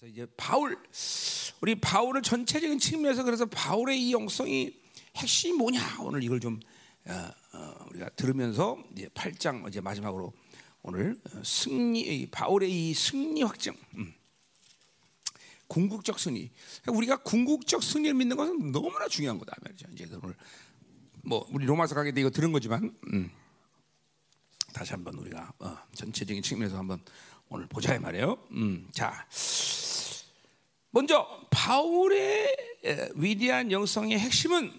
그래서 이제 바울 우리 바울을 전체적인 측면에서 그래서 바울의 이 영성이 핵심이 뭐냐 오늘 이걸 좀 어, 어, 우리가 들으면서 이제 8장 이제 마지막으로 오늘 어, 승리 바울의 이 승리 확증 음. 궁극적 승리 우리가 궁극적 승리를 믿는 것은 너무나 중요한 거다 말이죠 이제 오늘 뭐 우리 로마서 가게 돼 이거 들은 거지만 음. 다시 한번 우리가 어, 전체적인 측면에서 한번 오늘 보자 말이에요. 음, 자, 먼저 바울의 위대한 영성의 핵심은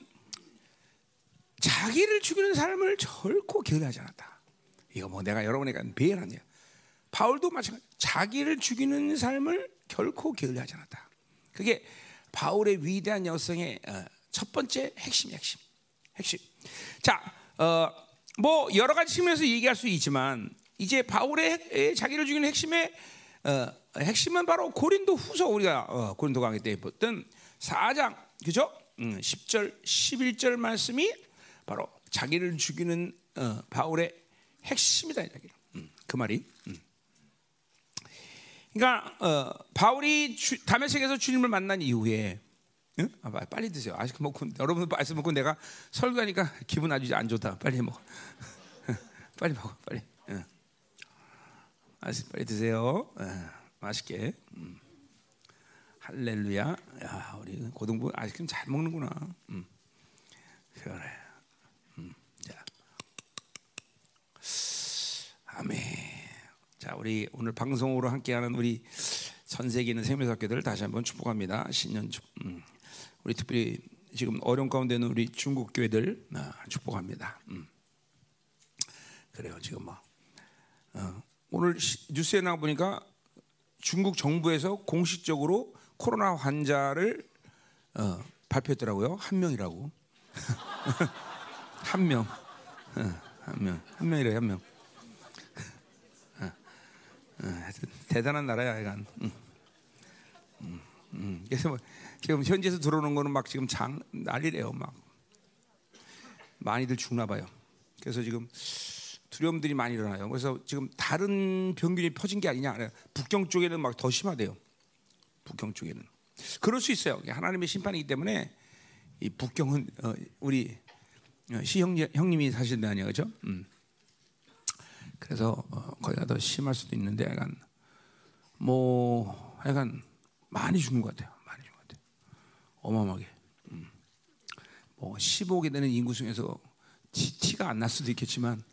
자기를 죽이는 삶을 결코 게을리하지 않았다. 이거 뭐 내가 여러분에게 하네요. 바울도 마찬가지. 자기를 죽이는 삶을 결코 게을리하지 않았다. 그게 바울의 위대한 영성의 어, 첫 번째 핵심, 핵심, 핵심. 자, 어, 뭐 여러 가지 측면에서 얘기할 수 있지만 이제 바울의 자기를 죽이는 핵심의 어, 핵심은 바로 고린도 후서 우리가 어, 고린도 강의 때 봤던 4장 그죠? 음, 10절 11절 말씀이 바로 자기를 죽이는 어, 바울의 핵심이다 이야기. 음, 그 말이. 음. 그러니까 어, 바울이 다메섹에서 주님을 만난 이후에 응? 아, 빨리 드세요. 아직 먹고 여러분 말씀 먹고 내가 설교하니까 기분 아주 안 좋다. 빨리 먹어. 빨리 먹어. 빨리. 응. 빨리 드세요. 응. 맛있게. 음. 할렐루야. 야, 우리 고등부 아직은 잘 먹는구나. 음. 그래. 음. 자. 아멘. 자, 우리 오늘 방송으로 함께하는 우리 전 세계 있는 생명학교들 다시 한번 축복합니다. 신년 축. 음. 우리 특별히 지금 어려운 가운데 있는 우리 중국 교회들 아, 축복합니다. 음. 그래요. 지금 뭐 어, 오늘 뉴스에 나와 보니까 중국 정부에서 공식적으로 코로나 환자를 어, 발표했더라고요. 한 명이라고. 한 명. 어, 한 명. 한 명이래, 한 명. 어, 어, 대단한 나라야, 이건. 음. 음, 음. 그래서 뭐 지금 현지에서 들어오는 거는 막 지금 장 난리래요, 막. 많이들 죽나 봐요. 그래서 지금 두려움들이 많이 일어나요. 그래서 지금 다른 병균이 퍼진 게 아니냐. 북경 쪽에는 막 더 심하대요. 북경 쪽에는. 그럴 수 있어요. 하나님의 심판이기 때문에 이 북경은 어, 우리 어, 시형 형님 이 사실 아니에요, 그죠? 음. 그래서 어, 거기가 더 심할 수도 있는데, 약간 뭐 약간 많이 죽는 것 같아요. 많이 죽는 것 같아요. 어마어마하게. 음. 뭐 15개 되는 인구 중에서 티, 가안 날 수도 있겠지만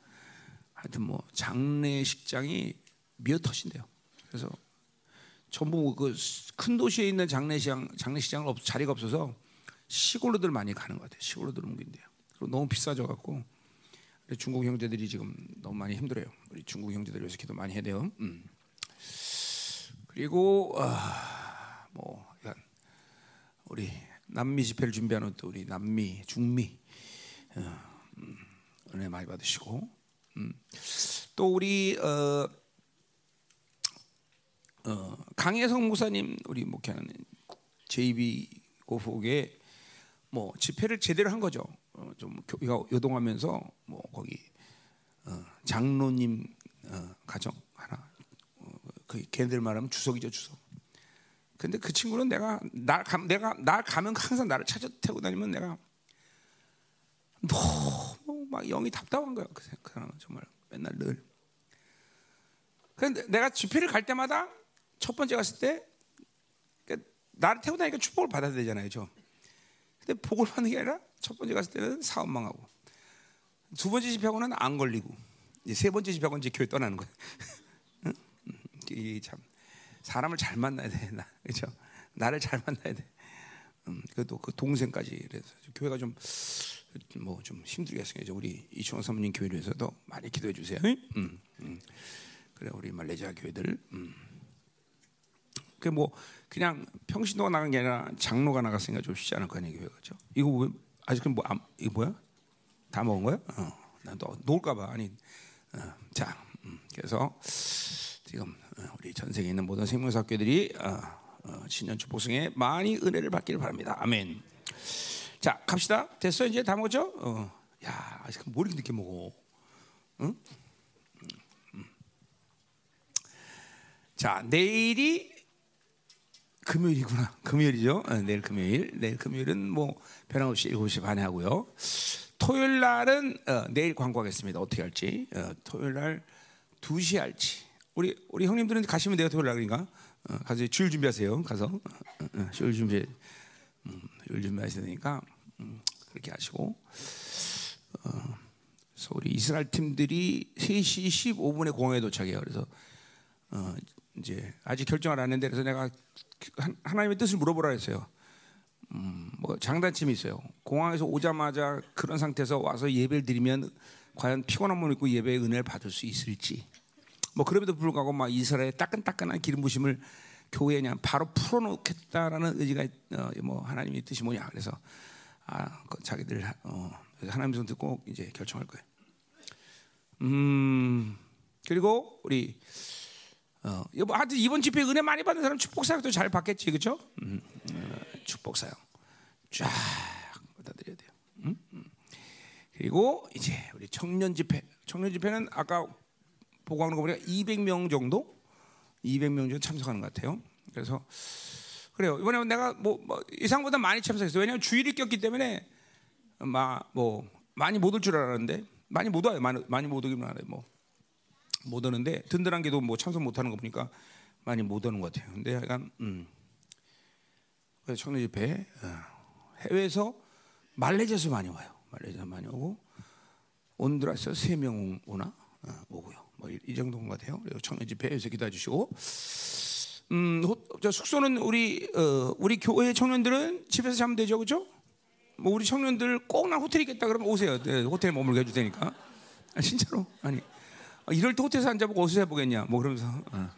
하여튼 뭐 장례식장이 미어 터진대요. 그래서 전부 그 큰 도시에 있는 장례시장 장례식장은 없, 자리가 없어서 시골로들 많이 가는 것 같아요. 시골로들 옮긴대요. 그리고 너무 비싸져 갖고 중국 형제들이 지금 너무 많이 힘들어요. 우리 중국 형제들 위해서 기도 많이 해야 돼요. 음. 그리고 아, 뭐 우리 남미 집회를 준비하는 또 우리 남미 중미 어, 음, 은혜 많이 받으시고 음. 또 우리 어, 어, 강혜성 목사님 우리 목회하는 JB 고fog에 뭐 집회를 제대로 한 거죠. 어, 좀 교회가 요동하면서 뭐 거기 어, 장로님 어, 가정 하나 어, 그 걔들 말하면 주석이죠 주석. 근데 그 친구는 내가 날 가, 내가 날 가면 항상 나를 찾아 태고 다니면 내가 너무 막 영이 답답한 거야. 그, 그 사람은 정말 맨날 늘. 그런데 내가 집회를 갈 때마다 첫 번째 갔을 때 그러니까 나를 태우고 다니까 축복을 받아야 되잖아요, 저. 근데 복을 받는 게 아니라 첫 번째 갔을 때는 사업 망 하고 두 번째 집회하고는 안 걸리고 이제 세 번째 집회하고는 이제 교회 떠나는 거예요. 이참 사람을 잘 만나야 돼, 나 그렇죠? 나를 잘 만나야 돼. 음, 그래도 그 동생까지 그래서 교회가 좀 뭐 좀 힘들겠어요. 우리 이충원 사모님 교회를 위해서도 많이 기도해 주세요. 음, 음. 그래 우리 말레이시아 교회들. 음. 그뭐 그냥 평신도가 나간 게 아니라 장로가 나갔으니까 좀 쉽지 않을 거 아니에요 교회가 죠. 이거 뭐 아직은 뭐 안, 이거 뭐야? 다 먹은 거야? 어, 난또 놀까봐 아니. 어, 자, 음, 그래서 지금 어, 우리 전 세계에 있는 모든 생명사교들이 어, 어, 신년 축복성에 많이 은혜를 받기를 바랍니다. 아멘. 자, 갑시다. 됐어 이제 다 먹었죠? 어. 야, 아직 뭘 이렇게 늦게 먹어? 응? 자, 내일이 금요일이구나. 금요일이죠. 어, 내일 금요일. 내일 금요일은 뭐 변함없이 7시 반에 하고요. 토요일 날은 어, 내일 광고하겠습니다. 어떻게 할지. 어, 토요일 날 2시 할지. 우리 우리 형님들은 가시면 돼요. 토요일 날 그러니까. 어, 가서 주일 준비하세요. 가서 어, 어, 주일 준비 음, 준비하셔야 되니까 음, 그렇게 하시고 어, 그래서 우리 이스라엘 팀들이 3시 15분에 공항에 도착해요. 그래서 어, 이제 아직 결정을 안 했는데 그래서 내가 한- 하나님의 뜻을 물어보라 했어요. 음, 뭐 장단점이 있어요. 공항에서 오자마자 그런 상태에서 와서 예배를 드리면 과연 피곤한 몸 입고 예배의 은혜를 받을 수 있을지. 뭐 그럼에도 불구하고 막 이스라엘 따끈따끈한 기름 부심을 그냥 바로 풀어놓겠다라는 의지가 어, 뭐 하나님의 뜻이 뭐냐. 그래서 아, 그 자기들 어, 하나님 손 듣고 이제 결정할 거예요. 음 그리고 우리 어, 하여튼 이번 집회 은혜 많이 받는 사람 축복 사역도 잘 받겠지, 그렇죠? 음, 어, 축복 사역 쫙 받아들여야 돼요. 음? 음. 그리고 이제 우리 청년 집회, 청년 집회는 아까 보고하는 거 보니까 200명 정도, 200명 정도 참석하는 것 같아요. 그래서 그래요. 이번에 내가 뭐, 뭐 이상보다 많이 참석했어요. 왜냐하면 주일이 꼈기 때문에 막뭐 많이 못 올 줄 알았는데 많이 못 와요. 많이 많이 못 오기만 하네. 뭐. 못 오는데 든든한 게도 뭐 참석 못 하는 거 보니까 많이 못 오는 것 같아요. 근데 약간 음. 청년 집회 어, 해외에서 말레이시아에서 많이 와요. 말레이시아 많이 오고 온두라스에서 세명 오나 어, 오고요. 뭐 이 정도인 것 같아요. 그리고 청년 집회에서 기도해 주시고 음, 호, 저 숙소는 우리 어, 우리 교회 청년들은 집에서 자면 되죠, 그렇죠? 뭐 우리 청년들 꼭 나 호텔 있겠다 그러면 오세요. 네, 호텔 머물게 해줄 테니까. 아, 진짜로 아니 아, 이럴 때 호텔에서 안 자보고 어디서 해보겠냐 뭐 그러면서 어.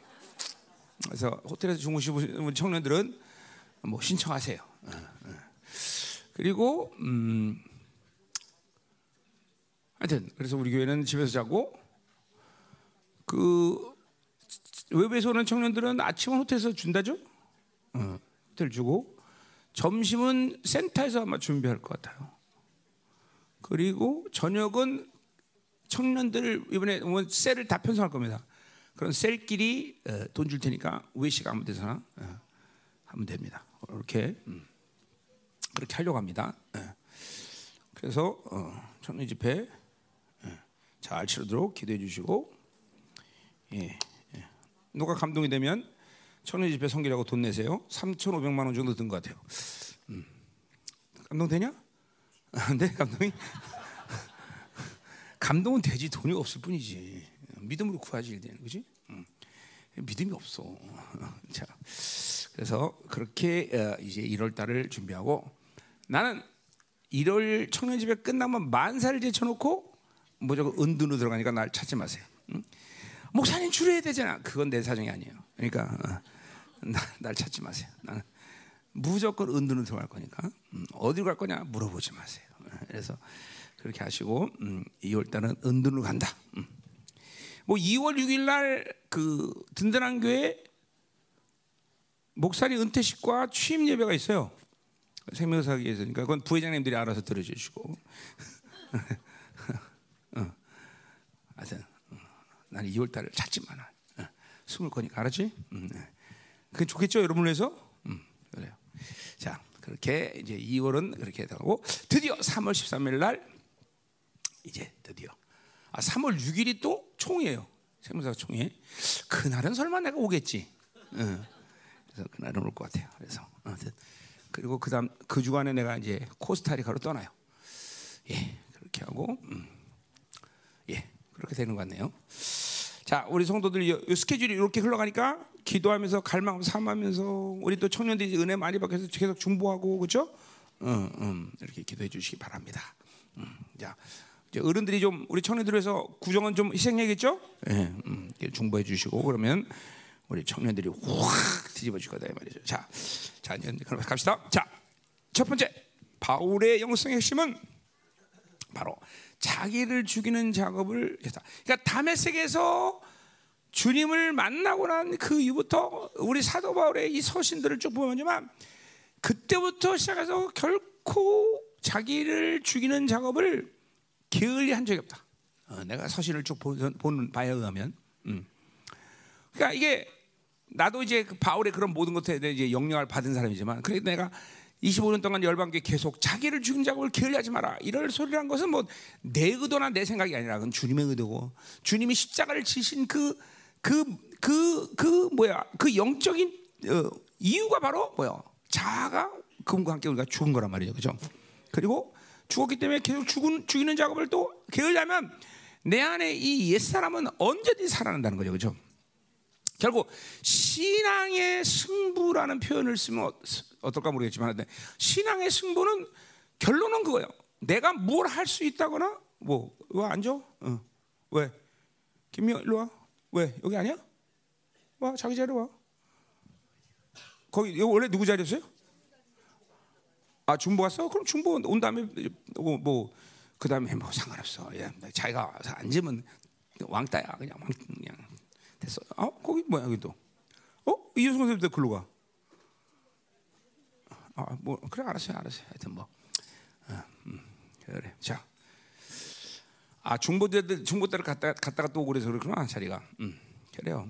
그래서 호텔에서 주무시는 청년들은 뭐 신청하세요 어, 어. 그리고 음 하여튼 그래서 우리 교회는 집에서 자고 그 외부에서 오는 청년들은 아침은 호텔에서 준다죠 어, 호텔 주고 점심은 센터에서 아마 준비할 것 같아요 그리고 저녁은 청년들 이번에 오면 셀을 다 편성할 겁니다. 그런 셀끼리 어, 돈줄 테니까 외식 아무 데서나 어, 하면 됩니다. 이렇게 음, 그렇게 하려고 합니다. 예. 그래서 어, 청년 집회 예, 잘 치르도록 기도해 주시고 예, 예. 누가 감동이 되면 청년 집회 성기라고 돈 내세요. 3,500만 원 정도 든 것 같아요. 음. 감동 되냐? 안 돼? 감동이? 감동은 되지 돈이 없을 뿐이지 믿음으로 구하지 되는 거지 응. 믿음이 없어 자 그래서 그렇게 어, 이제 1월 달을 준비하고 나는 1월 청년 집회 끝나면 만사를 제쳐놓고 무조건 은둔으로 들어가니까 날 찾지 마세요 응? 목사님 줄여야 되잖아 그건 내 사정이 아니에요 그러니까 어, 나, 날 찾지 마세요 나는 무조건 은둔으로 들어갈 거니까 음, 어디로 갈 거냐 물어보지 마세요 그래서 그렇게 하시고 음, 2월 달은 은둔으로 간다. 음. 뭐 2월 6일 날 그 든든한 교회 목사님 은퇴식과 취임 예배가 있어요. 생명사기에서 그러니까 그건 부회장님들이 알아서 들어주시고. 어. 하여튼 어. 나는 2월 달을 찾지 마라. 어. 숨을 거니까 알았지? 음. 그게 좋겠죠, 여러분을 위해서? 음, 그래요. 자, 그렇게 이제 2월은 그렇게 되고 드디어 3월 13일 날 이제 드디어 아 3월 6일이 또 총이에요. 생명사 총회. 그날은 설마 내가 오겠지. 응. 그래서 그날은 올 것 같아요. 그래서 아무튼 그리고 그다음 그 주간에 내가 이제 코스타리카로 떠나요. 예, 그렇게 하고 음. 예, 그렇게 되는 것 같네요. 자, 우리 성도들 이, 이 스케줄이 이렇게 흘러가니까 기도하면서 갈망하면서 삼하면서 우리 또 청년들이 은혜 많이 받고 해서 계속 중보하고 그렇죠? 음, 음, 이렇게 기도해 주시기 바랍니다. 음, 자, 이제 어른들이 좀 우리 청년들 위해서 구정은 좀 희생해야겠죠? 예, 음, 중보해 주시고 그러면 우리 청년들이 확 뒤집어질 거다 이 말이죠. 자, 자 이제 그럼 갑시다. 자, 첫 번째 바울의 영성의 핵심은 바로 자기를 죽이는 작업을 했다. 그러니까 다메섹에서 주님을 만나고 난 그 이후부터 우리 사도 바울의 이 서신들을 쭉 보면지만 그때부터 시작해서 결코 자기를 죽이는 작업을 게을리 한 적이 없다. 어, 내가 서신을 쭉 보는, 보는 바에 의하면, 음. 그러니까 이게 나도 이제 그 바울의 그런 모든 것에 대해 이제 영향을 받은 사람이지만 그래도 내가 25년 동안 열방계 계속 자기를 죽인 작업을 게을리하지 마라. 이럴 소리란 것은 뭐 내 의도나 내 생각이 아니라 그건 주님의 의도고 주님이 십자가를 지신 그 그 그그 뭐야 그 영적인 어, 이유가 바로 뭐야 자아가 그분과 함께 우리가 죽은 거란 말이죠, 그죠? 그리고 죽었기 때문에 계속 죽은, 죽이는 작업을 또 게을리하면 내 안에 이 옛 사람은 언제든지 살아난다는 거죠, 그죠? 결국 신앙의 승부라는 표현을 쓰면 어떨까 모르겠지만 신앙의 승부는 결론은 그거예요. 내가 뭘 할 수 있다거나 뭐왜 앉아? 어. 왜? 김미영 일로 와. 왜? 여기 아니야? 와 자기 자리 와. 거기 여기 원래 누구 자리였어요? 아 중보 갔어? 그럼 중보 온 다음에 뭐, 뭐 그다음에 뭐 상관없어. 야, 자기가 앉으면 왕따야 그냥 왕 그냥 됐어. 아 거기 뭐야 여기도. 어 이효성 선생님도 글로 가. 아 뭐 그래 알았어요 알았어요. 하여튼 뭐 아, 음, 그래 자. 아 중보 때들 중보 때를 갔다 갔다가 또 그래서 그렇구나 자리가. 음 그래요.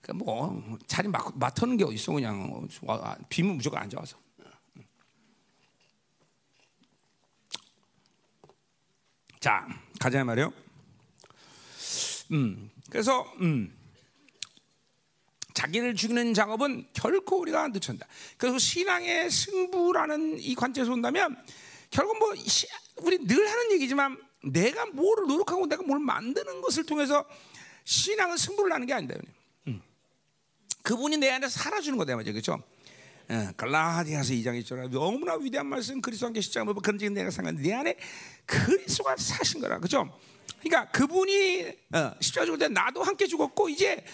그뭐 자리 맡, 맡는 게 어딨어 그냥 와, 비면 무조건 앉아와서. 자 가자 말이요. 음 그래서 음. 자기를 죽이는 작업은 결코 우리가 늦춘다. 그래서 신앙의 승부라는 이 관점에서 본다면 결국 뭐 우리 늘 하는 얘기지만 내가 뭐를 노력하고 내가 뭘 만드는 것을 통해서 신앙은 승부를 하는 게 아니다. 음. 그분이 내 안에서 살아주는 거다 말이죠, 그렇죠? 어, 갈라디아서 2장 1절 너무나 위대한 말씀 그리스도 함께 십자가 뭐 그런 지 내가 생각내 내 안에 그리스도가 사신 거라, 그렇죠? 그러니까 그분이 어, 십자가 죽을 때 나도 함께 죽었고 이제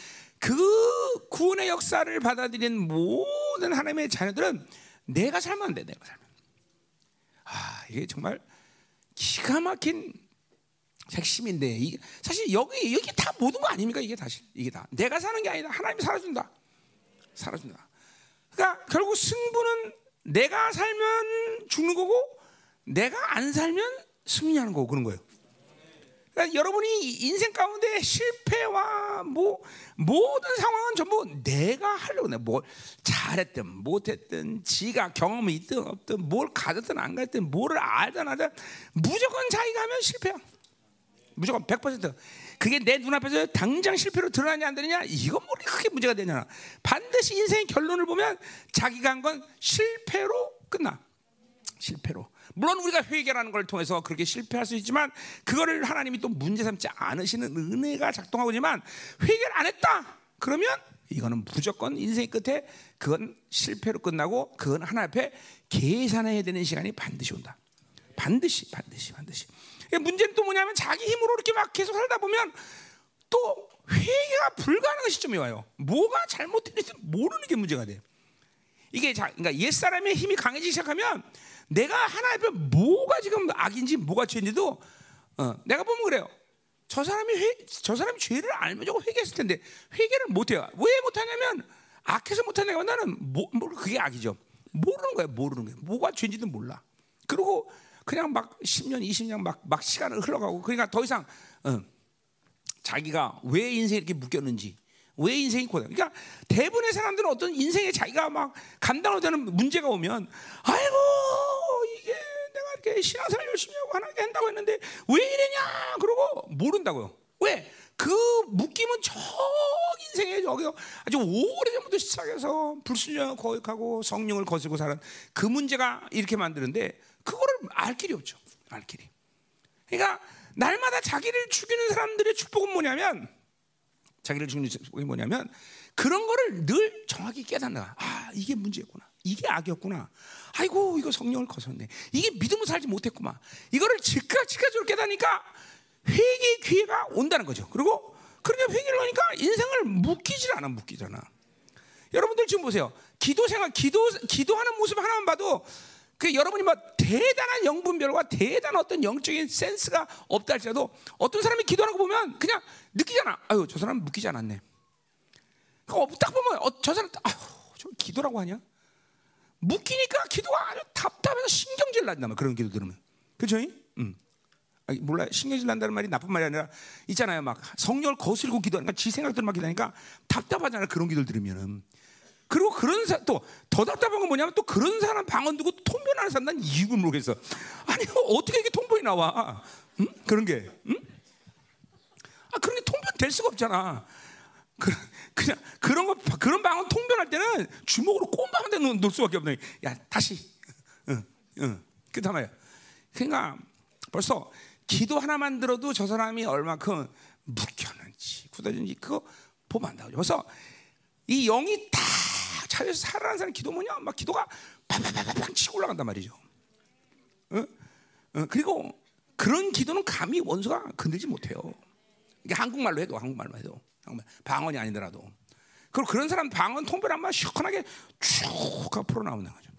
그 구원의 역사를 받아들인 모든 하나님의 자녀들은 내가 살면 안 돼, 내가 살면. 아, 이게 정말 기가 막힌 핵심인데 이게 사실 여기 여기 다 모든 거 아닙니까? 이게 다시 이게 다 내가 사는 게 아니다. 하나님이 살아준다. 살아준다. 그러니까 결국 승부는 내가 살면 죽는 거고 내가 안 살면 승리하는 거고 그런 거예요. 그러니까 여러분이 인생 가운데 실패와 뭐 모든 상황은 전부 내가 하려고 해. 뭘 잘했든 못했든 지가 경험이 있든 없든 뭘 가졌든 안 가졌든 뭐를 알든 하든 무조건 자기가 하면 실패야. 무조건 100% 그게 내 눈앞에서 당장 실패로 드러나냐 안 되느냐 이건 뭐 크게 문제가 되냐 반드시 인생의 결론을 보면 자기가 한 건 실패로 끝나 실패로 물론 우리가 회개라는 걸 통해서 그렇게 실패할 수 있지만 그거를 하나님이 또 문제 삼지 않으시는 은혜가 작동하고 있지만 회개를 안 했다 그러면 이거는 무조건 인생 끝에 그건 실패로 끝나고 그건 하나 앞에 계산해야 되는 시간이 반드시 온다 반드시 반드시 반드시 문제는 또 뭐냐면 자기 힘으로 이렇게 막 계속 살다 보면 또 회개가 불가능한 시점이 와요. 뭐가 잘못됐는지 모르는 게 문제가 돼. 이게 자, 그러니까 옛 사람의 힘이 강해지기 시작하면 내가 하나님 앞에 뭐가 지금 악인지 뭐가 죄인지도 어, 내가 보면 그래요. 저 사람이 회, 저 사람이 죄를 알면 저거 회개했을 텐데 회개를 못 해요. 왜 못하냐면 악해서 못하는 거 나는 뭐, 뭐 그게 악이죠. 모르는 거야, 모르는 거야. 뭐가 죄인지도 몰라. 그리고 그냥 막 10년, 20년 막, 막 시간을 흘러가고 그러니까 더 이상 어, 자기가 왜 인생에 이렇게 묶였는지 왜 인생이 고다. 그러니까 대부분의 사람들은 어떤 인생에 자기가 막 감당하는 문제가 오면 아이고 이렇게 신앙생활 열심히 하고 하나님께 한다고 했는데 왜 이래냐 그러고 모른다고요. 왜? 그 묶임은 저 인생에 저기 아주 오래전부터 시작해서 불순종하고 거역하고 성령을 거스고 사는 그 문제가 이렇게 만드는데 그거를 알 길이 없죠. 알 길이. 그러니까 날마다 자기를 죽이는 사람들의 축복은 뭐냐면 자기를 죽이는 축복이 뭐냐면 그런 거를 늘 정확히 깨닫나. 아 이게 문제였구나. 이게 악이었구나. 아이고 이거 성령을 거슬렀네. 이게 믿음으로 살지 못했구만. 이거를 즉각 즉각적으로 깨닫니까 회개의 기회가 온다는 거죠. 그리고 그러니까 회개를 하니까 인생을 묶이질 않아, 묶이잖아. 여러분들 지금 보세요. 기도 생활, 기도 기도하는 모습 하나만 봐도 그 여러분이 뭐 대단한 영분별과 대단한 어떤 영적인 센스가 없다 할지라도 어떤 사람이 기도하는 거 보면 그냥 느끼잖아. 아유, 저 사람 묶이지 않았네. 딱 보면 어, 저 사람 아유, 저 기도라고 하냐? 묶이니까 기도가 아주 답답해서 신경질 난다 말 그런 기도 들으면. 그죠? 음. 아니, 몰라 신경질 난다는 말이 나쁜 말이 아니라 있잖아요. 막 성령을 거스르고 기도하니까 지 생각들만 기도하니까 답답하잖아요. 그런 기도를 들으면은. 그리고 그런 또 더 답답한 건 뭐냐면 또 그런 사람 방언 두고 통변하는 사람 난 이유를 모르겠어. 아니 어떻게 이게 통변이 나와? 응? 그런 게, 응? 아 그런 게 통변 될 수가 없잖아. 그, 그냥 그런 거 그런 방언 통변할 때는 주먹으로 꼼박한 데 놓을 수밖에 없네. 야 다시, 응, 응. 그다 말이야. 그러니까 벌써 기도 하나만 들어도 저 사람이 얼마큼 묶였는지 굳어진지 그거 보면 안다고. 벌써 이 영이 다 차에서 살아나는 사람 기도 뭐냐? 막 기도가 팡팡팡팡 치고 올라간단 말이죠. 어? 어, 그리고 그런 기도는 감히 원수가 건들지 못해요. 이게 한국말로 해도 한국말로 해도 방언이 아니더라도 그리고 그런 사람 방언 통변한 말 시원하게 쭉 앞으로 나오는 거죠.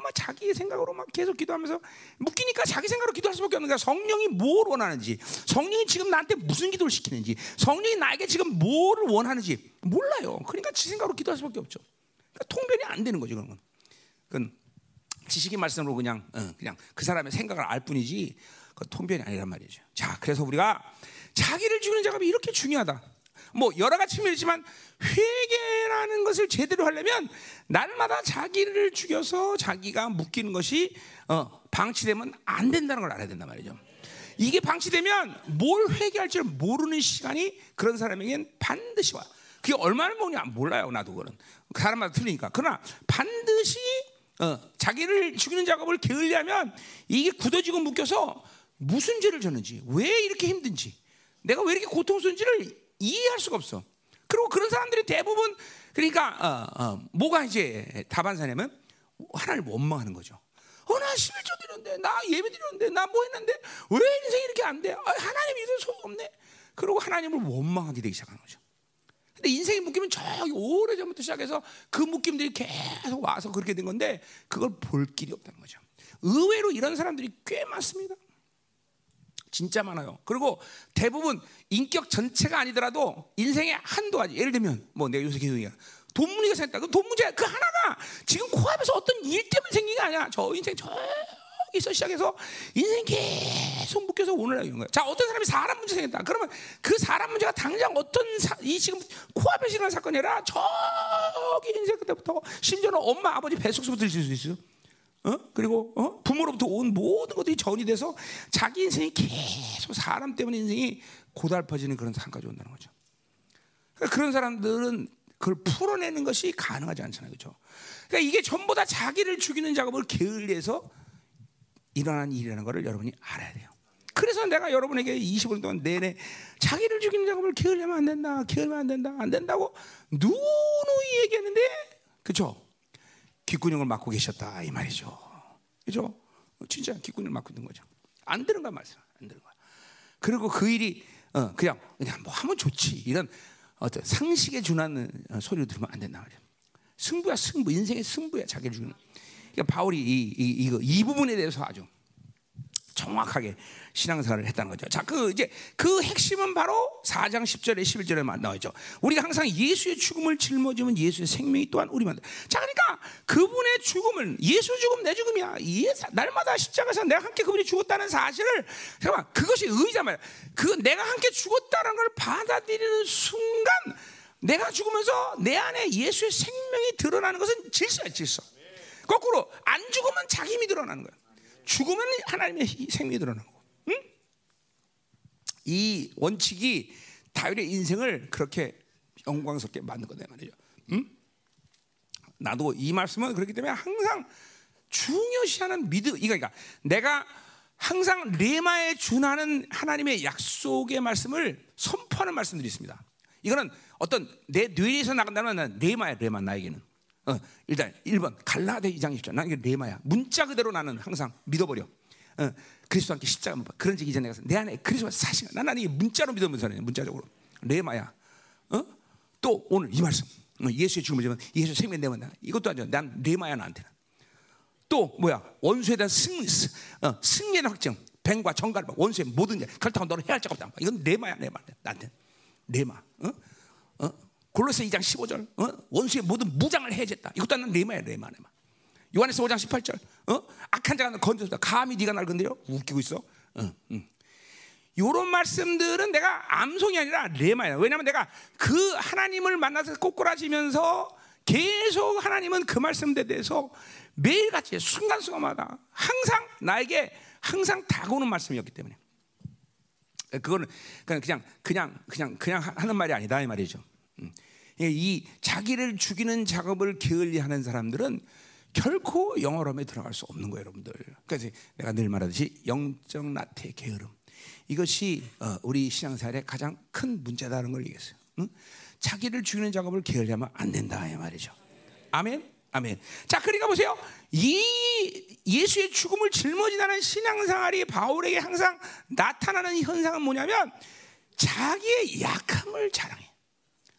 막 자기의 생각으로 막 계속 기도하면서 묶이니까 자기 생각으로 기도할 수밖에 없는 거야. 성령이 뭘 원하는지, 성령이 지금 나한테 무슨 기도를 시키는지, 성령이 나에게 지금 뭐를 원하는지 몰라요. 그러니까 지 생각으로 기도할 수밖에 없죠. 그러니까 통변이 안 되는 거죠, 그런 건. 그건 지식의 말씀으로 그냥 어, 그냥 그 사람의 생각을 알 뿐이지 그 통변이 아니란 말이죠. 자, 그래서 우리가 자기를 죽이는 작업이 이렇게 중요하다. 뭐 여러 가지 측면이 있지만 회개라는 것을 제대로 하려면 날마다 자기를 죽여서 자기가 묶이는 것이 어, 방치되면 안 된다는 걸 알아야 된단 말이죠. 이게 방치되면 뭘 회개할지 모르는 시간이 그런 사람에겐 반드시 와. 그게 얼마나 뭐냐 몰라요 나도 그런 그 사람마다 틀리니까 그러나 반드시 어, 자기를 죽이는 작업을 게을리하면 이게 굳어지고 묶여서 무슨 죄를 졌는지 왜 이렇게 힘든지 내가 왜 이렇게 고통스러운지를 이해할 수가 없어. 그리고 그런 사람들이 대부분 그러니까 어, 어, 뭐가 이제 다반사냐면 하나님을 원망하는 거죠. 어, 나 11조 드렸는데, 나 예배 드렸는데, 나 뭐 했는데, 왜 인생이 이렇게 안 돼? 아, 하나님 믿을 소용 없네. 그리고 하나님을 원망하게 되기 시작하는 거죠. 근데 인생이 묶이면 저기 오래 전부터 시작해서 그 묶임들이 계속 와서 그렇게 된 건데 그걸 볼 길이 없다는 거죠. 의외로 이런 사람들이 꽤 많습니다. 진짜 많아요. 그리고 대부분 인격 전체가 아니더라도 인생의 한두 가지. 예를 들면 뭐 내가 요새 계속 얘기야. 돈 문제가 생겼다. 그 돈 문제 그 하나가 지금 코앞에서 어떤 일 때문에 생긴 게 아니야. 저 인생 저기서 시작해서 인생 계속 묶여서 오늘날 이런 거야. 자, 어떤 사람이 사람 문제 생겼다. 그러면 그 사람 문제가 당장 어떤 사, 이 지금 코앞에 일어난 사건이 아니라 저기 인생 그때부터 심지어는 엄마 아버지 뱃속부터 있을 수 있어. 어? 그리고 어? 부모로부터 온 모든 것들이 전이 돼서 자기 인생이 계속 사람 때문에 인생이 고달퍼지는 그런 상까지 온다는 거죠. 그러니까 그런 사람들은 그걸 풀어내는 것이 가능하지 않잖아요, 그렇죠? 그러니까 이게 전부 다 자기를 죽이는 작업을 게을리해서 일어난 일이라는 것을 여러분이 알아야 돼요. 그래서 내가 여러분에게 20년 동안 내내 자기를 죽이는 작업을 게을리하면 안 된다, 게을리면 안 된다, 안 된다고 누누이 얘기했는데, 그렇죠? 귓구녕을 막고 계셨다 이 말이죠. 그죠? 진짜 귓구녕을 막고 있는 거죠. 안 되는 거야 말씀. 안 되는 거야. 그리고 그 일이 어, 그냥 그냥 뭐 하면 좋지 이런 어떤 상식에 준하는 어, 소리를 들으면 안 된다 말이야. 승부야 승부 인생의 승부야 자기를 주는. 그러니까 바울이 이, 이, 이거 이 부분에 대해서 아주 정확하게 신앙생활을 했다는 거죠. 자, 그 이제 그 핵심은 바로 4장 10절에 11절에 나와 있죠. 우리가 항상 예수의 죽음을 짊어지면 예수의 생명이 또한 우리만. 자, 그러니까 그분의 죽음을 예수 죽음 내 죽음이야. 예수, 날마다 십자가에서 내가 함께 그분이 죽었다는 사실을 잠깐만 그것이 의자 말이야. 그 내가 함께 죽었다는 걸 받아들이는 순간 내가 죽으면서 내 안에 예수의 생명이 드러나는 것은 질서야, 질서. 거꾸로 안 죽으면 자기 힘이 드러나는 거야. 죽으면 하나님의 생명이 드러나는 거고. 응? 이 원칙이 다윗의 인생을 그렇게 영광스럽게 만든 거다 말이죠. 응? 나도 이 말씀은 그렇기 때문에 항상 중요시하는 믿음. 이거 그러니까 내가 항상 레마에 준하는 하나님의 약속의 말씀을 선포하는 말씀들이 있습니다. 이거는 어떤 내 뇌에서 나간다면 레마야 레마 나에게는. 어, 일단 1번 갈라데 2장 20절 나는 이게 레마야. 문자 그대로 나는 항상 믿어버려. 어, 그리스도 함께 십자가 못 봐. 그런 적 이전에 가서 내 안에 그리스도가 사실 나는 이게 문자로 믿으면서 문자적으로. 레마야. 어? 또 오늘 이 말씀. 어, 예수의 죽음을 지면 예수 생명 내면 이것도 아니야 난 레마야 나한테는. 또 뭐야? 원수에 대한 승, 승 어, 승리의 확정 뱀과 정갈 원수의 모든 일. 그렇다고 너는 해야 할 적 없다. 이건 레마야 레마. 나한테 레마. 어? 어? 골로새 2장 15절 어? 원수의 모든 무장을 해제했다. 이것도 나는 레마야 레마 레마. 요한에서 5장 18절 어? 악한 자가 건져다 감히 네가 날 건드려 웃기고 있어. 어, 응. 요런 말씀들은 내가 암송이 아니라 레마야. 왜냐하면 내가 그 하나님을 만나서 꼬꾸라지면서 계속 하나님은 그 말씀에 대해서 매일같이 순간순간마다 항상 나에게 항상 다가오는 말씀이었기 때문에 그거는 그냥 그냥 그냥 그냥 하는 말이 아니다 이 말이죠. 음. 이 자기를 죽이는 작업을 게을리하는 사람들은 결코 영어로에 들어갈 수 없는 거예요, 여러분들. 그래서 내가 늘 말하듯이 영적 나태 게으름 이것이 어, 우리 신앙생활의 가장 큰 문제다는 걸 얘기했어요. 응? 자기를 죽이는 작업을 게을리하면 안 된다 이 말이죠. 아멘. 아멘. 자, 그러니까 보세요. 이 예수의 죽음을 짊어지다는 신앙생활이 바울에게 항상 나타나는 현상은 뭐냐면 자기의 약함을 자랑해.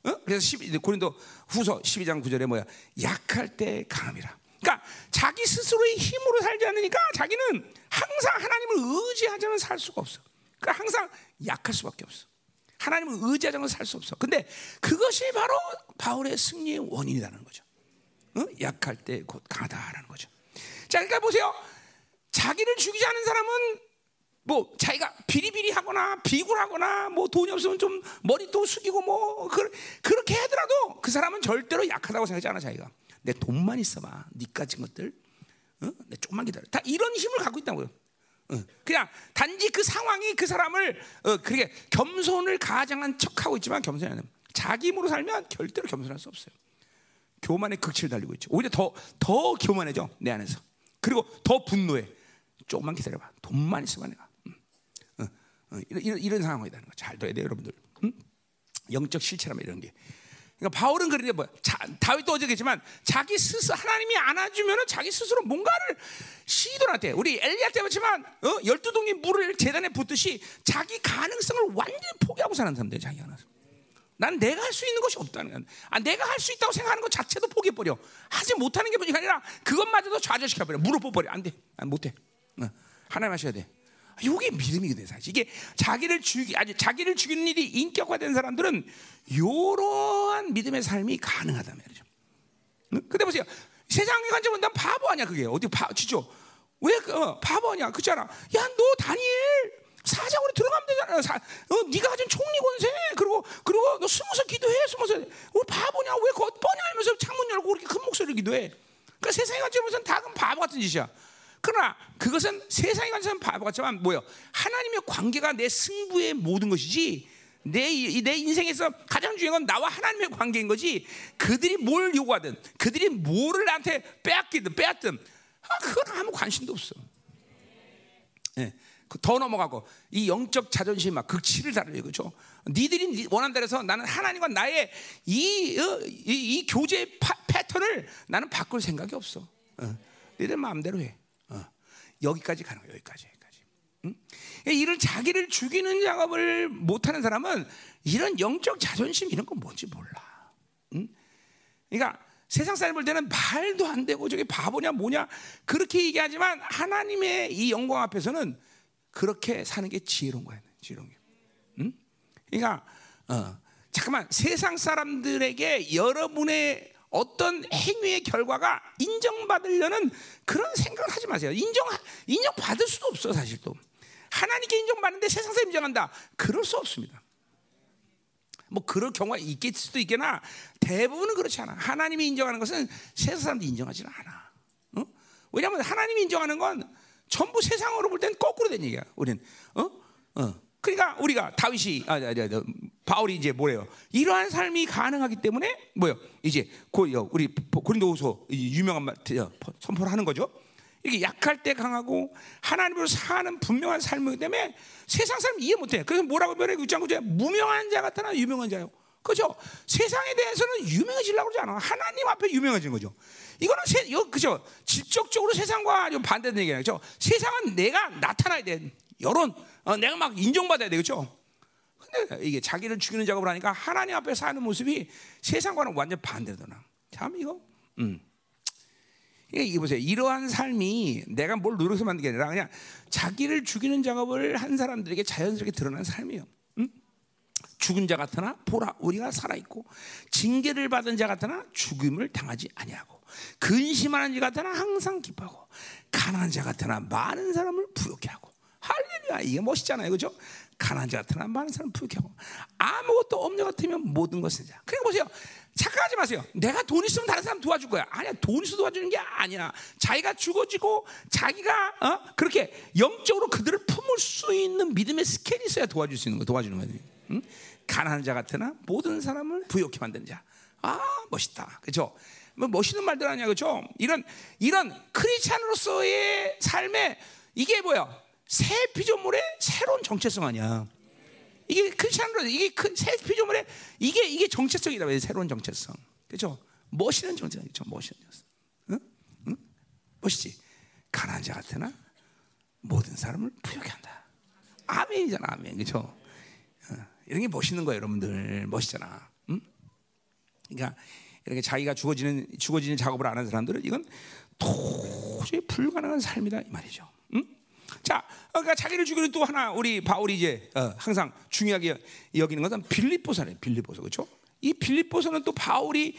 어? 그래서 12, 고린도 후서 12장 9절에 뭐야? 약할 때 강함이라. 그러니까 자기 스스로의 힘으로 살지 않으니까 자기는 항상 하나님을 의지하지 않으면 살 수가 없어. 그러니까 항상 약할 수밖에 없어. 하나님을 의지하지 않으면 살 수 없어. 근데 그것이 바로 바울의 승리의 원인이라는 거죠. 어? 약할 때 곧 강하다라는 거죠. 자, 그러니까 보세요. 자기를 죽이지 않은 사람은 뭐 자기가 비리비리하거나 비굴하거나 뭐 돈이 없으면 좀 머리도 숙이고 뭐 그, 그렇게 하더라도 그 사람은 절대로 약하다고 생각하지 않아 자기가. 내 돈만 있어봐 니까지 것들. 어? 내 조금만 기다려. 다 이런 힘을 갖고 있다고요. 어. 그냥 단지 그 상황이 그 사람을 어, 그렇게 겸손을 가장한 척하고 있지만 겸손이 아니야 자기 힘으로 살면 절대로 겸손할 수 없어요. 교만의 극치를 달리고 있죠. 오히려 더, 더 교만해져 내 안에서. 그리고 더 분노해. 조금만 기다려봐. 돈만 있어봐 내가. 어, 이런, 이런, 이런 상황이라는 거 잘 둬야 돼요, 여러분들. 응? 영적 실체라면 이런 게. 그러니까 바울은 그런데 뭐 자, 다윗도 어제겠지만 자기 스스로 하나님이 안아주면은 자기 스스로 뭔가를 시도할 때 우리 엘리야 때 봤지만 어? 열두 동이 물을 재단에 붓듯이 자기 가능성을 완전히 포기하고 사는 사람들 자기가 나서. 난 내가 할 수 있는 것이 없다는 거야. 아, 내가 할 수 있다고 생각하는 것 자체도 포기해 버려. 하지 못하는 게 아니라 그것마저도 좌절시켜 버려. 무릎 뽑버려. 안 돼. 안 못해. 어. 하나님 하셔야 돼. 이게 믿음이거든 사실. 이게 자기를 죽이 아니 자기를 죽이는 일이 인격화된 사람들은 이러한 믿음의 삶이 가능하단 말이죠. 근데 보세요. 세상의 관점은 난 바보 아니야 그게 어디 바 진짜 왜 어, 바보 아니야 그잖아. 야 너 다니엘 사장으로 들어가면 되잖아. 사, 어, 네가 가진 총리 권세 그리고 그리고 너 숨어서 기도해 숨어서 왜 바보냐 왜 거, 뻔히 알면서 창문 열고 그렇게 큰 목소리로 기도해. 그러니까 세상의 관점에서는 다 그럼 바보 같은 짓이야. 그러나 그것은 세상에 관해서는 바보 같지만 뭐요? 하나님의 관계가 내 승부의 모든 것이지 내, 내 인생에서 가장 중요한 건 나와 하나님의 관계인 거지 그들이 뭘 요구하든 그들이 뭐를 나한테 빼앗기든 빼앗든 아, 그건 아무 관심도 없어. 예. 그더 넘어가고 이 영적 자존심 막 극치를 다루려 그죠? 니들이 원한다 해서 나는 하나님과 나의 이, 어, 이, 이 교제 파, 패턴을 나는 바꿀 생각이 없어. 어. 니들 마음대로 해. 여기까지 가는 거예요. 여기까지. 여기까지. 응? 이런 자기를 죽이는 작업을 못하는 사람은 이런 영적 자존심 이런 건 뭔지 몰라. 응? 그러니까 세상 사람 볼 때는 말도 안 되고 저게 바보냐 뭐냐 그렇게 얘기하지만 하나님의 이 영광 앞에서는 그렇게 사는 게 지혜로운 거예요. 지혜로운 게. 응? 그러니까 어, 잠깐만 세상 사람들에게 여러분의 어떤 행위의 결과가 인정받으려는 그런 생각을 하지 마세요. 인정 인정 받을 수도 없어 사실 또 하나님께 인정받는데 세상에서 인정한다. 그럴 수 없습니다. 뭐 그럴 경우가 있겠을 수도 있겠나 대부분은 그렇지 않아. 하나님이 인정하는 것은 세상 사람들이 인정하지는 않아. 어? 왜냐하면 하나님이 인정하는 건 전부 세상으로 볼 땐 거꾸로 된 얘기야. 우리는 어? 어. 그러니까 우리가 다윗이 아, 아, 아, 바울이 이제 뭐래요? 이러한 삶이 가능하기 때문에 뭐요? 이제 고, 우리 고린도후서 유명한 말 선포를 하는 거죠. 이게 약할 때 강하고 하나님으로 사는 분명한 삶이기 때문에 세상 사람 이해 못해. 그래서 뭐라고 말해? 그장구제 무명한 자 같으나 유명한 자요. 그죠? 세상에 대해서는 유명해지려고 그러지 않아. 하나님 앞에 유명해진 거죠. 이거는 세, 이거 그죠? 직접적으로 세상과 좀 반대된 얘기예요. 그죠? 세상은 내가 나타나야 돼. 여론, 어, 내가 막 인정받아야 되겠죠. 근데 이게 자기를 죽이는 작업을 하니까 하나님 앞에 사는 모습이 세상과는 완전 반대더나. 참 이거, 음. 이게 보세요. 이러한 삶이 내가 뭘 노력해서 만든 게 아니라 그냥 자기를 죽이는 작업을 한 사람들에게 자연스럽게 드러난 삶이에요. 음? 죽은 자 같으나 보라 우리가 살아 있고 징계를 받은 자 같으나 죽임을 당하지 아니하고 근심하는 자 같으나 항상 기뻐하고 가난한 자 같으나 많은 사람을 부욕해 하고 할렐루야 이게 멋있잖아요 그죠 가난한 자 같으나 많은 사람 부유하고 아무것도 없는 자 같으면 모든 것을 자. 그러니까 보세요. 착각하지 마세요. 내가 돈 있으면 다른 사람 도와줄 거야. 아니야. 돈 있어 도와주는 게 아니야. 자기가 죽어지고 자기가 어? 그렇게 영적으로 그들을 품을 수 있는 믿음의 스케일이 있어야 도와줄 수 있는 거 도와주는 거예요. 응? 가난한 자 같으나 모든 사람을 부욕해 만드는 자. 아 멋있다. 그렇죠? 뭐 멋있는 말들 아니야, 그렇죠? 이런 이런 크리스찬으로서의 삶에 이게 뭐야? 새 피조물의 새로운 정체성 아니야. 이게 크리스찬으로 이게 새 피조물의 이게 이게 정체성이다. 새로운 정체성. 그렇죠? 멋있는 정체성이죠. 멋있는 정체성. 응? 응? 멋있지. 가난한 자 같으나 모든 사람을 부유하게 한다. 아멘이잖아, 아멘. 그렇죠? 어, 이런 게 멋있는 거예요, 여러분들. 멋있잖아. 응? 그러니까 이렇게 자기가 죽어지는 죽어지는 작업을 안 하는 사람들은 이건 도저히 불가능한 삶이다 이 말이죠. 응? 자, 그러니까 자기를 죽이는 또 하나 우리 바울이 이제 어, 항상 중요하게 여기는 것은 빌립보서네. 빌립보서 그렇죠? 이 빌립보서는 또 바울이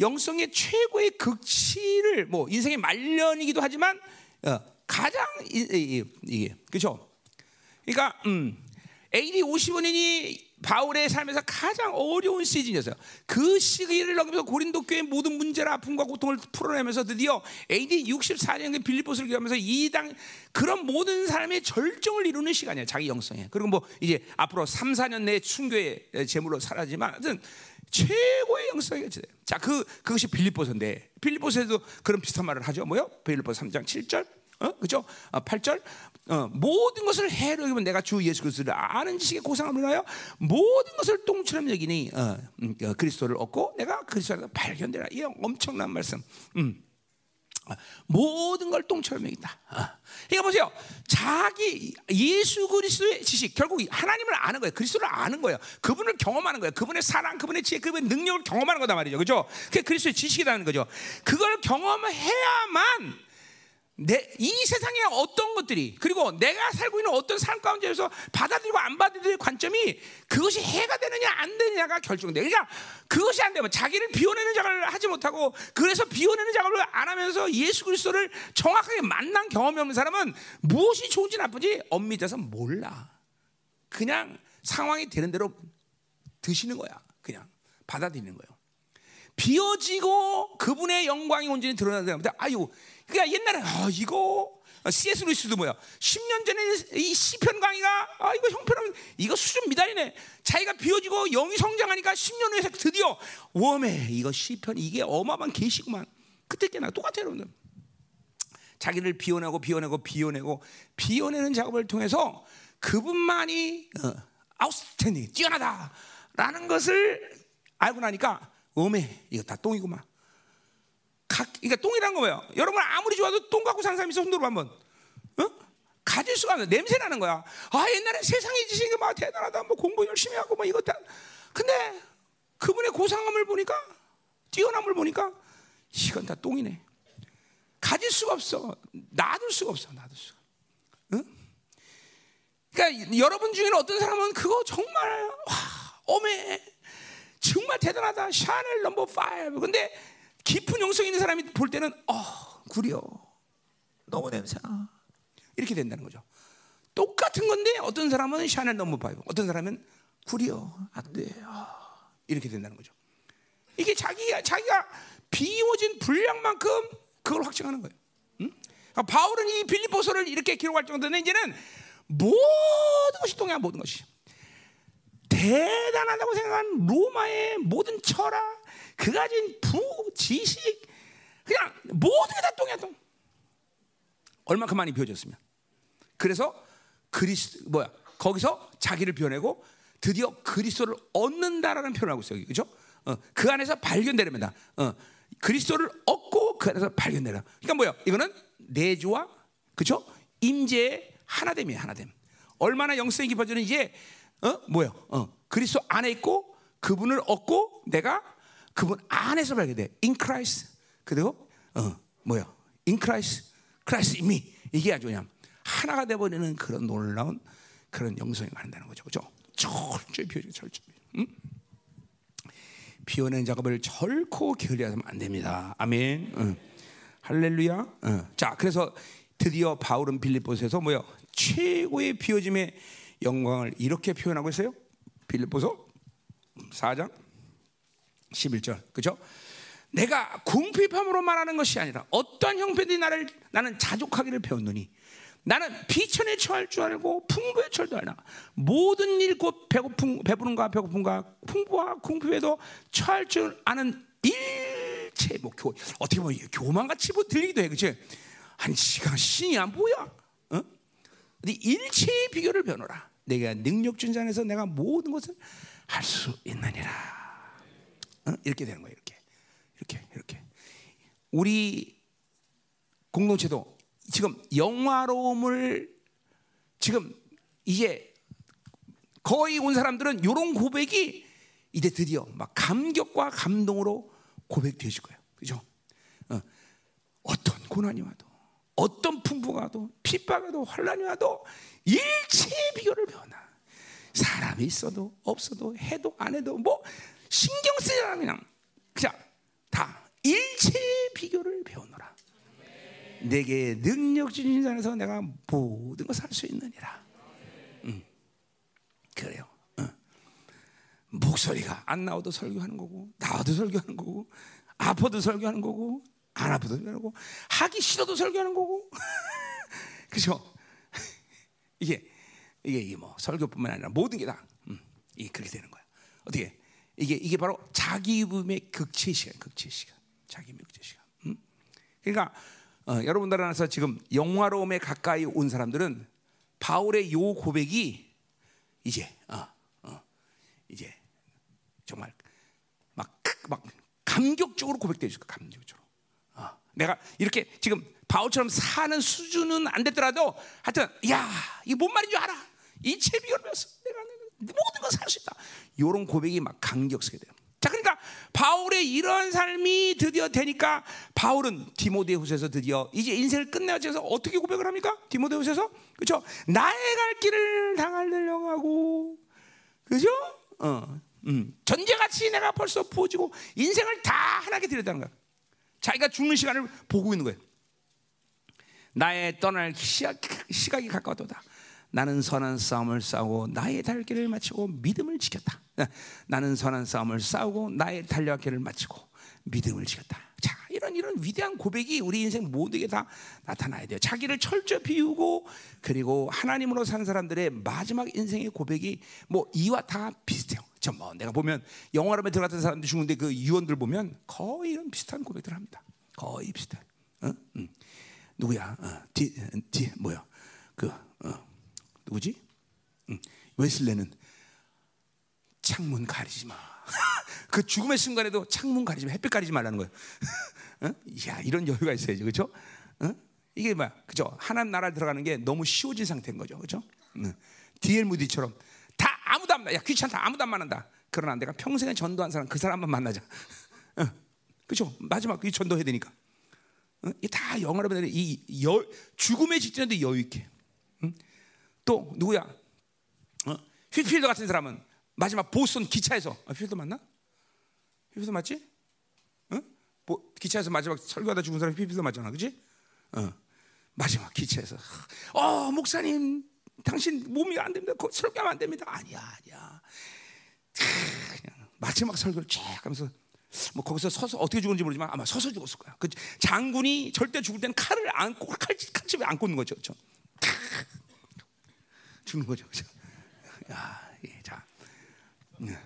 영성의 최고의 극치를 뭐 인생의 말년이기도 하지만 어, 가장 이게 그렇죠? 그러니까 음, AD 55년이 바울의 삶에서 가장 어려운 시즌이었어요. 그 시기를 넘기면서 고린도 교회 모든 문제나 아픔과 고통을 풀어내면서 드디어 AD 64년에 빌립보스를 기하면서 이 당 그런 모든 사람의 절정을 이루는 시간이에요. 자기 영성에. 그리고 뭐 이제 앞으로 3, 4년 내에 순교의 제물로 살아지만 하여튼 최고의 영성이 죠 자, 그 그것이 빌립보서인데 빌립보서에도 그런 비슷한 말을 하죠. 뭐요? 빌립보서 3장 7절. 어? 그죠? 어, 8절. 어, 모든 것을 해로 여기면 내가 주 예수 그리스도를 아는 지식에 고상함을 하여 모든 것을 똥처럼 여기니 어, 음, 어, 그리스도를 얻고 내가 그리스도를 발견되라. 이 엄청난 말씀. 음. 어, 모든 걸 똥처럼 여긴다. 어. 그러니까 보세요. 자기 예수 그리스도의 지식 결국 하나님을 아는 거예요. 그리스도를 아는 거예요. 그분을 경험하는 거예요. 그분의 사랑, 그분의 지혜, 그분의 능력을 경험하는 거다 말이죠. 그죠? 그게 그리스도의 지식이라는 거죠. 그걸 경험해야만 내, 이 세상에 어떤 것들이 그리고 내가 살고 있는 어떤 삶 가운데에서 받아들이고 안 받아들일 관점이 그것이 해가 되느냐 안 되느냐가 결정돼. 그러니까 그것이 안 되면 자기를 비워내는 작업을 하지 못하고 그래서 비워내는 작업을 안 하면서 예수 그리스도를 정확하게 만난 경험이 없는 사람은 무엇이 좋은지 나쁜지 엄밀해서 몰라. 그냥 상황이 되는 대로 드시는 거야. 그냥 받아들이는 거예요. 비워지고 그분의 영광이 온전히 드러나는 사람들 아유 그러니까 옛날에 아 이거 C.S. 루이스도 뭐야? 10년 전에 이 시편 강의가 아 이거 형편은 이거 수준 미달이네. 자기가 비워지고 영이 성장하니까 10년 후에 드디어 웜에 이거 시편 이게 어마어마한 계시구만. 그때 깨나 똑같아요, 여러분들. 자기를 비워내고 비워내고 비워내고 비워내는 작업을 통해서 그분만이 어, 아웃스탠딩 뛰어나다라는 것을 알고 나니까 웜에 이거 다 똥이구만. 각, 그러니까 똥이란 거 뭐예요? 여러분 아무리 좋아도 똥 갖고 사는 사람 있어 손들어 한번. 어? 가질 수가 없는 냄새 나는 거야. 아 옛날에 세상의 지식이 막 대단하다. 뭐 공부 열심히 하고 뭐 이거 다. 근데 그분의 고상함을 보니까 뛰어남을 보니까 이건 다 똥이네. 가질 수가 없어. 놔둘 수가 없어. 놔둘 수가. 응? 그러니까 여러분 중에는 어떤 사람은 그거 정말 와 어메 정말 대단하다. 샤넬 넘버 5. 근데 깊은 영성 있는 사람이 볼 때는 어 구려 너무 냄새나 이렇게 된다는 거죠. 똑같은 건데 어떤 사람은 샤넬 너무 봐요. 어떤 사람은 구려 안돼 어, 이렇게 된다는 거죠. 이게 자기가 자기가 비워진 분량만큼 그걸 확증하는 거예요. 응? 그러니까 바울은 이 빌립보서를 이렇게 기록할 정도는 이제는 모든 것이 똥이야 모든 것이 대단하다고 생각한 로마의 모든 철학 그 가 진 부, 지식, 그냥 모든 게 다 똥이야, 똥. 얼마큼 많이 비워졌으면. 그래서 그리스, 뭐야, 거기서 자기를 비워내고 드디어 그리스도를 얻는다라는 표현을 하고 있어요. 그죠? 어, 그 안에서 발견되렵니다. 어, 그리스도를 얻고 그 안에서 발견되라. 그러니까 뭐야? 이거는 내주와 그죠? 임재의 하나됨이에요, 하나됨. 얼마나 영성이 깊어지는 이제 어 뭐요? 어 그리스도 안에 있고 그분을 얻고 내가 그분 안에서 발견돼. In Christ. 그리고 어 뭐야? In Christ, Christ in me. 이게 아주 그냥 하나가 돼 버리는 그런 놀라운 그런 영성이 가는다는 거죠. 그죠? 철저히 비워지고 철저히. 응? 비워낸 작업을 결코 게을리하면 안 됩니다. 아멘. 응. 할렐루야. 응. 자, 그래서 드디어 바울은 빌립보스에서 뭐요? 최고의 비워짐의 영광을 이렇게 표현하고 있어요. 빌립보서 4장 11절. 그죠? 내가 궁핍함으로 말하는 것이 아니라 어떠한 형편이 나를 나는 자족하기를 배웠노니 나는 비천에 처할 줄 알고 풍부에 처할 줄 알라. 모든 일 곧 배고픔 배부른가 배고픔과 풍부와 궁핍에도 처할 줄 아는 일체 뭐 교, 어떻게 보면 교만같이 뭐 들리기도 해, 그렇지? 아니 시간 신이야 뭐야? 어? 근데 일체의 비교를 배워라. 내가 능력 준 자에서 내가 모든 것을 할 수 있느니라. 어? 이렇게 되는 거예요. 이렇게, 이렇게, 이렇게. 우리 공동체도 지금 영화로움을 지금 이제 거의 온 사람들은 이런 고백이 이제 드디어 막 감격과 감동으로 고백되어질 거예요. 그죠? 어. 어떤 고난이 와도, 어떤 풍부가 와도, 핍박에도 환란이 와도 일체의 비교를 배워나. 사람이 있어도 없어도 해도 안 해도 뭐 신경 쓰지 않아 그냥 그냥 다 일체의 비교를 배우노라. 내게 능력 주신 자에서 내가 모든 것을 할 수 있느니라. 음. 그래요. 어. 목소리가 안 나와도 설교하는 거고 나와도 설교하는 거고 아파도 설교하는 거고 안 아파도 설교하는 거고 하기 싫어도 설교하는 거고 그죠? 이게 이게 뭐 설교뿐만 아니라 모든 게다 음, 이게 그렇게 되는 거야. 어떻게 이게 이게 바로 자기임의 극체 시간, 극체 시간, 자기임의 극체 시간. 음? 그러니까 어, 여러분들 안에서 지금 영화로움에 가까이 온 사람들은 바울의 요 고백이 이제 어, 어, 이제 정말 막, 막 감격적으로 고백되죠. 감격적으로. 어, 내가 이렇게 지금 바울처럼 사는 수준은 안 됐더라도 하여튼 야 이게 뭔 말인 줄 알아. 이체 비교를 배웠어. 내가 모든 걸 살 수 있다. 이런 고백이 막 감격스게 돼요. 자, 그러니까 바울의 이런 삶이 드디어 되니까 바울은 디모데후서에서 드디어 이제 인생을 끝내야지서 어떻게 고백을 합니까? 디모데후서에서 그렇죠? 나의 갈 길을 당하려고 하고 그죠? 어, 음. 전제같이 내가 벌써 부어지고 인생을 다 하나님께 드렸다는 거야. 자기가 죽는 시간을 보고 있는 거예요. 나의 떠날 시각, 시각이 가까웠다. 나는 선한 싸움을 싸우고 나의 달길을 마치고 믿음을 지켰다. 나는 선한 싸움을 싸우고 나의 달려길을 마치고 믿음을 지켰다. 자, 이런 이런 위대한 고백이 우리 인생 모두에게 다 나타나야 돼요. 자기를 철저히 비우고 그리고 하나님으로 산 사람들의 마지막 인생의 고백이 뭐 이와 다 비슷해요. 저뭐 내가 보면 영화로에 들어갔던 사람들 죽는데 그 유언들 보면 거의 이런 비슷한 고백들 합니다. 거의 비슷한. 어? 응. 누구야? 어, 디, 디 뭐야? 그 어. 누구지? 응. 웨슬레는 창문 가리지 마. 그 죽음의 순간에도 창문 가리지 마, 햇빛 가리지 말라는 거예요. 어? 야 이런 여유가 있어야지, 그렇죠? 어? 이게 뭐 그죠? 하나님 나라 들어가는 게 너무 쉬워진 상태인 거죠, 그렇죠? 응. 디엘 무디처럼 다 아무도 안, 야 귀찮다, 아무도 안 만난다. 그러나 내가 평생에 전도한 사람 그 사람만 만나자. 어? 그렇죠? 마지막 이 전도해야 되니까. 어? 이다 영어로 보면 이 여, 죽음의 직전에도 여유 있게. 응? 또 누구야? 어? 휘필드 같은 사람은 마지막 보스턴 기차에서 아, 휘필드 맞나? 휘필드 맞지? 어? 보, 기차에서 마지막 설교하다 죽은 사람 휘필드 맞잖아, 그렇지? 어. 마지막 기차에서 어 목사님 당신 몸이 안 됩니다. 설교하면 안 됩니다. 아니야, 아니야. 그냥 마지막 설교를 쫙 하면서 뭐 거기서 서서 어떻게 죽은지 모르지만 아마 서서 죽었을 거야. 그 장군이 절대 죽을 때는 칼을 안고 칼 칼집에 안고 있는 거죠, 그렇죠? 죽는 거죠. 그죠? 야, 예, 자. 음.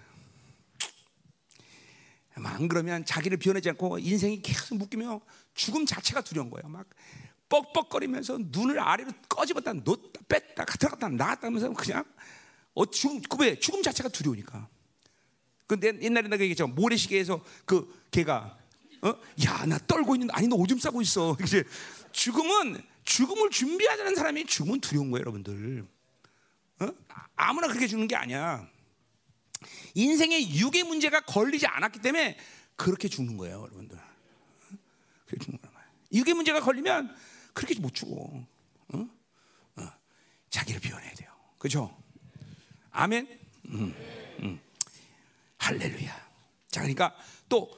안 그러면 자기를 비워내지 않고 인생이 계속 묶이며 죽음 자체가 두려운 거예요. 막 뻑뻑거리면서 눈을 아래로 꺼집었다 놓다 뺐다 들어갔다 나갔다 하면서 그냥 어 죽음 그왜 죽음 자체가 두려우니까. 근데 옛날에 내가 얘기했죠. 모래시계에서 그 걔가 어? 야, 나 떨고 있는데 아니 너 오줌 싸고 있어. 이제 죽음은 죽음을 준비하자는 사람이 죽음은 두려운 거예요, 여러분들. 어? 아무나 그렇게 죽는 게 아니야. 인생의 육의 문제가 걸리지 않았기 때문에 그렇게 죽는 거예요, 여러분들. 그렇게 죽는 거야. 육의 문제가 걸리면 그렇게 못 죽어. 어? 어. 자기를 비워내야 돼요. 그죠? 아멘. 음, 음. 할렐루야. 자, 그러니까 또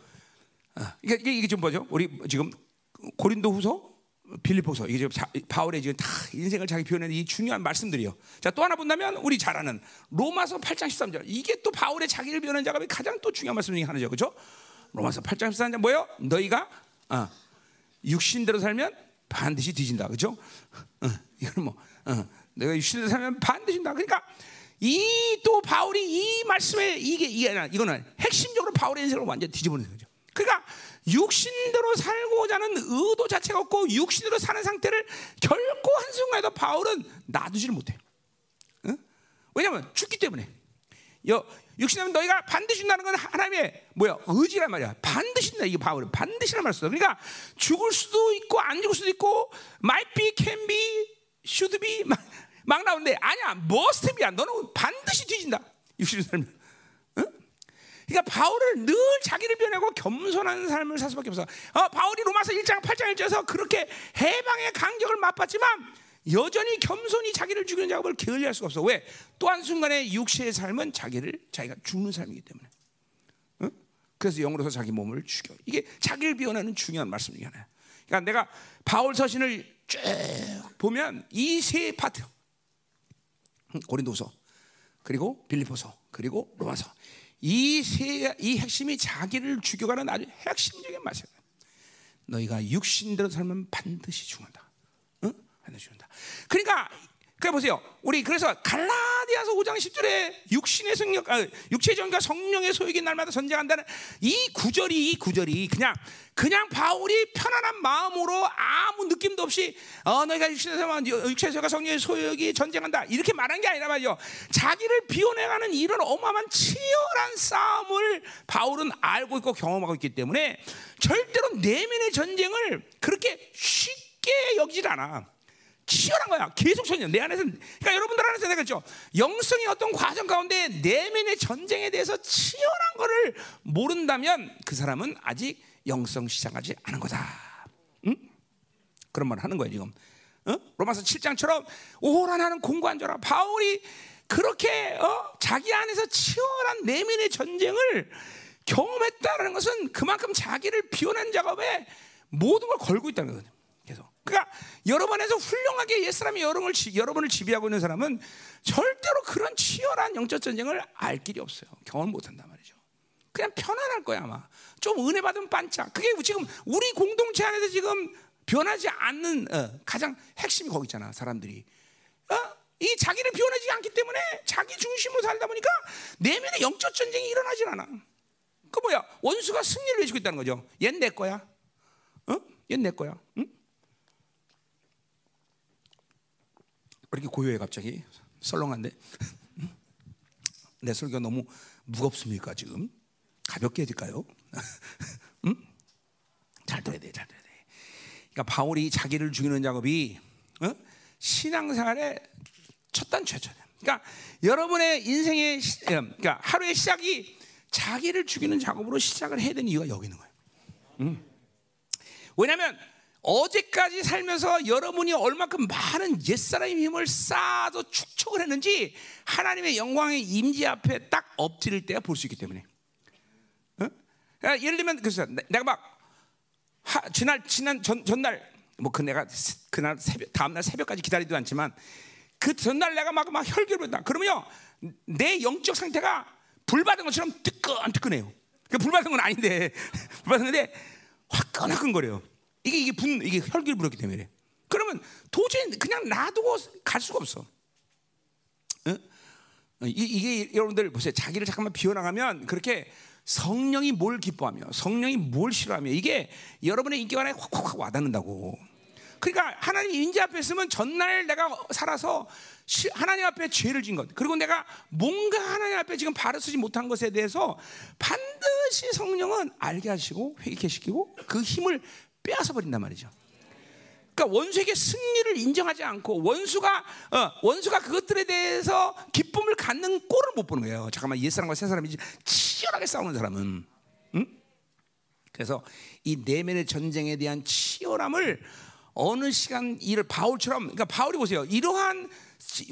어, 이게, 이게 좀 뭐죠? 우리 지금 고린도 후서 빌립보서 이게 지금 자, 바울의 지금 다 인생을 자기 표현하는 이 중요한 말씀들이요. 자 또 하나 본다면 우리 잘 아는 로마서 8장 13절 이게 또 바울의 자기를 표현하는 작업이 가장 또 중요한 말씀 중에 하나죠, 그렇죠? 로마서 8장 13절 뭐요? 너희가 어, 육신대로 살면 반드시 뒤진다, 그렇죠? 어, 이건 뭐 어, 내가 육신대로 살면 반드시 다 그러니까 이 또 바울이 이 말씀에 이게 이게 이거는 핵심적으로 바울의 인생을 완전 뒤집어놓는 거죠. 그러니까 육신대로 살고자 하는 의도 자체가 없고 육신대로 사는 상태를 결코 한순간에도 바울은 놔두지를 못해. 응? 왜냐하면 죽기 때문에. 여, 육신하면 너희가 반드시 준다는 건 하나님의 뭐야 의지란 말이야. 반드시 준다 이게 바울은 반드시란 말을 써. 그러니까 죽을 수도 있고 안 죽을 수도 있고 might be, can be, should be 막, 막 나오는데 아니야 must be야. 너는 반드시 뒤진다. 육신을 살면. 그러니까 바울을 늘 자기를 변하고 겸손한 삶을 살 수밖에 없어. 어, 바울이 로마서 1장 8장 1절에서 그렇게 해방의 간격을 맛봤지만 여전히 겸손히 자기를 죽이는 작업을 게을리할 수가 없어. 왜? 또 한순간에 육체의 삶은 자기를 자기가 죽는 삶이기 때문에. 어? 그래서 영으로서 자기 몸을 죽여. 이게 자기를 비워내는 중요한 말씀 중에 하나야. 그러니까 내가 바울 서신을 쭉 보면 이 세 파트. 고린도서 그리고 빌리포서 그리고 로마서 이 세 이 핵심이 자기를 죽여가는 아주 핵심적인 말이야. 너희가 육신대로 살면 반드시 죽는다. 응? 반드시 죽는다. 그러니까 그래 보세요. 우리 그래서 갈라디아서 5장 10절에 육신의 성령, 아, 육체의 정과 성령의 소욕이 날마다 전쟁한다는 이 구절이 이 구절이 그냥 그냥 바울이 편안한 마음으로 아무 느낌도 없이 어 너희가 육신에서 육체에서가 성령의 소욕이 전쟁한다 이렇게 말한 게 아니라 말이요. 자기를 비워내가는 이런 어마어마한 치열한 싸움을 바울은 알고 있고 경험하고 있기 때문에 절대로 내면의 전쟁을 그렇게 쉽게 여기질 않아. 치열한 거야. 계속 전쟁. 내 안에서, 그러니까 여러분들 안에서 내가 그죠. 영성의 어떤 과정 가운데 내면의 전쟁에 대해서 치열한 거를 모른다면 그 사람은 아직 영성 시작하지 않은 거다. 응? 그런 말을 하는 거예요 지금. 어? 로마서 7장처럼 오라 나는 공고한 줄아. 바울이 그렇게 어? 자기 안에서 치열한 내면의 전쟁을 경험했다는 것은 그만큼 자기를 비워낸 작업에 모든 걸 걸고 있다는 거거든요. 그러니까 여러분에서 훌륭하게 옛사람이 여러분을, 여러분을 지배하고 있는 사람은 절대로 그런 치열한 영적 전쟁을 알 길이 없어요. 경험 못 한단 말이죠. 그냥 편안할 거야, 아마. 좀 은혜 받으면 반짝. 그게 지금 우리 공동체 안에서 지금 변하지 않는 어, 가장 핵심이 거기 있잖아, 사람들이. 어? 이 자기를 변하지 않기 때문에 자기 중심으로 살다 보니까 내면의 영적 전쟁이 일어나질 않아. 그 뭐야? 원수가 승리를 외치고 있다는 거죠. 얜내 거야. 어? 얜내 거야. 응? 이렇게 고요해 갑자기 썰렁한데 내 설교 너무 무겁습니까 지금 가볍게 해줄까요? 응? 잘 들어야 돼, 잘 들어야 돼. 그러니까 바울이 자기를 죽이는 작업이 어? 신앙생활의 첫 단추죠. 그러니까 여러분의 인생의 시, 어, 그러니까 하루의 시작이 자기를 죽이는 작업으로 시작을 해야 되는 이유가 여기 있는 거예요. 응? 왜냐하면 어제까지 살면서 여러분이 얼마큼 많은 옛사람의 힘을 쌓아서 축적을 했는지 하나님의 영광의 임재 앞에 딱 엎드릴 때야 볼 수 있기 때문에. 어? 그러니까 예를 들면 그래서 내가 막 하, 지난 지난 전 전날 뭐 그 내가 그날 새벽 다음 날 새벽까지 기다리지도 않지만 그 전날 내가 막 막 혈기를 했다. 그러면요 내 영적 상태가 불 받은 것처럼 뜨끈 뜨끈해요. 그 불 받은 건 아닌데 불 받은 건데 화끈화끈거려요. 이게 이게 분 이게 혈기를 불었기 때문에 그러면 도저히 그냥 놔두고 갈 수가 없어. 어? 이, 이게 여러분들 보세요. 자기를 잠깐만 비워나가면 그렇게 성령이 뭘 기뻐하며 성령이 뭘 싫어하며 이게 여러분의 인격 안에 확확 와닿는다고. 그러니까 하나님 인지 앞에 있으면 전날 내가 살아서 하나님 앞에 죄를 진 것, 그리고 내가 뭔가 하나님 앞에 지금 바로 쓰지 못한 것에 대해서 반드시 성령은 알게 하시고 회개 시키고 그 힘을 빼앗아 버린단 말이죠. 그러니까 원수에게 승리를 인정하지 않고 원수가 어, 원수가 그것들에 대해서 기쁨을 갖는 꼴을 못 보는 거예요. 잠깐만 옛 사람과 새 사람이 치열하게 싸우는 사람은, 응? 그래서 이 내면의 전쟁에 대한 치열함을 어느 시간 일을 바울처럼, 그러니까 바울이 보세요. 이러한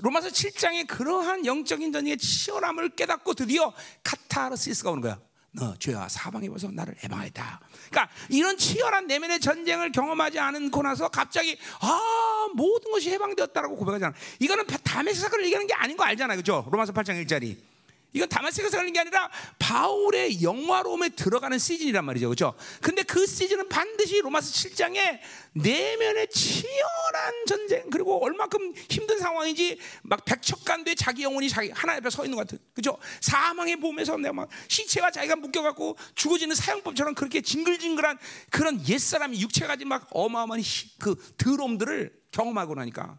로마서 7장의 그러한 영적인 전쟁의 치열함을 깨닫고 드디어 카타르시스가 오는 거야. 너 죄와 사방에 벗어 나를 해방했다. 그러니까 이런 치열한 내면의 전쟁을 경험하지 않고 나서 갑자기 아 모든 것이 해방되었다라고 고백하잖아. 이거는 다메섹 사건을 얘기하는 게 아닌 거 알잖아요, 그렇죠? 로마서 8장 1절이. 이건 다마스커스 가는 게 아니라 바울의 영화로움에 들어가는 시즌이란 말이죠. 그렇죠? 근데 그 시즌은 반드시 로마서 7장에 내면의 치열한 전쟁 그리고 얼마큼 힘든 상황인지 막 백척간도에 자기 영혼이 자기 하나 옆에 서 있는 것 같은. 그렇죠? 사망의 봄에서 내가 막 시체와 자기가 묶여 갖고 죽어지는 사형법처럼 그렇게 징글징글한 그런 옛사람이 육체 가진 막 어마어마한 그 드롬들을 경험하고 나니까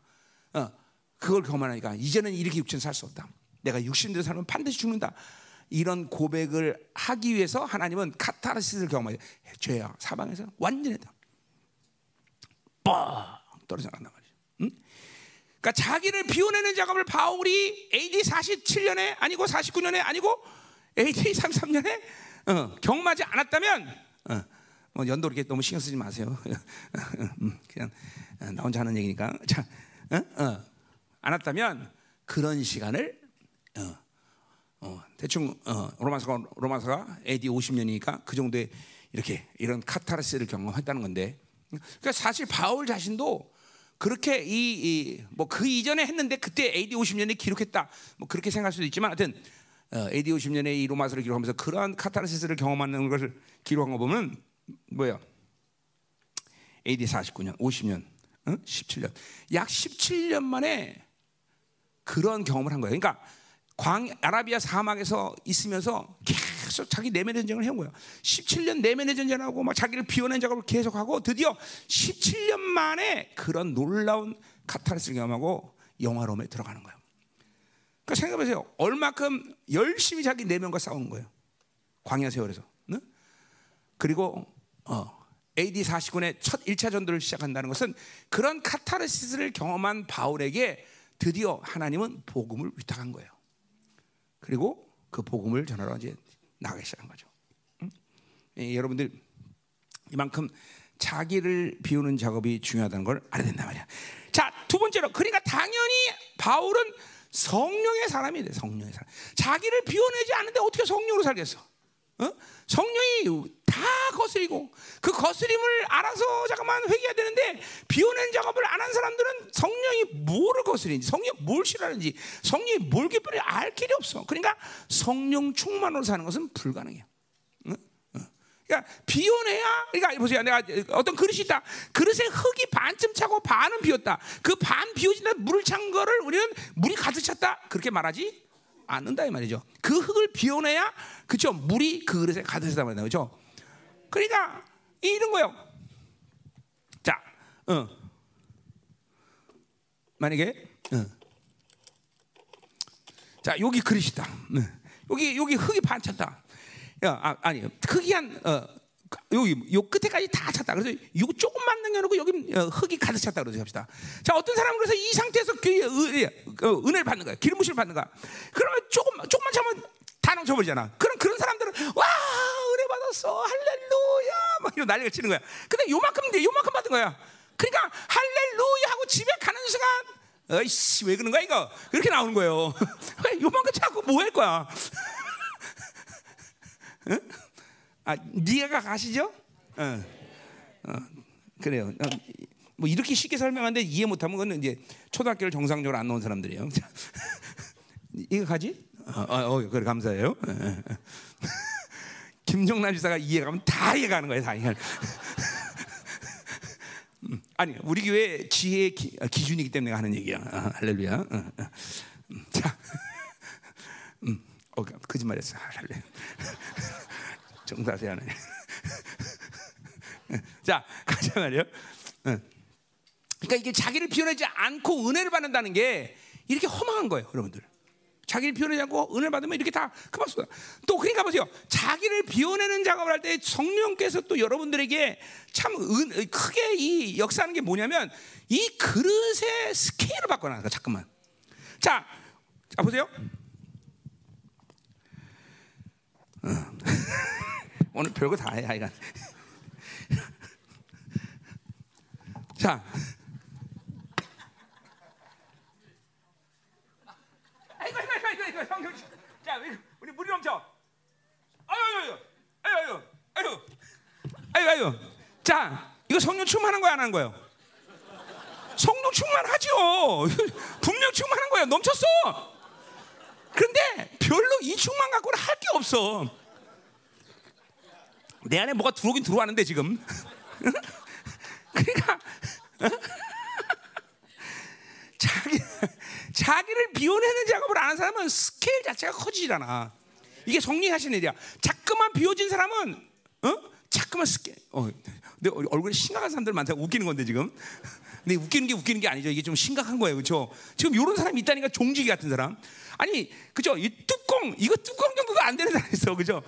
어, 그걸 경험하니까 이제는 이렇게 육체는 살 수 없다. 내가 육신대로 살면 반드시 죽는다. 이런 고백을 하기 위해서 하나님은 카타르시스를 경험하죠. 죄야 사방에서 완전했다. 뻥 떨어져 나간단 말이죠. 응? 그러니까 자기를 비워내는 작업을 바울이 AD 47년에 아니고 49년에 아니고 AD 33년에 어, 경험하지 않았다면 어, 뭐 연도 이렇게 너무 신경 쓰지 마세요. 음, 그냥 어, 나 혼자 하는 얘기니까 자, 어? 어. 않았다면 그런 시간을 어, 어, 대충 어, 로마서가 로마서가 AD 50년이니까 그 정도의 이렇게 이런 카타르시를 경험했다는 건데, 그러니까 사실 바울 자신도 그렇게 이 뭐 그 이전에 했는데 그때 AD 50년에 기록했다, 뭐 그렇게 생각할 수도 있지만 하여튼 어, AD 50년에 이 로마서를 기록하면서 그러한 카타르시스를 경험하는 것을 기록한 거 보면 뭐야? AD 49년, 50년, 어? 17년, 약 17년 만에 그런 경험을 한 거예요. 그러니까 광 아라비아 사막에서 있으면서 계속 자기 내면의 전쟁을 해온 거예요. 17년 내면의 전쟁하고 막 자기를 비워낸 작업을 계속하고 드디어 17년 만에 그런 놀라운 카타르스를 경험하고 영화로움에 들어가는 거예요. 그러니까 생각해보세요. 얼마큼 열심히 자기 내면과 싸우는 거예요. 광야 세월에서. 네? 그리고 어, AD 49년에 첫 1차 전도를 시작한다는 것은 그런 카타르시스를 경험한 바울에게 드디어 하나님은 복음을 위탁한 거예요. 그리고 그 복음을 전하러 이제 나가기 시작한 거죠. 응? 예, 여러분들 이만큼 자기를 비우는 작업이 중요하다는 걸 알아야 된단 말이야. 자, 두 번째로 그러니까 당연히 바울은 성령의 사람이 돼. 성령의 사람. 자기를 비워내지 않는데 어떻게 성령으로 살겠어? 어? 성령이 다 거스리고 그 거스림을 알아서 잠깐만 회개해야 되는데 비워낸 작업을 안 한 사람들은 성령이 뭐를 거스리는지 성령이 뭘 싫어하는지 성령이 뭘 기쁘는지 알 길이 없어. 그러니까 성령 충만으로 사는 것은 불가능해요. 어? 어. 그러니까 비워내야 그러니까 보세요. 내가 어떤 그릇이 있다. 그릇에 흙이 반쯤 차고 반은 비었다. 그 반 비워진다 물을 찬 거를 우리는 물이 가득 찼다. 그렇게 말하지 않는다 이 말이죠. 그 흙을 비워내야 그죠 물이 그 그릇에 가득 차다 말이죠. 그죠? 그러니까 이런 거요. 자, 어. 만약에 어. 자 여기 그릇이다. 어. 여기 여기 흙이 반 찼다. 야, 아, 아니 흙이 한 어, 여기 요 끝에까지 다 찼다. 그래서 요 조금만 남겨놓고 여기 어, 흙이 가득 찼다 그러죠 합시다. 자 어떤 사람은 그래서 이 상태에서 그 은혜를 받는 거야. 기름 부심을 받는 거야. 그러면 조금 조금만 참으면 다 넘쳐버리잖아. 그럼 그런 사람들은 와 은혜 받았어 할렐루야 막 이런 난리가 치는 거야. 근데 요만큼 돼 요만큼 받은 거야. 그러니까 할렐루야 하고 집에 가는 순간 어이씨 왜 그런 거야 이거 이렇게 나오는 거예요. 요만큼 자꾸 뭐 할 거야. 응? 아, 니가 가시죠? 어, 어, 그래요. 어, 뭐 이렇게 쉽게 설명하는데 이해 못하면 그건 이제 초등학교를 정상적으로 안 나온 사람들이에요. 이거 가지? 어, 어, 어 그래 감사해요. 김정남 지사가 이해가면 다 이해가는 거예요, 다 이해. 음, 아니 우리 교회 지혜의 기, 어, 준이기 때문에 하는 얘기야. 아, 할렐루야. 어, 어. 음, 자, 음, 어, 거짓말했어. 할렐루야. 정사세 하네. 자, 가자 말이요. 그러니까 이게 자기를 비워내지 않고 은혜를 받는다는 게 이렇게 허망한 거예요, 여러분들. 자기를 비워내지 않고 은혜를 받으면 이렇게 다 그만습니다. 또 그러니까 보세요. 자기를 비워내는 작업을 할 때 성령께서 또 여러분들에게 참 은, 크게 이 역사하는 게 뭐냐면 이 그릇의 스케일을 바꿔놔. 잠깐만. 자, 자 보세요. 어. 오늘 별거 다 해, 하여간. 자. 아이고, 아이고, 아이고, 아이고, 성경. 자, 우리 물이 넘쳐. 아유, 아유, 아유, 아유, 아유, 아유. 자, 이거 성령 충만한 거야, 안 한 거예요? 성령 충만하죠. 분명 충만한 거예요. 넘쳤어. 그런데 별로 이 충만 갖고는 할 게 없어. 내 안에 뭐가 들어오긴 들어왔는데 지금. 그러니까 자기 자기를 비워내는 작업을 안 하는 사람은 스케일 자체가 커지질 않아. 이게 성리 하시는 일이야. 자꾸만 비워진 사람은 어? 자꾸만 스케일. 어, 내 얼굴에 심각한 사람들 많다. 웃기는 건데 지금. 근데 웃기는 게 웃기는 게 아니죠. 이게 좀 심각한 거예요, 그렇죠? 지금 이런 사람이 있다니까 종지기 같은 사람. 아니, 그죠? 이 뚜껑 이거 뚜껑 정도도 안 되는 사람 있어, 그죠?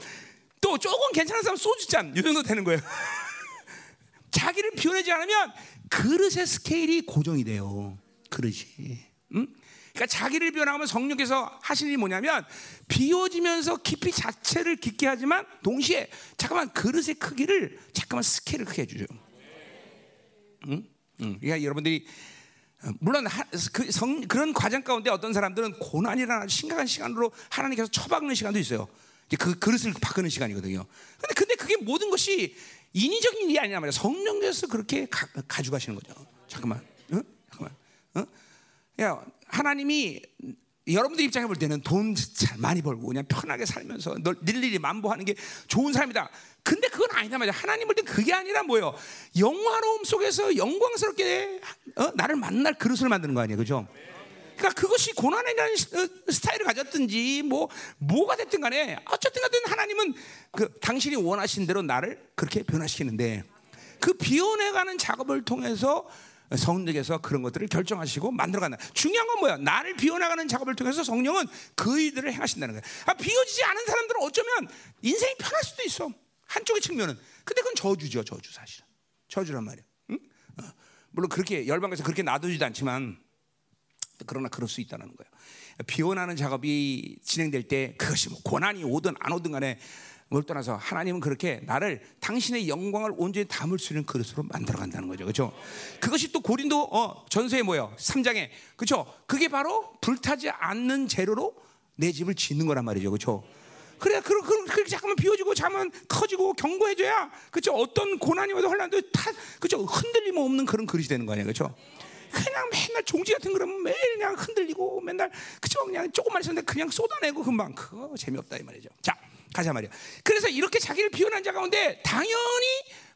또 조금 괜찮은 사람 소주잔 이 정도 되는 거예요. 자기를 비워내지 않으면 그릇의 스케일이 고정이 돼요. 그릇이. 응? 그러니까 자기를 비워나가면 성령께서 하시는 일이 뭐냐면 비워지면서 깊이 자체를 깊게 하지만 동시에 잠깐만 그릇의 크기를 잠깐만 스케일을 크게 해주죠. 응? 응. 그러니까 여러분들이 물론 하, 그 성, 그런 과정 가운데 어떤 사람들은 고난이라는 심각한 시간으로 하나님께서 처박는 시간도 있어요. 그 그릇을 바꾸는 시간이거든요. 근데 근데 그게 모든 것이 인위적인 일이 아니란 말이야. 성령께서 그렇게 가, 져가시는 거죠. 잠깐만, 어? 잠깐만, 어? 야 하나님이 여러분들 입장에 볼 때는 돈 잘 많이 벌고 그냥 편하게 살면서 널 일일이 만보하는 게 좋은 삶이다. 근데 그건 아니다 말이야. 하나님 볼땐 그게 아니라 뭐예요? 영화로움 속에서 영광스럽게 어? 나를 만날 그릇을 만드는 거 아니에요, 그죠? 그러니까 그것이 고난이라는 어, 스타일을 가졌든지 뭐 뭐가 됐든 간에 어쨌든 간에 하나님은 그 당신이 원하신 대로 나를 그렇게 변화시키는데 그 비워내가는 작업을 통해서 성령께서 그런 것들을 결정하시고 만들어간다. 중요한 건 뭐야? 나를 비워나가는 작업을 통해서 성령은 그 일들을 행하신다는 거야. 아, 비워지지 않은 사람들은 어쩌면 인생이 편할 수도 있어. 한쪽의 측면은. 근데 그건 저주죠, 저주 사실은. 저주란 말이야. 응? 어. 물론 그렇게 열방에서 그렇게 놔두지도 않지만 그러나 그럴 수 있다는 거예요. 비워나는 작업이 진행될 때 그것이 뭐 고난이 오든 안 오든 간에 뭘 떠나서 하나님은 그렇게 나를 당신의 영광을 온전히 담을 수 있는 그릇으로 만들어 간다는 거죠. 그렇죠? 그것이 또 고린도 어, 전서에 뭐예요? 3장에. 그렇죠? 그게 바로 불타지 않는 재료로 내 집을 짓는 거란 말이죠. 그렇죠? 그래, 그, 그, 그렇게 잠깐만 비워지고 잠은 커지고 경고해줘야, 그렇죠? 어떤 고난이 와도 혼란도 다, 그렇죠? 흔들림 없는 그런 그릇이 되는 거 아니에요, 그렇죠? 그냥 맨날 종지 같은 그러면 매일 그냥 흔들리고 맨날 그죠 그냥 조금만 있었는데 그냥 쏟아내고 금방 그거 재미없다 이 말이죠. 자 가자 말이야. 그래서 이렇게 자기를 비워낸 자 가운데 당연히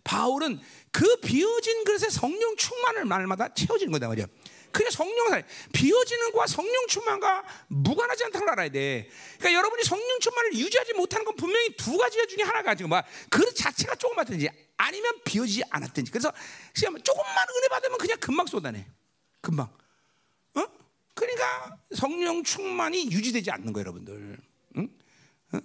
바울은 그 비워진 그릇에 성령 충만을 말마다 채워지는 거다 말이야. 그게 성령 살 비워지는 것과 성령 충만과 무관하지 않다는 걸 알아야 돼. 그러니까 여러분이 성령 충만을 유지하지 못하는 건 분명히 두 가지 중에 하나가 지금 뭐 그릇 자체가 조그맣든지 아니면 비워지지 않았든지. 그래서 조금만 은혜 받으면 그냥 금방 쏟아내. 금방. 어? 그러니까 성령 충만이 유지되지 않는 거예요, 여러분들. 응? 어?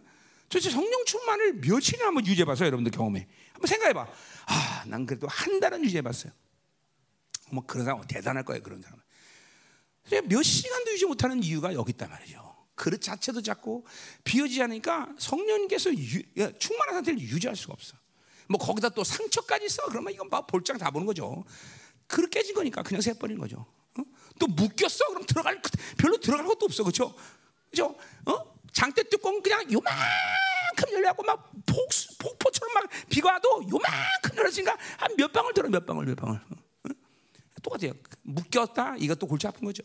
도대체 성령 충만을 며칠이나 한번 유지해봐서 여러분들 경험해. 한번 생각해봐. 아, 난 그래도 한 달은 유지해봤어요. 뭐 그런 사람 대단할 거예요, 그런 사람. 몇 시간도 유지 못하는 이유가 여기 있단 말이죠. 그릇 자체도 작고 비워지지 않으니까 성령님께서 유, 충만한 상태를 유지할 수가 없어. 뭐 거기다 또 상처까지 써 그러면 이건 막 볼장 다 보는 거죠. 그렇게 깨진 거니까 그냥 새버린 거죠. 어? 또 묶였어 그럼 들어갈 별로 들어갈 것도 없어 그렇죠? 그죠? 어? 장대 뚜껑 그냥 요만큼 열려갖고 막 폭, 폭포처럼 막 비가 와도 요만큼 열었으니까 한 몇 방울 들어 몇 방울 몇 방울 어? 똑같아요. 묶였다 이것도 골치 아픈 거죠.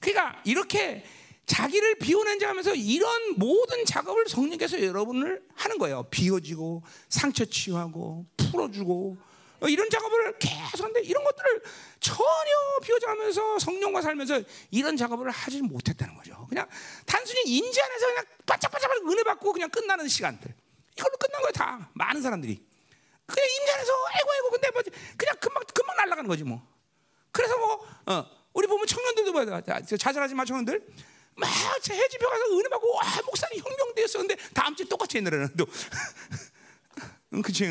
그러니까 이렇게 자기를 비워낸 자 하면서 이런 모든 작업을 성령께서 여러분을 하는 거예요. 비워지고 상처 치유하고 풀어주고 어, 이런 작업을 계속 하는데 이런 것들을 전혀 비워져가면서 성령과 살면서 이런 작업을 하지 못했다는 거죠. 그냥 단순히 인지 안에서 그냥 바짝바짝 은혜 받고 그냥 끝나는 시간들. 이걸로 끝난 거예요, 다. 많은 사람들이. 그냥 인지 안에서 아이고, 아이고, 근데 뭐 그냥 금방, 금방 날아가는 거지 뭐. 그래서 뭐, 어, 우리 보면 청년들도 뭐야. 자잘하지 마, 청년들. 막 해집에 가서 은혜 받고, 와, 목사님 혁명되었어. 근데 다음 주에 똑같이 했느라는 또. 그치.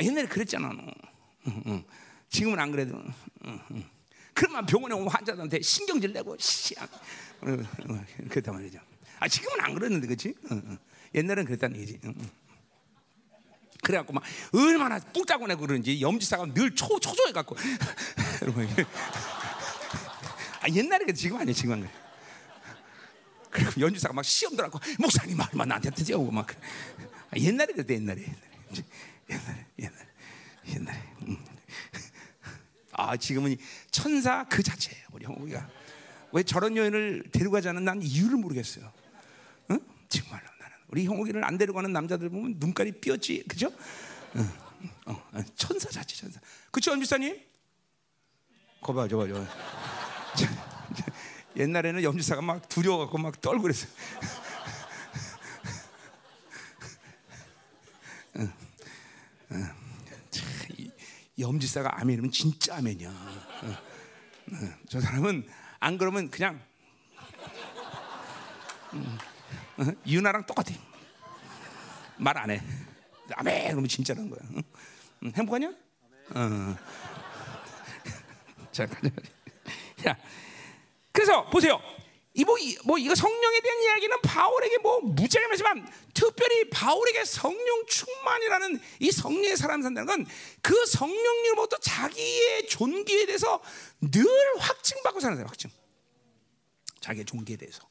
아, 옛날에 그랬잖아. 너. 지금은 안 그래도. 응, 그러면 병원에 오면 환자들한테 신경질 내고 씨야. 그렇단 말이죠. 아 지금은 안 그랬는데 그렇지? 옛날엔 그랬다는 얘기지. 그래갖고 막 얼마나 뿡 짜고 내고 그런지 염지사가 늘 초, 초조해갖고 아, 옛날에 그 지금 아니야 지금 안 그래. 그리고 연주사가 막 시험 들어갖고 목사님 말만 나한테 드지고 막 아, 옛날에 그때 옛날에 옛날에 옛날에 옛날에 옛날에. 음. 아 지금은 천사 그 자체예요 우리 형욱이가. 왜 저런 여인을 데려가자는 난 이유를 모르겠어요. 응? 정말로 나는 우리 형욱이를 안 데려가는 남자들 보면 눈깔이 삐었지, 그죠? 응. 어, 어, 천사 자체 천사. 그쵸, 엄지사님? 거봐, 저봐, 저봐. 옛날에는 염지사가 막 두려워갖고 막 떨고 그랬어. 응. 응. 염지사가 아멘이면 진짜 아멘이야. 응. 응. 저 사람은 안 그러면 그냥 응. 유나랑 똑같아. 말 안 해. 아멘 그러면 진짜라는 거야. 응? 행복하냐? 어. 자, 가자. 야, 그래서 보세요. 이뭐 뭐 이거 성령에 대한 이야기는 바울에게 뭐 무지하게 많지만 특별히 바울에게 성령 충만이라는 이 성령의 사람 산다는 건 그 성령님으로부터 자기의 존귀에 대해서 늘 확증받고 사는 거예요. 확증. 자기의 존귀에 대해서.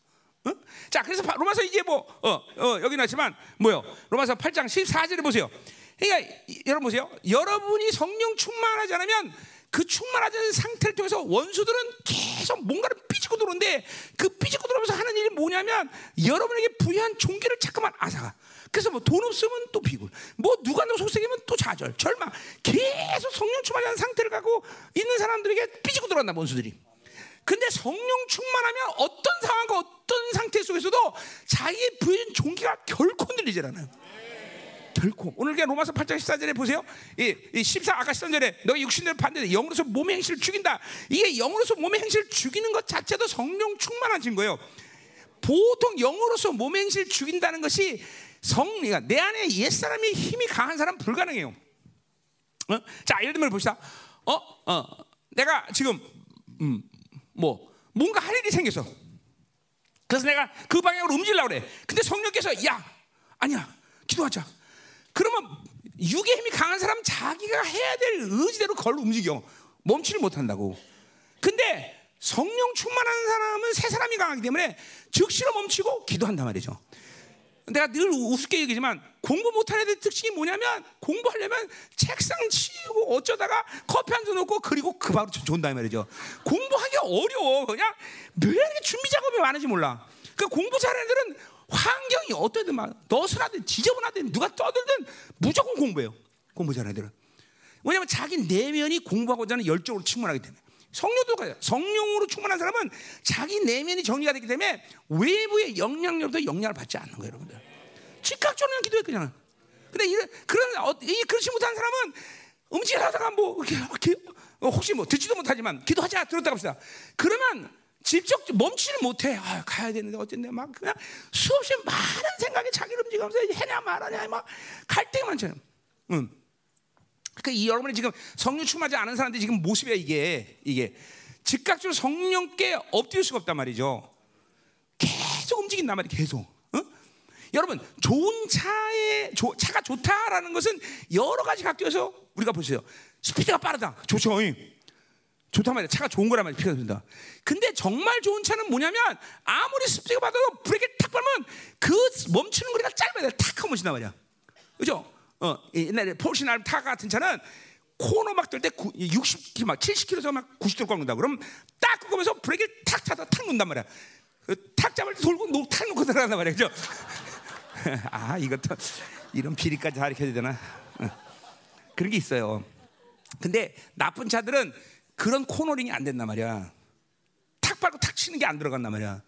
어? 자, 그래서 로마서 이제 뭐 어, 어, 여기 나지만 뭐요? 로마서 8장 14절에 보세요. 그러니까 여러분 보세요. 여러분이 성령 충만하지 않으면 그 충만하지 않은 상태를 통해서 원수들은 계속 뭔가를 삐지고 들어오는데 그 삐지고 들어오면서 하는 일이 뭐냐면 여러분에게 부여한 종기를 자꾸만 앗아가. 그래서 뭐 돈 없으면 또 비굴, 뭐 누가 너 속삭이면 또 좌절, 절망. 계속 성령 않은 상태를 갖고 있는 사람들에게 삐지고 들어간다 원수들이. 근데 성령 충만하면 어떤 상황과 어떤 상태 속에서도 자기의 부여진 종기가 결코 흔들리질 않아요. 결코. 오늘 그냥 로마서 8장 14절에 보세요. 이, 이 14, 아까 13절에 너희 육신을 반대 영으로서 몸의 행실을 죽인다. 이게 영으로서 몸의 행실을 죽이는 것 자체도 성령 충만하신 거예요. 보통 영으로서 몸의 행실을 죽인다는 것이 성리가 그러니까 내 안에 옛 사람이 힘이 강한 사람 불가능해요. 어? 자, 예를 들면 봅시다. 어, 어, 내가 지금, 음, 뭐, 뭔가 할 일이 생겼어. 그래서 내가 그 방향으로 움직이려고 그래. 근데 성령께서, 야, 아니야, 기도하자. 그러면 육의 힘이 강한 사람은 자기가 해야 될 의지대로 걸로 움직여. 멈추지 못한다고. 근데 성령 충만한 사람은 새 사람이 강하기 때문에 즉시로 멈추고 기도한단 말이죠. 내가 늘 우습게 얘기지만 공부 못하는 애들 특징이 뭐냐면 공부하려면 책상 치우고 어쩌다가 커피 한 잔 놓고 그리고 그 바로 존다 말이죠. 공부하기 어려워. 그냥 왜 이렇게 준비 작업이 많은지 몰라. 그 공부 잘하는 애들은 환경이 어떠든 막 너스라든 지저분하든 누가 떠들든 무조건 공부해요. 공부 잘하는 애들은. 왜냐하면 자기 내면이 공부하고자 하는 열정으로 충만하기 때문에. 성령도 가요. 성령으로 충만한 사람은 자기 내면이 정리가 되기 때문에 외부의 영향력도 영향을 받지 않는 거예요, 여러분들. 즉각적으로 기도해 그냥. 근데 이런 그런 어, 이 그렇지 못한 사람은 음식하다가 뭐 이렇게, 이렇게 혹시 뭐 듣지도 못하지만 기도하자 들었다 갑시다. 그러면 직접 멈추지 못해. 아, 가야 되는데 어쨌네. 막 그냥 수없이 많은 생각이 자기를 움직이면서 해냐 말하냐 막 갈등이 많잖아요. 응. 그러니까 이 여러분이 지금 성령 충만하지 않은 사람들이 지금 모습이야 이게 이게 즉각적으로 성령께 엎드릴 수가 없단 말이죠. 계속 움직인단 말이야 계속. 어? 여러분 좋은 차에 조, 차가 좋다라는 것은 여러 가지 각도에서 우리가 보세요. 스피드가 빠르다. 좋죠. 좋단 말이야. 차가 좋은 거란 말이야. 피가 된다. 근데 정말 좋은 차는 뭐냐면 아무리 스피드가 빠르도 브레이크를 탁 밟으면 그 멈추는 거리가 짧아야 돼. 탁 하면 멈춘단 말이야. 그죠? 어, 옛날에 포르쉐나 타 같은 차는 코너 막 뜰 때 60km, 막 70km에서 막 90도로 꺾는다. 그럼 딱 꺾으면서 브레이크를 탁 차다 탁 놓는단 말이야. 그탁 잡을 때 돌고 노, 탁 놓고 들어간단 말이야. 그죠? 아, 이것도 이런 비리까지 가르쳐야 되나? 어. 그런 게 있어요. 근데 나쁜 차들은 그런 코너링이 안 된단 말이야. 탁 밟고 탁 치는 게 안 들어간단 말이야.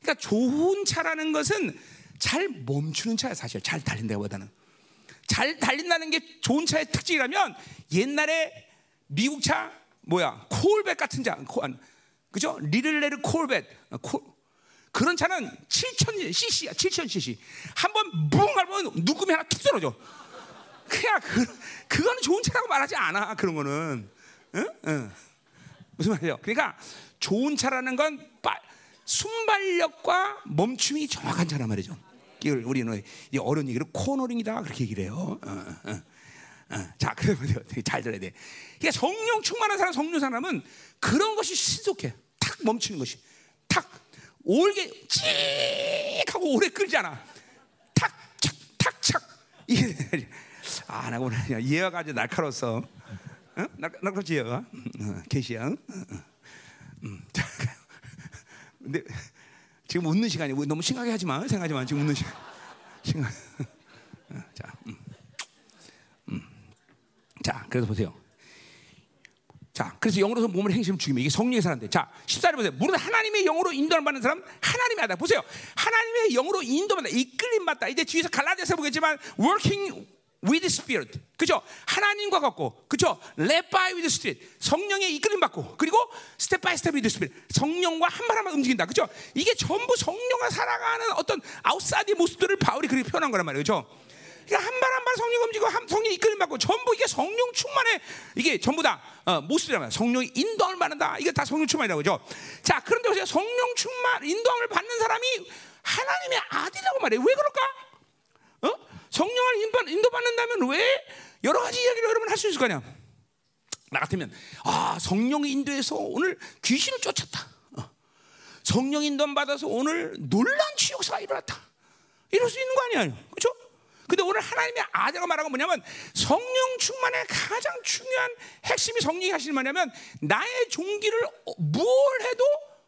그러니까 좋은 차라는 것은 잘 멈추는 차야 사실. 잘 달린다기보다는. 잘 달린다는 게 좋은 차의 특징이라면 옛날에 미국 차 뭐야 콜벳 같은 차, 그죠? 리를레르 콜벳, 콜, 그런 차는 7,000cc야, 7,000cc. 한 번 붕 밟으면 누구미 하나 툭 떨어져. 그냥 그, 그거는 좋은 차라고 말하지 않아. 그런 거는, 응? 응. 무슨 말이에요? 그러니까 좋은 차라는 건 빠, 순발력과 멈춤이 정확한 차란 말이죠. 이걸 우리는 이 어려운 얘기를 코너링이다 그렇게 얘기를 해요. 어, 어, 어. 자, 그러면 잘 들어야 돼. 그러니까 성령 충만한 사람, 성령 사람은 그런 것이 신속해. 탁 멈추는 것이. 탁 올게 찍 하고 오래 끌지 않아. 탁, 착, 탁, 착. 이게 아, 나 오늘 그냥 예화가 아주 날카로웠어. 예화가? 응, 계시야. 응? 응, 응. 자, 근데 지금 웃는 시간이 너무 심하게 하지 마. 생각하지 마. 지금 웃는 시간. 심각. 자, 음. 음. 자, 그래서 보세요. 자, 그래서 영으로서 몸을 행실을 죽이면 이게 성령의 사람들. 자, 14절 보세요. 무릇 하나님의 영으로 인도를 받는 사람 하나님이 하다. 보세요. 하나님의 영으로 인도받다. 이끌림 받다. 이제 뒤에서 갈라디아서 보겠지만 walking with spirit. 그죠? 하나님과 같고. 그죠? led by with spirit. 성령의 이끌림 받고. 그리고 step by step with spirit. 성령과 한 발 한 발 움직인다. 그죠? 이게 전부 성령과 살아가는 어떤 outside의 모습들을 바울이 그렇게 표현한 거란 말이에요. 그죠? 그러니까 한 발 한 발 성령 움직이고 한 성령 이끌림 받고 전부 이게 성령 충만의 이게 전부 다 어, 모습이란 말이야. 성령이 인도함을 받는다. 이게 다 성령 충만이라고 그죠? 자, 그런데 보세요. 성령 충만 인도함을 받는 사람이 하나님의 아들이라고 말해. 왜 그럴까? 어? 성령을 인도, 인도받는다면 왜 여러 가지 이야기를 여러분 할 수 있을 거냐? 나 같으면 아 성령 인도에서 오늘 귀신을 쫓았다. 어. 성령 인도 받아서 오늘 놀란 치욕사가 일어났다. 이럴 수 있는 거 아니에요, 그렇죠? 근데 오늘 하나님의 아들가 말한 건 뭐냐면 성령 충만의 가장 중요한 핵심이 성령이 하시는 말이냐면 나의 종기를 뭘 해도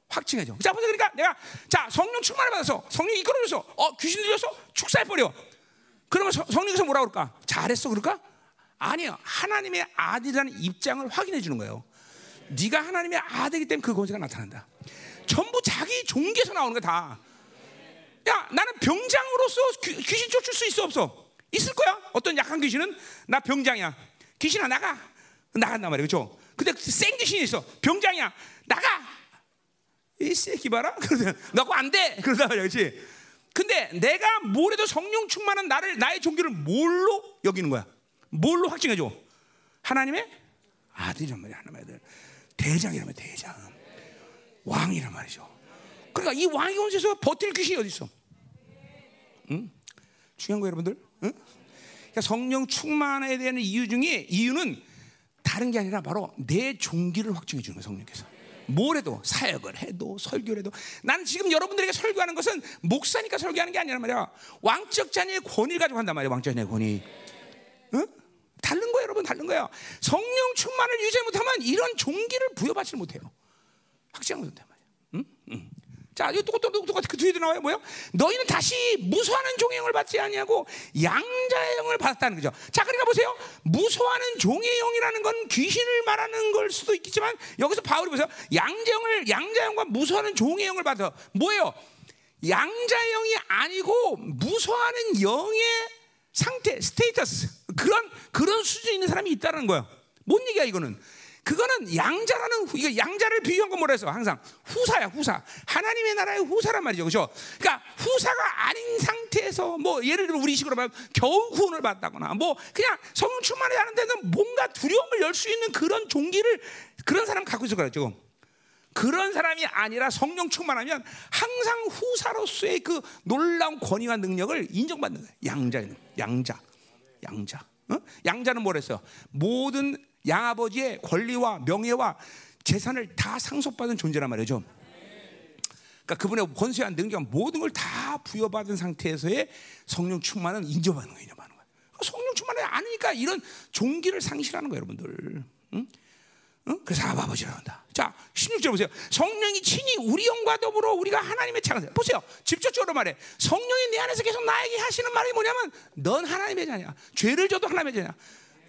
확증해줘. 자 보세요. 그러니까 내가 자 성령 충만을 받아서 성령 이끌어줘서 어 귀신 들려서 축사해 버려. 그러면 성령께서 뭐라 그럴까? 잘했어 그럴까? 아니요. 하나님의 아들이라는 입장을 확인해 주는 거예요. 네가 하나님의 아들이기 때문에 그 권세가 나타난다. 전부 자기 종기에서 나오는 거 다. 야, 나는 병장으로서 귀, 신 쫓을 수 있어 없어? 있을 거야. 어떤 약한 귀신은 나 병장이야. 귀신아 나가. 나간단 말이야. 그죠? 근데 생 귀신이 있어. 병장이야. 나가. 이 새끼 봐라. 그러면 나고 안 돼. 그러단 말이야. 그렇지? 근데 내가 뭐래도 성령 충만한 나를 나의 종교를 뭘로 여기는 거야? 뭘로 확증해 줘? 하나님의 아들이란 말이야. 하나님의 아들. 대장이란 말이야. 대장. 왕이란 말이죠. 그러니까 이 왕의 원세에서 버틸 귀신이 어디 있어? 응? 중요한 거 여러분들. 응? 그러니까 성령 충만에 대한 이유 중에 이유는 다른 게 아니라 바로 내 종기를 확증해 주는 거예요. 성령께서. 뭘 해도 사역을 해도 설교를 해도 나는 지금 여러분들에게 설교하는 것은 목사니까 설교하는 게 아니란 말이야. 왕적 자녀의 권위를 가지고 한단 말이야. 왕적 자녀의 권위. 응? 다른 거예요, 여러분. 다른 거예요. 성령 충만을 유지 못하면 이런 종기를 부여받지 못해요. 응? 응. 자, 이거 똑같이 그 뒤에 나와요. 뭐요? 너희는 다시 무소하는 종의 영을 받지 아니하고 양자의 영을 받았다는 거죠. 자, 그러니까 보세요. 무소하는 종의 영이라는 건 귀신을 말하는 걸 수도 있겠지만 여기서 바울이 보세요. 양자 영을 양자 영과 무소하는 종의 영을 받아. 뭐예요? 양자 영이 아니고 무소하는 영의 상태, 스테이터스 그런 그런 수준에 있는 사람이 있다는 거야. 뭔 얘기야 이거는? 그거는 양자라는 이거 양자를 비유한 건 뭐라 해서 항상 후사야 후사. 하나님의 나라의 후사란 말이죠. 그렇죠? 그러니까 후사가 아닌 상태에서 뭐 예를 들어 우리 식으로 말하면 겨우 구원을 받다거나 뭐 그냥 성령 충만이 하는 데는 뭔가 두려움을 열 수 있는 그런 종기를 그런 사람 갖고 있을 거예요. 지금 그런 사람이 아니라 성령 충만하면 항상 후사로서의 그 놀라운 권위와 능력을 인정받는 거예요. 양자는. 양자. 양자. 어? 양자는 뭐랬어요? 모든 양아버지의 권리와 명예와 재산을 다 상속받은 존재란 말이죠. 그러니까 그분의 권세한 능력 모든 걸 다 부여받은 상태에서의 성령 충만은 인정받는 거예요. 인정받는 거예요. 그러니까 성령 충만을 아니까 이런 종기를 상실하는 거예요, 여러분들. 응? 응? 그래서 아버지라고 한다. 자, 16절 보세요. 성령이 친히 우리 영과 더불어 우리가 하나님의 창세. 보세요. 직접적으로 말해. 성령이 내 안에서 계속 나에게 하시는 말이 뭐냐면 넌 하나님의 자녀야. 죄를 져도 하나님의 자녀야.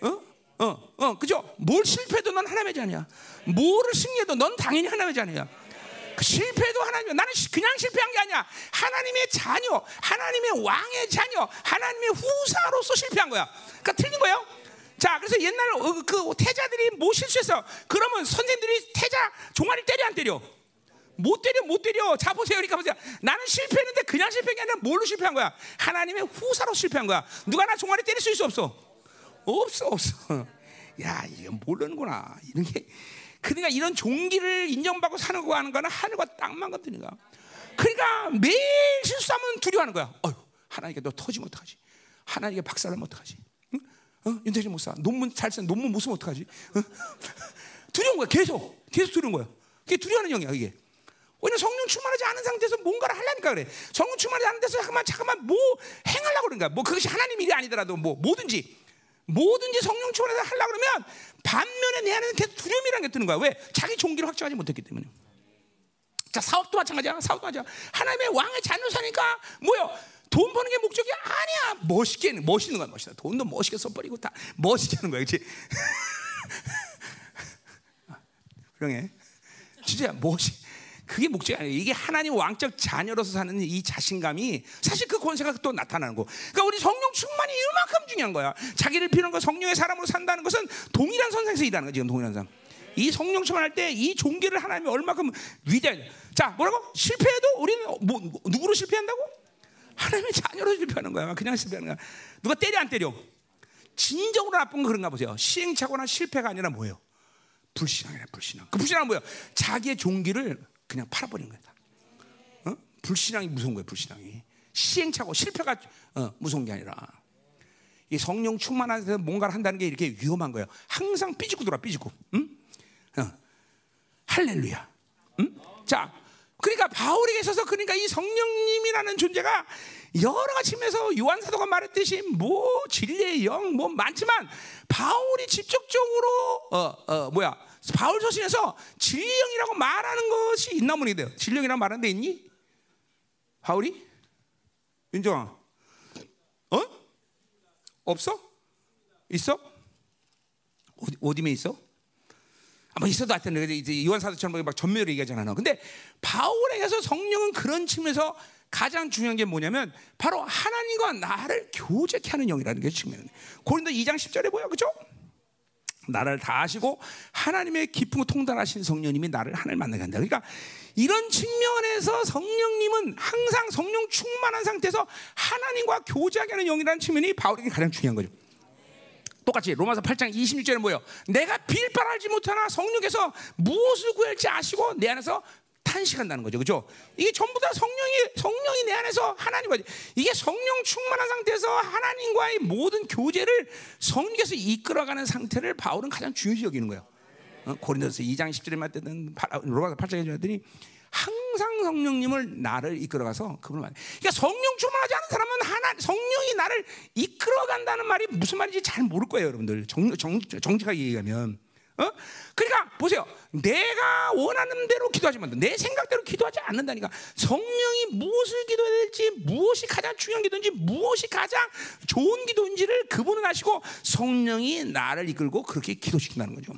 어? 어, 어, 그죠? 뭘 실패해도 넌 하나님의 자녀야. 뭐를 승리해도 넌 당연히 하나님의 자녀야. 그 실패도 하나님, 나는 그냥 실패한 게 아니야. 하나님의 자녀, 하나님의 왕의 자녀, 하나님의 후사로서 실패한 거야. 그러니까 틀린 거예요. 자, 그래서 옛날 어, 그 태자들이 뭐 실수했어? 그러면 선생들이 태자 종아리 때려 안 때려? 못 때려 못 때려. 자 보세요. 그러니까 보세요. 나는 실패했는데 그냥 실패한 게 아니라 뭘로 실패한 거야? 하나님의 후사로 실패한 거야. 누가 나 종아리 때릴 수 있어 없어? 없어 없어. 야 이거 모르는구나 이런 게. 그러니까 이런 종기를 인정받고 사는 거 하는 거는 하늘과 땅만 같으니까. 그러니까 매일 실수하면 두려워하는 거야. 어휴, 하나님께 너 터지면 어떡하지? 하나님께 박살나면 어떡하지? 응? 어? 윤태진 목사 논문 잘 쓴 논문 못 쓰면 어떡하지? 어? 두려운 거야 계속 계속 두려운 거야. 그게 두려워하는 영이야 이게. 왜냐면 성령 충만하지 않은 상태에서 뭔가를 하려니까 그래. 성령 충만하지 않은 데서 잠깐만 잠깐만 뭐 행하려고 그러는가. 뭐 그것이 하나님 일이 아니더라도 뭐 뭐든지 뭐든지 성령 충만해서 하려고 그러면 반면에 내 안에는 계속 두려움이라는 게 드는 거야. 왜? 자기 종기를 확정하지 못했기 때문에. 자, 사업도 마찬가지야. 사업도 마찬가지야. 하나님의 왕의 자녀 사니까 뭐요? 돈 버는 게 목적이 아니야. 멋있게 멋있는 거야, 멋있다. 돈도 멋있게 써버리고 다 멋있게 하는 거야, 그렇지? 그러게. 진짜 멋이. 그게 목적이 아니에요. 이게 하나님 왕적 자녀로서 사는 이 자신감이 사실 그 권세가 또 나타나는 거. 그러니까 우리 성령 충만이 이만큼 중요한 거야. 자기를 피는 거 성령의 사람으로 산다는 것은 동일한 선상에서 일하는 거야. 지금 동일한 사람. 이 성령 충만할 때 이 종기를 하나님이 얼마큼 위대한. 자, 뭐라고? 실패해도 우리는 뭐, 누구로 실패한다고? 하나님의 자녀로 실패하는 거야. 그냥 실패하는 거야. 누가 때려 안 때려? 진정으로 나쁜 건 그런가 보세요. 시행착오나 실패가 아니라 뭐예요? 불신앙이라 불신앙. 그 불신앙은 뭐예요? 자기의 종기를 그냥 팔아버리는 거다. 어? 불신앙이 무서운 거예요. 불신앙이 시행착오 실패가 어, 무서운 게 아니라 이 성령 충만한 데서 뭔가를 한다는 게 이렇게 위험한 거예요. 항상 삐지고 돌아 삐지고. 응? 어. 할렐루야. 응? 자, 그러니까 바울에게 있어서 그러니까 이 성령님이라는 존재가 여러 가지 측면에서 요한 사도가 말했듯이 뭐 진리의 영 뭐 많지만 바울이 직접적으로 어, 어 뭐야 바울 서신에서 진리형이라고 말하는 것이 있나 모르겠어요. 진리형이라고 말하는 데 있니? 바울이? 윤정아, 어? 없어? 있어? 어디, 어디에 있어? 아마 있어도 하여튼 이제 요한 사도처럼 막 전면으로 얘기하잖아. 근데 바울에게서 성령은 그런 측면에서 가장 중요한 게 뭐냐면 바로 하나님과 나를 교제케 하는 영이라는 게 측면이에요. 고린도 2장 10절에 뭐야, 그죠? 나를 다 아시고 하나님의 깊은 통달하신 성령님이 나를 하나님 만나게 한다. 그러니까 이런 측면에서 성령님은 항상 성령 충만한 상태에서 하나님과 교제하게 하는 영이라는 측면이 바울에게 가장 중요한 거죠. 똑같이 로마서 8장 26절에 뭐예요? 내가 빌바하지 못하나 성령께서 무엇을 구할지 아시고 내 안에서 탄식한다는 거죠. 그죠? 이게 전부 다 성령이 성령이 내 안에서 하나님과 이게 성령 충만한 상태에서 하나님과의 모든 교제를 성령께서 이끌어가는 상태를 바울은 가장 중요시 여기는 거예요. 어? 고린도서 2장 10절에 말했던 로마서 8장에 말했더니 항상 성령님을 나를 이끌어가서 그분을 만. 그러니까 성령 충만하지 않은 사람은 하나 성령이 나를 이끌어간다는 말이 무슨 말인지 잘 모를 거예요, 여러분들. 정, 정, 정직하게 얘기하면. 어? 그러니까 보세요. 내가 원하는 대로 기도하지만 내 생각대로 기도하지 않는다니까. 성령이 무엇을 기도해야 될지, 무엇이 가장 중요한 기도인지, 무엇이 가장 좋은 기도인지를 그분은 아시고 성령이 나를 이끌고 그렇게 기도시킨다는 거죠.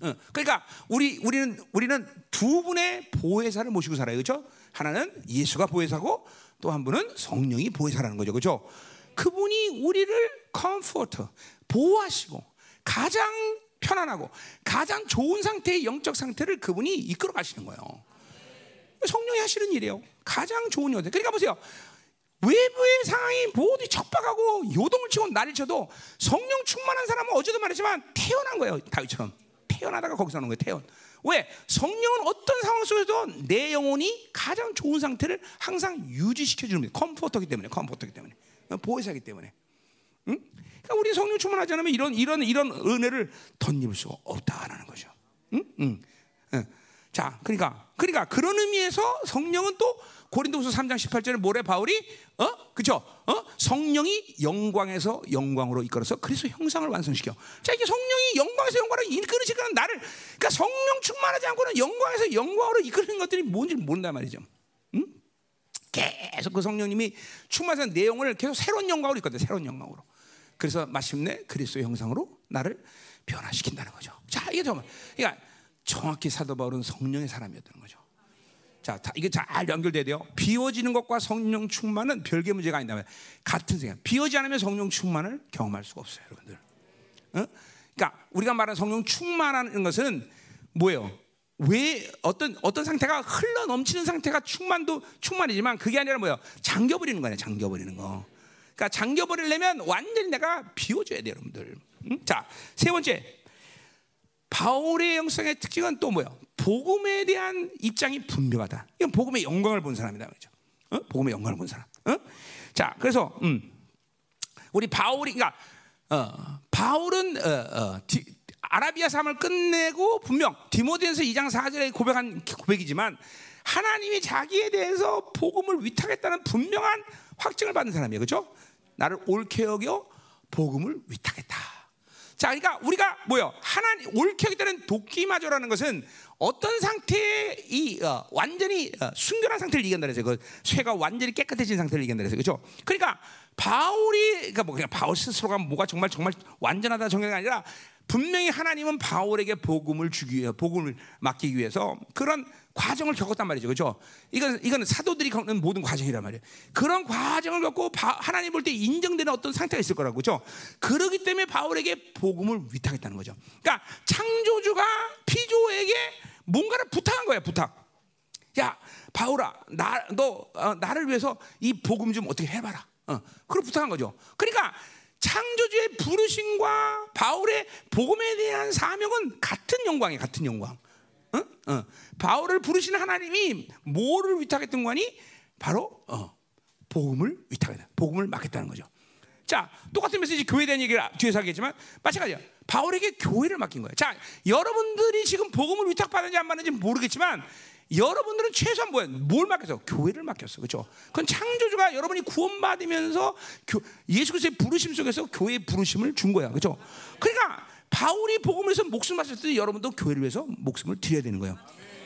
어, 그러니까 우리 우리는 우리는 두 분의 보혜사를 모시고 살아요, 그렇죠? 하나는 예수가 보혜사고 또 한 분은 성령이 보혜사라는 거죠, 그렇죠? 그분이 우리를 comforter 보호하시고 가장 편안하고 가장 좋은 상태의 영적 상태를 그분이 이끌어 가시는 거예요. 성령이 하시는 일이에요. 가장 좋은 여자. 그러니까 보세요. 외부의 상황이 모두 척박하고 요동을 치고 난리 쳐도 성령 충만한 사람은 어제도 말했지만 태어난 거예요. 다윗처럼. 태어나다가 거기서 오는 거예요. 태어난. 왜? 성령은 어떤 상황 속에서도 내 영혼이 가장 좋은 상태를 항상 유지시켜 거예요. 컴포터기 때문에, 컴포터기 때문에, 보호사기 때문에. 응? 그러니까 우리 성령 충만하지 않으면 이런 이런 이런 은혜를 덧입을 수가 없다라는 거죠. 응? 응. 응. 자, 그러니까 그러니까 그런 의미에서 성령은 또 고린도후서 3장 18절에 모래 바울이 어? 그죠? 어? 성령이 영광에서 영광으로 이끌어서 그리스도 형상을 완성시켜. 자, 이게 성령이 영광에서 영광으로 이끌으시는 나를 그러니까 성령 충만하지 않고는 영광에서 영광으로 이끌는 것들이 뭔지 모른단 말이죠. 응? 계속 그 성령님이 충만해서 내용을 계속 새로운 영광으로 이끌어 새로운 영광으로. 그래서 마침내 그리스도의 형상으로 나를 변화시킨다는 거죠. 자, 이게 정말 그러니까 정확히 사도 바울은 성령의 사람이었다는 거죠. 자, 이게 잘 연결돼야 돼요. 비워지는 것과 성령 충만은 별개 문제가 아니다. 같은 생각. 비워지 않으면 성령 충만을 경험할 수가 없어요, 여러분들. 어? 그러니까 우리가 말하는 성령 충만하는 것은 뭐예요? 왜 어떤 어떤 상태가 흘러 넘치는 상태가 충만도 충만이지만 그게 아니라 뭐예요? 잠겨 버리는 거예요. 잠겨 버리는 거. 그러니까 잠겨버리려면 완전히 내가 비워줘야 돼요, 여러분들. 응? 자, 세 번째. 바울의 영성의 특징은 또 뭐예요? 복음에 대한 입장이 분명하다. 이건 복음의 영광을 본 사람이다 그죠? 어? 복음의 영광을 본 사람. 어? 자, 그래서 음, 우리 바울이 그러니까 어, 바울은 어, 어, 디, 아라비아 삶을 끝내고 분명 디모데전서 2장 4절에 고백한 고백이지만 하나님이 자기에 대해서 복음을 위탁했다는 분명한 확증을 받은 사람이에요. 그렇죠? 나를 옳게 여겨 복음을 위탁했다. 자, 그러니까 우리가 뭐요? 하나님 옳게 하기 때는 도끼마저라는 것은 어떤 상태에 이 어, 완전히 어, 순결한 상태를 얘기한다 그래서 그 쇠가 완전히 깨끗해진 상태를 얘기한다 그래서 그렇죠? 그러니까 바울이 그러니까 뭐 그냥 바울 스스로가 뭐가 정말 정말 완전하다 정의가 아니라 분명히 하나님은 바울에게 복음을 주기 위해 복음을 맡기기 위해서 그런 과정을 겪었단 말이죠. 그렇죠? 이건 이건 사도들이 겪는 모든 과정이란 말이에요. 그런 과정을 겪고 바, 하나님 볼 때 인정되는 어떤 상태가 있을 거라고. 그렇죠? 그러기 때문에 바울에게 복음을 위탁했다는 거죠. 그러니까 창조주가 피조에게 뭔가를 부탁한 거야, 부탁. 야, 바울아, 나, 너 어, 나를 위해서 이 복음 좀 어떻게 해봐라. 어, 그걸 부탁한 거죠. 그러니까 창조주의 부르심과 바울의 복음에 대한 사명은 같은 영광이에요, 같은 영광. 어? 어. 바울을 부르시는 하나님이 뭐를 위탁했던 거니? 바로 어, 복음을 위탁했다. 복음을 맡겼다는 거죠. 자, 똑같은 메시지 교회에 대한 얘기를 뒤에서 하겠지만 마찬가지야. 바울에게 교회를 맡긴 거예요. 자, 여러분들이 지금 복음을 위탁받는지 안 받는지 모르겠지만 여러분들은 최소한 뭐야? 뭘 맡겼어? 교회를 맡겼어. 그렇죠? 그건 창조주가 여러분이 구원받으면서 교, 예수 그리스도의 부르심 속에서 교회의 부르심을 준 거야. 그렇죠? 그러니까 바울이 복음을 위해서 목숨 바쳤을 때 여러분도 교회를 위해서 목숨을 드려야 되는 거예요.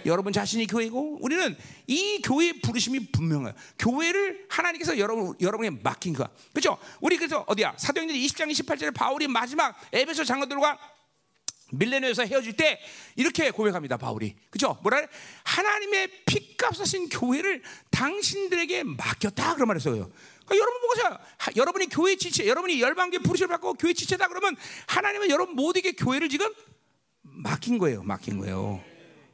여러분 자신이 교회고 우리는 이 교회의 부르심이 분명해요. 교회를 하나님께서 여러분 여러분에 맡긴 거야. 그렇죠? 우리 그래서 어디야? 사도행전 20장 28절에 바울이 마지막 에베소 장로들과 밀레노에서 헤어질 때 이렇게 고백합니다. 바울이. 그죠? 뭐라 그래? 하나님의 피값 하신 교회를 당신들에게 맡겼다 그런 말했어요. 그러니까 여러분 보세요. 여러분이 교회 지체, 여러분이 열방계 부르심을 받고 교회 지체다 그러면 하나님은 여러분 모두에게 교회를 지금 맡긴 거예요. 맡긴 거예요.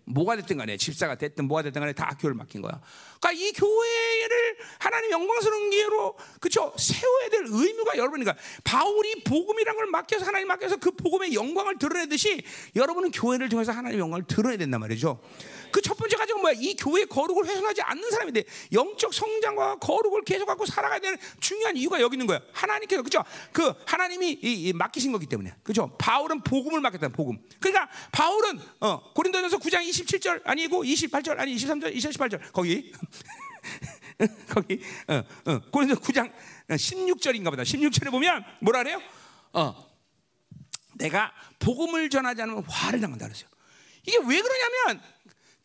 뭐가 됐든 간에 집사가 됐든 뭐가 됐든 간에 다 교회를 맡긴 거야. 그러니까 이 교회를 하나님 영광스러운 기회로 그쵸 세워야 될 의무가 여러분이니까 바울이 복음이란 걸 맡겨서 하나님 맡겨서 그 복음의 영광을 드러내듯이 여러분은 교회를 통해서 하나님의 영광을 드러내야 된단 말이죠. 그 첫 번째 가지고 뭐야? 이 교회의 거룩을 훼손하지 않는 사람인데 영적 성장과 거룩을 계속 갖고 살아가야 되는 중요한 이유가 여기 있는 거야. 하나님께서 그죠? 그 하나님이 이, 이 맡기신 거기 때문에 그죠? 바울은 복음을 맡겼다. 복음. 그러니까 바울은 어, 고린도전서 9장 27절 아니고 28절 아니 23절 28절 거기 거기 어, 어, 고린도 9장 16절인가 보다. 16절에 보면 뭐라 그래요? 어. 내가 복음을 전하지 않으면 화를 당한다 그랬어요. 이게 왜 그러냐면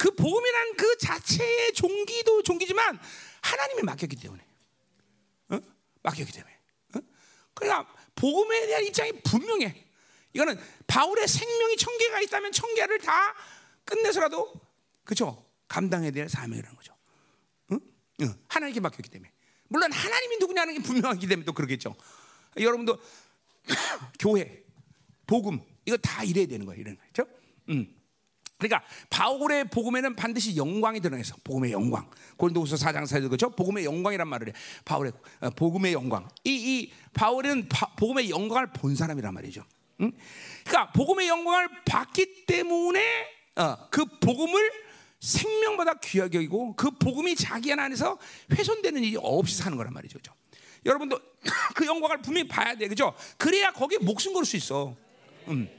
그 복음이란 그 자체의 종기도 종기지만 하나님이 맡겼기 때문에. 어? 맡겼기 때문에. 어? 그러니까 복음에 대한 입장이 분명해. 이거는 바울의 생명이 천 개가 있다면 천 개를 다 끝내서라도 그죠 감당해야 될 사명이라는 거죠. 응? 응. 하나님께 맡겼기 때문에. 물론 하나님이 누구냐는 게 분명하기 때문에 또 그러겠죠. 여러분도 교회, 복음 이거 다 이래야 되는 거예요. 이런 거죠. 음. 그러니까 바울의 복음에는 반드시 영광이 드러나서 복음의 영광. 고린도후서 4장 4절 그렇죠? 복음의 영광이란 말을 해. 바울의 어, 복음의 영광. 이, 이 바울은 바, 복음의 영광을 본 사람이란 말이죠. 응? 그러니까 복음의 영광을 받기 때문에 어, 그 복음을 생명보다 귀하게 여기고 그 복음이 자기 안에서 훼손되는 일이 없이 사는 거란 말이죠. 그죠? 여러분도 그 영광을 분명히 봐야 돼. 그죠? 그래야 거기에 목숨 걸 수 있어. 음.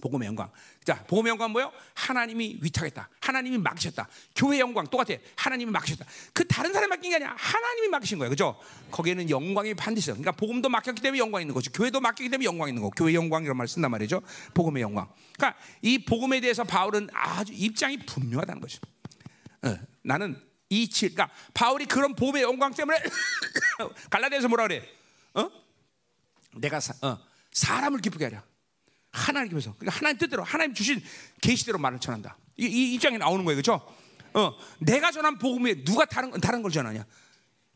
복음의 영광. 자, 복음의 영광 뭐요? 하나님이 위탁했다. 하나님이 맡기셨다. 교회 영광 똑같아. 하나님이 맡기셨다. 그 다른 사람이 맡긴 게 아니라 하나님이 맡기신 거예요. 그죠? 거기에는 영광이 반드시 있어. 그러니까 복음도 맡겼기 때문에 영광이 있는 거죠. 교회도 맡겼기 때문에 영광이 있는 거. 교회 영광 이런 말을 쓴단 말이죠. 복음의 영광. 그러니까 이 복음에 대해서 바울은 아주 입장이 분명하다는 거죠. 어, 나는 이 칠, 그러니까 바울이 그런 복음의 영광 때문에 갈라디아서 뭐라 그래? 어? 내가 사, 어, 사람을 기쁘게 하랴. 하나님께서 그러니까 하나님 뜻대로 하나님 주신 계시대로 말을 전한다. 이, 이 입장이 나오는 거예요, 그렇죠? 어, 내가 전한 복음에 누가 다른 다른 걸 전하냐?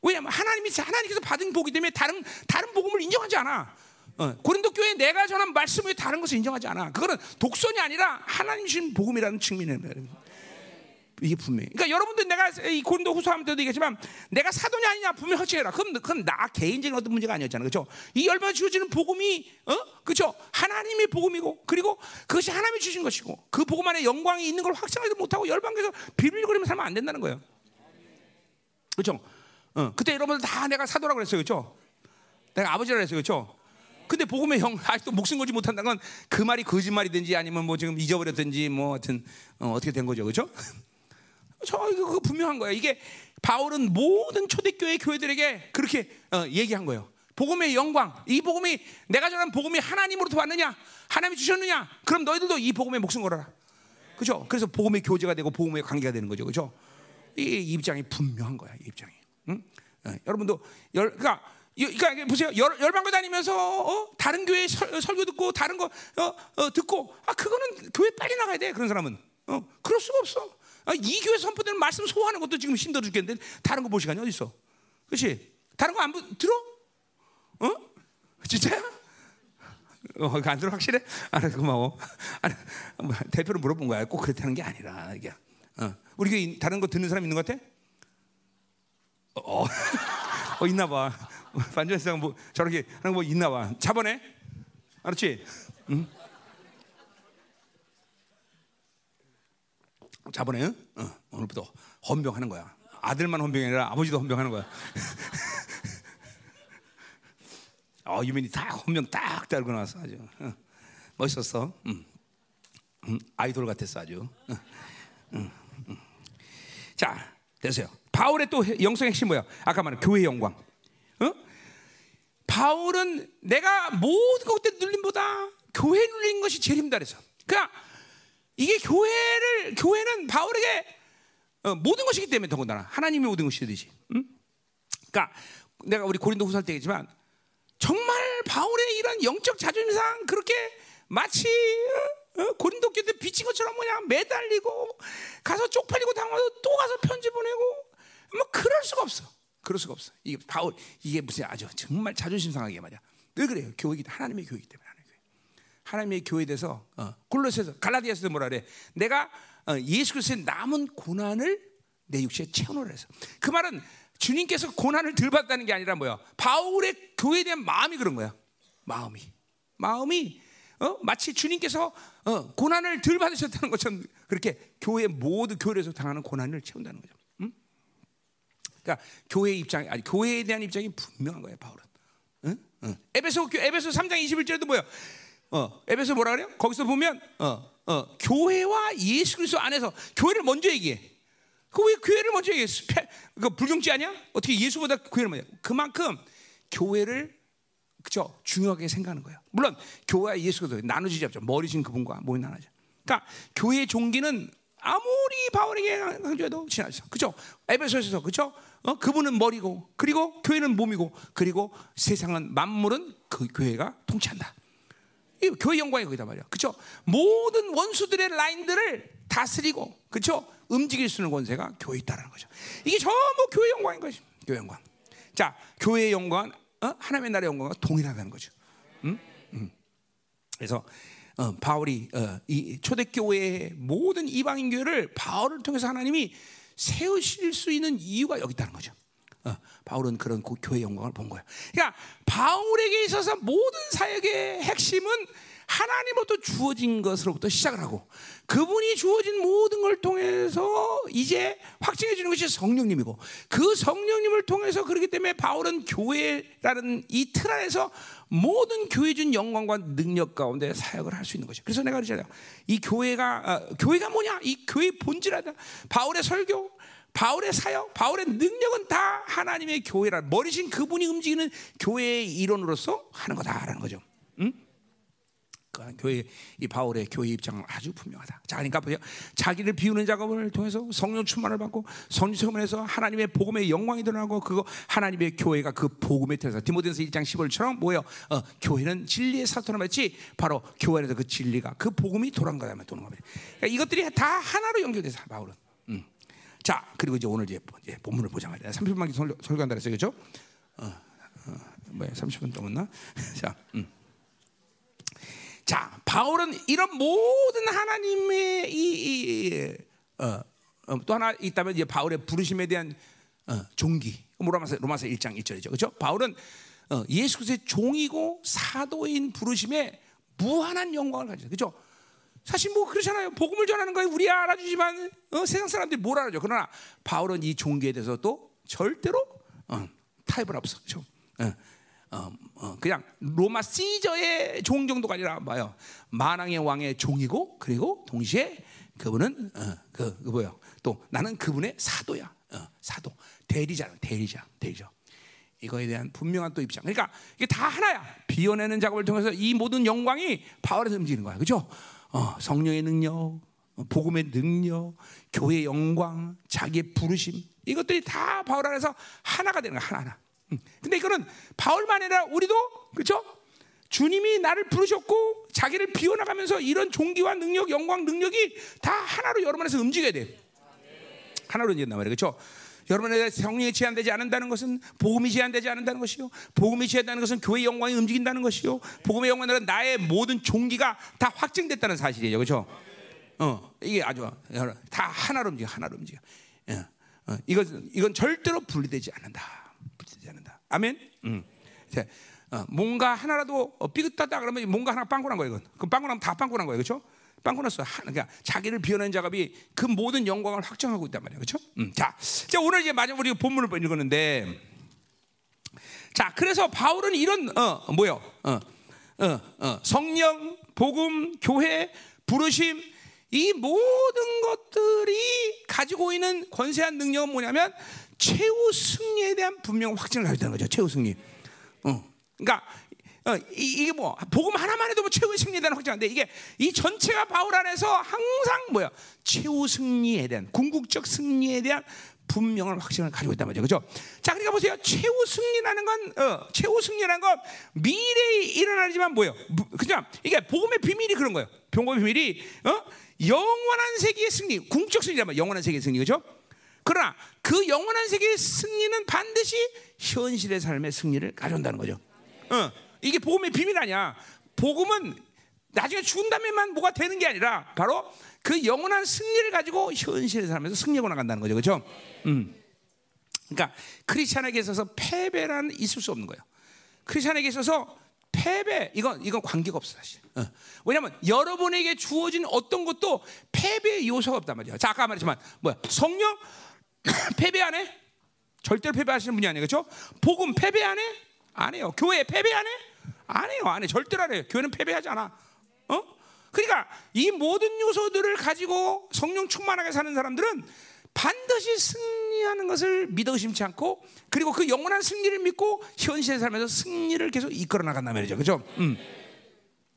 왜냐하면 하나님이 하나님께서 받은 복이 때문에 다른 다른 복음을 인정하지 않아. 어, 고린도 교회 내가 전한 말씀 에 다른 것을 인정하지 않아. 그거는 독선이 아니라 하나님 주신 복음이라는 측면이에요. 이게 분명히. 그러니까 여러분들 내가 이 고린도 후서 하면 때도 얘기했지만 내가 사도냐 아니냐 분명 확증해라. 그럼 그건 나 개인적인 어떤 문제가 아니었잖아, 그렇죠? 이 열방 주어지는 복음이, 어, 그렇죠? 하나님의 복음이고 그리고 그것이 하나님이 주신 것이고 그 복음 안에 영광이 있는 걸 확증하지 못하고 열방에서 비밀거리면 살면 안 된다는 거예요. 그렇죠? 어, 그때 여러분들 다 내가 사도라고 그랬어요, 그렇죠? 내가 아버지라고 그랬어요, 그렇죠? 근데 복음의 형 아직도 목숨 걸지 못한다는 건 그 말이 거짓말이든지 아니면 뭐 지금 잊어버렸든지 뭐 하여튼 어, 어떻게 된 거죠, 그렇죠? 저 이거 분명한 거야. 이게 바울은 모든 초대교회 교회들에게 그렇게 어, 얘기한 거예요. 복음의 영광, 이 복음이 내가 전한 복음이 하나님으로부터 왔느냐, 하나님이 주셨느냐, 그럼 너희들도 이 복음에 목숨 걸어라. 그죠? 그래서 복음의 교제가 되고 복음의 관계가 되는 거죠, 그죠? 이 입장이 분명한 거야, 이 입장이. 응? 어, 여러분도 열, 그러니까. 그러니까 보세요. 열, 열방교 다니면서 어? 다른 교회 설, 설교 듣고 다른 거 어, 어, 듣고 아 그거는 교회 빨리 나가야 돼 그런 사람은 어, 그럴 수가 없어. 아, 이 교회 선포되는 말씀 소화하는 것도 지금 힘들어 죽겠는데 다른 거 볼 시간이 어디 있어? 그렇지? 다른 거 안 들어? 어? 진짜야? 어, 안 들어 확실해? 아, 고마워. 아니, 뭐, 대표로 물어본 거야. 꼭 그렇다는 게 아니라 이게. 어. 우리 교회 다른 거 듣는 사람 있는 것 같아? 어, 어 있나 봐. 반전세상 뭐 저렇게 하는 거 있나 봐. 차번에 알았지? 응? 자번에 어, 오늘부터 헌병하는 거야. 아들만 헌병이 아니라 아버지도 헌병하는 거야. 어, 유민이 딱 헌병 딱 달고 나왔어 아주 어, 멋있었어. 음. 음, 아이돌 같았어 아주. 음, 자 됐어요. 바울의 또 영성 핵심 뭐야? 아까 말한 교회 영광. 어? 바울은 내가 모든 것들 눌림보다 교회 눌린 것이 제일 그랬어. 그러니까 이게 교회를 교회는 바울에게 어, 모든 것이기 때문에 더군다나 하나님의 모든 것이 되지. 응? 그러니까 내가 우리 고린도후서 때 얘기지만 정말 바울의 이런 영적 자존심상 그렇게 마치 어, 어, 고린도 교회 비친 것처럼 뭐냐 매달리고 가서 쪽팔리고 당하고 또 가서 편지 보내고 뭐 그럴 수가 없어. 그럴 수가 없어. 이게 바울 이게 무슨 아주 정말 자존심 상하게 말이야. 왜 그래요? 교회기 하나님의 교회이기 때문에. 하나님의 교회에 대해서 어, 골로새서 갈라디아서도 뭐라 그래? 내가 어, 예수 그리스도의 남은 고난을 내 육체에 채워놓으라 해서 그 말은 주님께서 고난을 덜 받다는 게 아니라 뭐야? 바울의 교회에 대한 마음이 그런 거야. 마음이 마음이 어? 마치 주님께서 어, 고난을 덜 받으셨다는 것처럼 그렇게 교회 모두 교회에서 당하는 고난을 채운다는 거죠. 응? 그러니까 교회 입장 아니 교회에 대한 입장이 분명한 거예요, 바울은. 응? 응. 에베소 에베소 3장 21절에도 뭐야? 어, 에베소 뭐라 그래요? 거기서 보면 어, 어, 교회와 예수 그리스도 안에서 교회를 먼저 얘기해. 그 왜 교회를 먼저 얘기해? 그 불경지 아니야? 어떻게 예수보다 교회를 먼저? 그만큼 교회를 그죠 중요하게 생각하는 거예요. 물론 교회와 예수 그리스도 나누지 잡죠. 머리신 그분과 몸이 나눠져. 그러니까 교회의 종기는 아무리 바울에게 강조해도 지나죠. 그죠? 에베소에서 그죠? 어, 그분은 머리고 그리고 교회는 몸이고 그리고 세상은 만물은 그 교회가 통치한다. 이 교회 영광이 거기다 말이야. 그렇죠? 모든 원수들의 라인들을 다스리고 그렇죠? 움직일 수 있는 권세가 교회에 있다는 거죠. 이게 전부 교회 영광인 거죠. 교회 영광. 자, 교회의 영광, 어? 하나님의 나라의 영광과 동일하다는 거죠. 음? 음. 그래서 어, 바울이 어, 이 초대교회의 모든 이방인 교회를 바울을 통해서 하나님이 세우실 수 있는 이유가 여기 있다는 거죠. 어, 바울은 그런 교회 영광을 본 거야. 그러니까 바울에게 있어서 모든 사역의 핵심은 하나님으로부터 주어진 것으로부터 시작을 하고 그분이 주어진 모든 걸 통해서 이제 확증해 주는 것이 성령님이고 그 성령님을 통해서 그렇기 때문에 바울은 교회라는 이 틀 안에서 모든 교회 준 영광과 능력 가운데 사역을 할 수 있는 거죠. 그래서 내가 그러잖아요. 이 교회가 어, 교회가 뭐냐? 이 교회 본질하다. 바울의 설교, 바울의 사역, 바울의 능력은 다 하나님의 교회라 머리신 그분이 움직이는 교회의 일원으로서 하는 거다라는 거죠. 응? 그 교회 이 바울의 교회 입장은 아주 분명하다. 자, 그러니까 보세요. 자기를 비우는 작업을 통해서 성령 충만을 받고 성령에서 하나님의 복음의 영광이 드러나고 그거 하나님의 교회가 그 복음에 태서 디모데서 1장 15절처럼 뭐예요? 어, 교회는 진리의 사토나 마치 바로 교회 안에서 그 진리가 그 복음이 돌아간 거라면 도는 겁니다. 그러니까 이것들이 다 하나로 연결돼서 바울은. 음. 자, 그리고 이제 오늘 이제, 이제 본문을 보자 말이야. 30분만 설교, 설교한다 그랬어요. 그죠? 어, 어, 뭐야, 30분 동안나? 자, 음. 자, 바울은 이런 모든 하나님의 이, 이 어, 어, 또 하나 있다면 이제 바울의 부르심에 대한 어, 종기. 로마서 로마서 1장 1절이죠. 그렇죠? 바울은 어, 예수 그리스도의 종이고 사도인 부르심에 무한한 영광을 가지죠. 그렇죠? 사실 뭐 그렇잖아요. 복음을 전하는 거에 우리 알아주지만 어, 세상 사람들이 뭘 알아줘. 그러나 바울은 이 종교에 대해서 또 절대로 어, 타협을 없어. 그렇죠? 어, 어, 어, 그냥 로마 시저의 종 정도가 아니라 뭐요? 만왕의 왕의 종이고 그리고 동시에 그분은 어, 그, 그 뭐요? 또 나는 그분의 사도야. 어, 사도 대리자, 대리자, 대리자. 이거에 대한 분명한 또 입장. 그러니까 이게 다 하나야. 비워내는 작업을 통해서 이 모든 영광이 바울에서 움직이는 거야. 그죠? 어, 성령의 능력, 어, 복음의 능력, 교회의 영광, 자기의 부르심 이것들이 다 바울 안에서 하나가 되는 거야. 하나하나. 음. 근데 이거는 바울만 아니라 우리도 그죠? 주님이 나를 부르셨고 자기를 비워나가면서 이런 종기와 능력, 영광, 능력이 다 하나로 여러분 안에서 움직여야 돼. 하나로 움직인단 말이에요. 그렇죠? 여러분의 성령이 제한되지 않는다는 것은 복음이 제한되지 않는다는 것이요. 복음이 제한되는 것은 교회의 영광이 움직인다는 것이요. 복음의 영광은 나의 모든 종기가 다 확증됐다는 사실이에요. 그렇죠? 어, 이게 아주 다 하나로 움직여, 하나로 움직여. 예. 어, 이건 이건 절대로 분리되지 않는다. 분리되지 않는다. 아멘. 음. 자, 어, 뭔가 하나라도 어, 삐끗하다 그러면 뭔가 하나 빵꾸난 거예요. 이건. 그 빵꾸나면 다 빵꾸난 거예요. 그렇죠? 빵꾸 났어. 그러니까 자기를 비워낸 작업이 그 모든 영광을 확정하고 있단 말이에요. 그렇죠? 음, 자, 자, 오늘 이제 마지막 우리 본문을 읽었는데 자, 그래서 바울은 이런 어, 뭐요? 어, 어, 어, 성령, 복음, 교회, 부르심 이 모든 것들이 가지고 있는 권세한 능력은 뭐냐면 최후 승리에 대한 분명 확증을 가지고 있다는 거죠. 최후 승리. 어. 그러니까 어, 이, 게 뭐, 복음 하나만 해도 뭐 최후 승리에 대한 확정인데 이게 이 전체가 바울 안에서 항상 뭐야? 최후 승리에 대한, 궁극적 승리에 대한 분명한 확신을 가지고 있단 말이죠. 그죠? 자, 그러니까 보세요. 최후 승리라는 건, 어, 최후 승리라는 건 미래에 일어나지만 뭐예요? 그냥 이게 복음의 비밀이 그런 거예요. 복음의 비밀이, 어? 영원한 세계의 승리, 궁극적 승리라면 영원한 세계의 승리, 그죠? 그러나 그 영원한 세계의 승리는 반드시 현실의 삶의 승리를 가져온다는 거죠. 어. 이게 복음의 비밀 아니야. 복음은 나중에 죽은 다음에만 뭐가 되는 게 아니라 바로 그 영원한 승리를 가지고 현실에 살면서 승리하고 나간다는 거죠. 그렇죠? 음. 그러니까 크리스천에게 있어서 패배란 있을 수 없는 거예요. 크리스천에게 있어서 패배 이건 이건 관계가 없어 사실. 어. 왜냐하면 여러분에게 주어진 어떤 것도 패배의 요소가 없단 말이야. 자 아까 말했지만 뭐야 성령 패배 안 해? 절대로 패배하시는 분이 아니에요, 그렇죠? 복음 패배 안 해? 안 해요. 교회 패배 안 해? 안 해요, 안 해. 절대로 안 해요. 교회는 패배하지 않아. 어? 그러니까 이 모든 요소들을 가지고 성령 충만하게 사는 사람들은 반드시 승리하는 것을 믿어 의심치 않고 그리고 그 영원한 승리를 믿고 현실에 살면서 승리를 계속 이끌어 나간단 말이죠. 그죠? 음.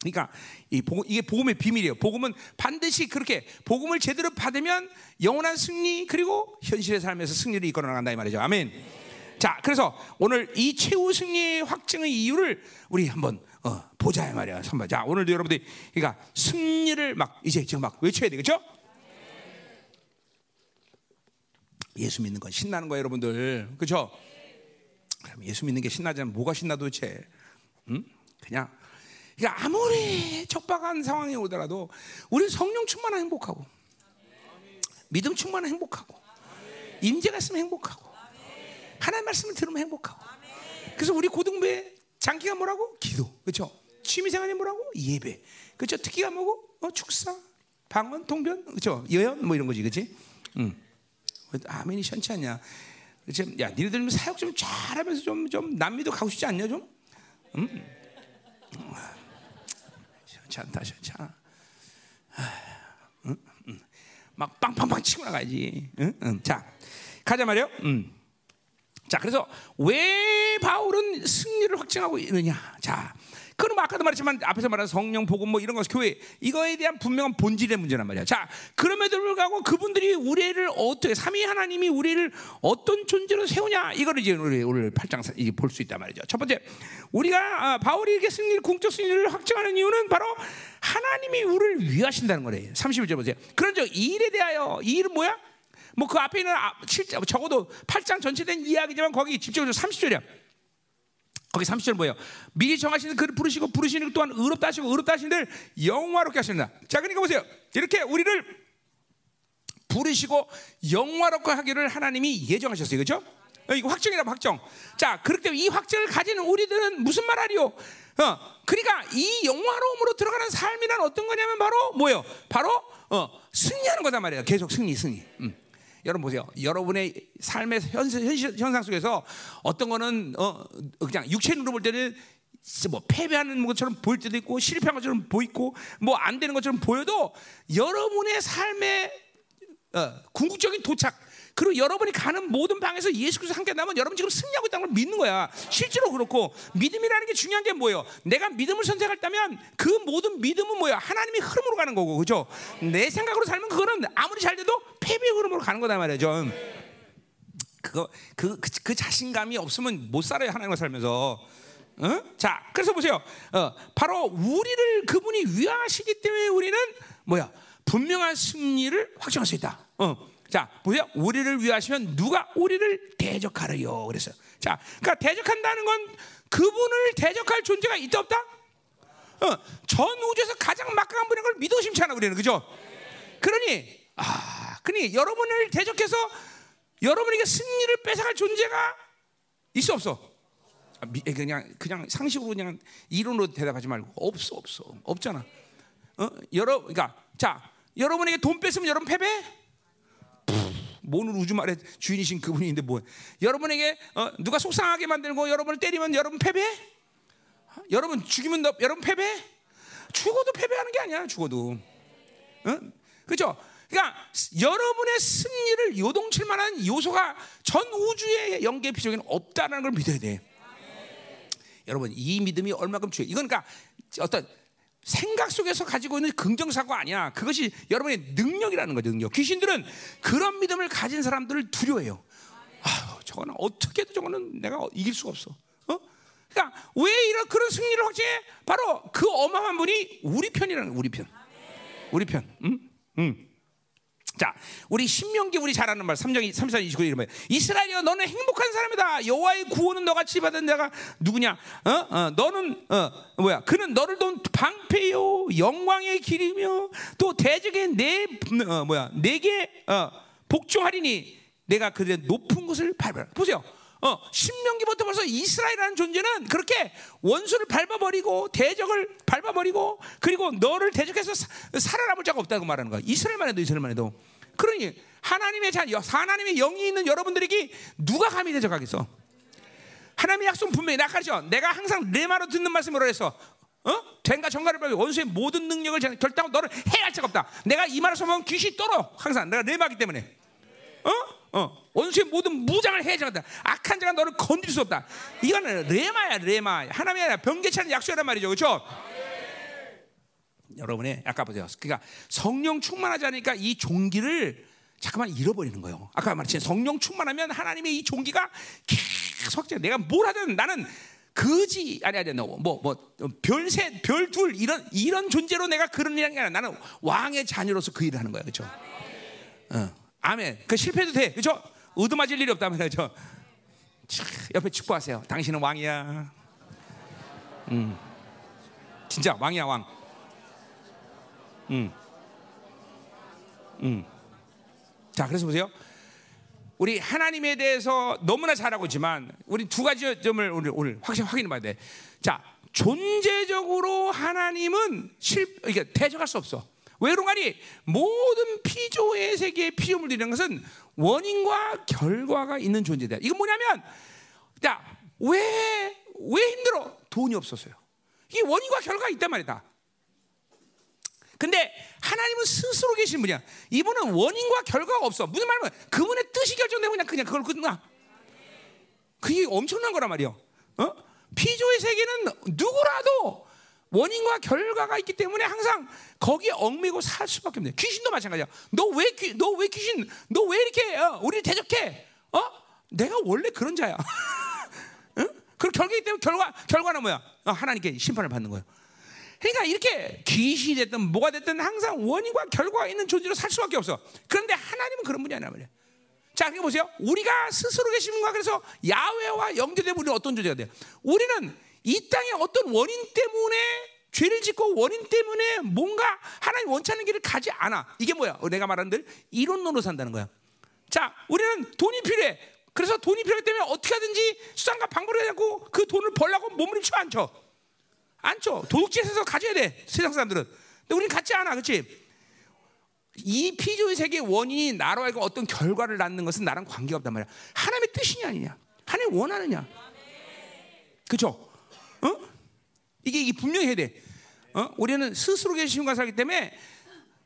그러니까 이 복음, 이게 복음의 비밀이에요. 복음은 반드시 그렇게 복음을 제대로 받으면 영원한 승리 그리고 현실의 삶에서 승리를 이끌어 나간다 이 말이죠. 아멘. 자, 그래서 오늘 이 최후 승리의 확증의 이유를 우리 한번 어, 보자 말이야. 선발. 자, 오늘도 여러분들이 그러니까 승리를 막 이제 지금 막 외쳐야 되겠죠? 예수 믿는 건 신나는 거예요, 여러분들. 그렇죠? 그럼 예수 믿는 게 신나지 면 뭐가 신나 도대체? 응? 그냥 그러니까 아무리 척박한 상황이 오더라도 우리 성령 충만한 행복하고 믿음 충만한 행복하고 임재가 있으면 행복하고 하나님 말씀을 들으면 행복하고. 그래서 우리 고등부의 장기가 뭐라고? 기도. 그렇죠? 취미생활이 뭐라고? 예배. 그렇죠? 특기가 뭐고? 어, 축사, 방언, 통변, 그렇죠? 여연 뭐 이런 거지, 그렇지? 응. 아멘이 시원치 않냐? 그렇죠? 야, 니네들 사역 좀 잘하면서 좀, 좀 남미도 가고 싶지 않냐 좀? 응? 시원치 않다, 시원치 않아. 응? 응. 막 빵빵빵 치고 나가야지. 응? 응. 자, 가자 말이요. 응. 자, 그래서 왜 바울은 승리를 확증하고 있느냐? 자, 그럼 아까도 말했지만 앞에서 말한 성령 복음 뭐 이런 것 교회 이거에 대한 분명한 본질의 문제란 말이야. 자, 그럼에도 불구하고 그분들이 우리를 어떻게 삼위 하나님이 우리를 어떤 존재로 세우냐 이거를 이제 우리 오늘 8장 이제 볼 수 있단 말이죠. 첫 번째, 우리가 아, 바울이 이렇게 승리 공적 승리를 확증하는 이유는 바로 하나님이 우리를 위하신다는 거래요. 31절 보세요. 그런 적 일에 대하여 이 일은 뭐야? 뭐 그 앞에 있는 7장, 아, 적어도 8장 전체 된 이야기지만 거기 집중적으로 30절이야. 거기 30절 뭐예요? 미리 정하시는 그를 부르시고 부르시는 또한 의롭다 하시고 의롭다 하시는 들 영화롭게 하신다. 자, 그러니까 보세요. 이렇게 우리를 부르시고 영화롭게 하기를 하나님이 예정하셨어요. 그렇죠? 이거 확정이라 확정. 자, 때문에 이 확정을 가지는 우리들은 무슨 말 하리요? 어, 그러니까 이 영화로움으로 들어가는 삶이란 어떤 거냐면 바로 뭐예요? 바로 어, 승리하는 거단 말이에요. 계속 승리, 승리. 음. 여러분 보세요. 여러분의 삶의 현실, 현상 속에서 어떤 거는 어, 그냥 육체 눈으로 볼 때는 뭐 패배하는 것처럼 보일 때도 있고 실패한 것처럼 보이고 뭐 안 되는 것처럼 보여도 여러분의 삶의 어, 궁극적인 도착 그리고 여러분이 가는 모든 방에서 예수 그리스도 함께 나면 여러분 지금 승리하고 있다는 걸 믿는 거야. 실제로 그렇고 믿음이라는 게 중요한 게 뭐예요? 내가 믿음을 선택했다면 그 모든 믿음은 뭐야? 하나님의 흐름으로 가는 거고, 그죠? 내 생각으로 살면 그거는 아무리 잘 돼도 패배의 흐름으로 가는 거다 말이죠. 그거 그, 그, 그 자신감이 없으면 못 살아요 하나님과 살면서. 어? 자, 그래서 보세요. 어, 바로 우리를 그분이 위하시기 때문에 우리는 뭐야? 분명한 승리를 확정할 수 있다. 어. 자, 보세요. 우리를 위하시면 누가 우리를 대적하려요. 그랬어요. 자, 그러니까 대적한다는 건 그분을 대적할 존재가 있다 없다? 어, 전 우주에서 가장 막강한 분인 걸 믿어 심지 않아 우리는 그죠? 그러니 아, 그러니 여러분을 대적해서 여러분에게 승리를 뺏어갈 존재가 있어 없어? 아, 미, 그냥 그냥 상식으로 그냥 이론으로 대답하지 말고 없어 없어 없잖아. 어? 여러 그러니까 자 여러분에게 돈 뺏으면 여러분 패배? 모는 우주 말의 주인이신 그분인데 뭐 여러분에게 어, 누가 속상하게 만들고 여러분을 때리면 여러분 패배? 여러분 죽이면 너, 여러분 패배? 죽어도 패배하는 게 아니야 죽어도 어? 그죠? 그러니까 여러분의 승리를 요동칠 만한 요소가 전 우주의 영계 피조에는 없다는 걸 믿어야 돼. 여러분 이 믿음이 얼마큼 중요해. 이건 그러니까 어떤 생각 속에서 가지고 있는 긍정사고 아니야. 그것이 여러분의 능력이라는 거죠. 능력. 귀신들은 그런 믿음을 가진 사람들을 두려워해요. 아, 저거는 어떻게 해도 저거는 내가 이길 수가 없어. 어? 그러니까 왜 이런 그런 승리를 확증해? 바로 그 어마어마한 분이 우리 편이라는 거야. 우리 편. 우리 편. 응? 응. 자, 우리 신명기 우리 잘 아는 말 3장 34 29 이러면 이스라엘이여 너는 행복한 사람이다. 여호와의 구원은 너같이 받은 자가 누구냐? 어? 어 너는 어 뭐야? 그는 너를 돈 방패요 영광의 길이며 또 대적의 내 어, 뭐야? 내게 어, 복종하리니 내가 그들의 높은 곳을 밟아라. 보세요. 어, 신명기부터 벌써 이스라엘이라는 존재는 그렇게 원수를 밟아버리고 대적을 밟아버리고 그리고 너를 대적해서 사, 살아남을 자가 없다고 말하는 거야. 이스라엘만 해도 이스라엘만 해도. 그러니 하나님의 자, 하나님의 영이 있는 여러분들에게 누가 감히 대적하겠어? 하나님의 약속 분명히 나가죠. 내가 항상 내 말로 듣는 말씀으로 해서 어? 된가 정가를 밟고 원수의 모든 능력을 결단하고 너를 해할 자가 없다. 내가 이 말을 써면 귀신이 떨어. 항상 내가 내 말이기 때문에. 어? 어, 원수의 모든 무장을 해야한다 악한 자가 너를 건들 수 없다. 이거는 레마야, 레마. 하나님의 않은 약속이란 말이죠. 그렇죠? 여러분의 아까 보세요. 그러니까 성령 충만하지 않으니까 이 종기를 잠깐만 잃어버리는 거예요. 아까 말했지 성령 충만하면 하나님의 이 종기가 계속 확 내가 뭘 하든 나는 거지 아니 아니 뭐뭐 별셋 별 둘 이런 이런 존재로 내가 그런 일이 아니라 나는 왕의 자녀로서 그 일을 하는 거야. 그렇죠? 어. 아멘. 그 실패도 돼. 그죠? 의도맞을 일이 없다면 그죠? 옆에 축복하세요. 당신은 왕이야. 음. 진짜 왕이야, 왕. 음. 음. 자, 그래서 보세요. 우리 하나님에 대해서 너무나 잘하고 있지만 우리 두 가지 점을 오늘, 오늘 확실히 확인해 봐야 돼. 자, 존재적으로 하나님은 실, 이게 대적할 수 없어. 왜 그런가니 모든 피조의 세계에 피조물 들이는 것은 원인과 결과가 있는 존재다. 이건 뭐냐면, 야, 왜, 왜 힘들어? 돈이 없었어요. 이게 원인과 결과가 있단 말이다. 근데 하나님은 스스로 계신 분이야. 이분은 원인과 결과가 없어. 무슨 말이면 그분의 뜻이 결정되고 그냥 그냥 그걸 끝나. 그게 엄청난 거란 말이야. 어? 피조의 세계는 누구라도 원인과 결과가 있기 때문에 항상 거기에 얽매고 살 수밖에 없네. 귀신도 마찬가지야. 너왜너왜 귀신? 너 왜 이렇게 어, 우리를 대적해? 어? 내가 원래 그런 자야. 응? 그 결과이기 때문에 결과 결과는 뭐야? 어, 하나님께 심판을 받는 거예요. 그러니까 이렇게 귀신이 됐든 뭐가 됐든 항상 원인과 결과가 있는 존재로 살 수밖에 없어. 그런데 하나님은 그런 분이 아니란 말이야. 자, 그러니까 보세요. 우리가 스스로 계신 분과 그래서 야외와 연결된 우리는 어떤 존재가 돼요? 우리는 이 땅에 어떤 원인 때문에 죄를 짓고 원인 때문에 뭔가 하나님 원치 않는 길을 가지 않아. 이게 뭐야? 내가 말한 들 이론론으로 산다는 거야. 자, 우리는 돈이 필요해. 그래서 돈이 필요하기 때문에 어떻게 하든지 수단과 방법을 해갖고 그 돈을 벌려고 몸부림쳐 앉혀. 앉혀. 도둑질해서 가져야 돼. 세상 사람들은. 근데 우리는 갖지 않아. 그렇지? 이 피조의 세계의 원인이 나로 하여금 어떤 결과를 낳는 것은 나랑 관계가 없단 말이야. 하나님의 뜻이냐 아니냐. 하나님 원하느냐. 그렇죠? 어? 이게, 이게 분명히 해야 돼. 어? 우리는 스스로 계신 분과 살기 때문에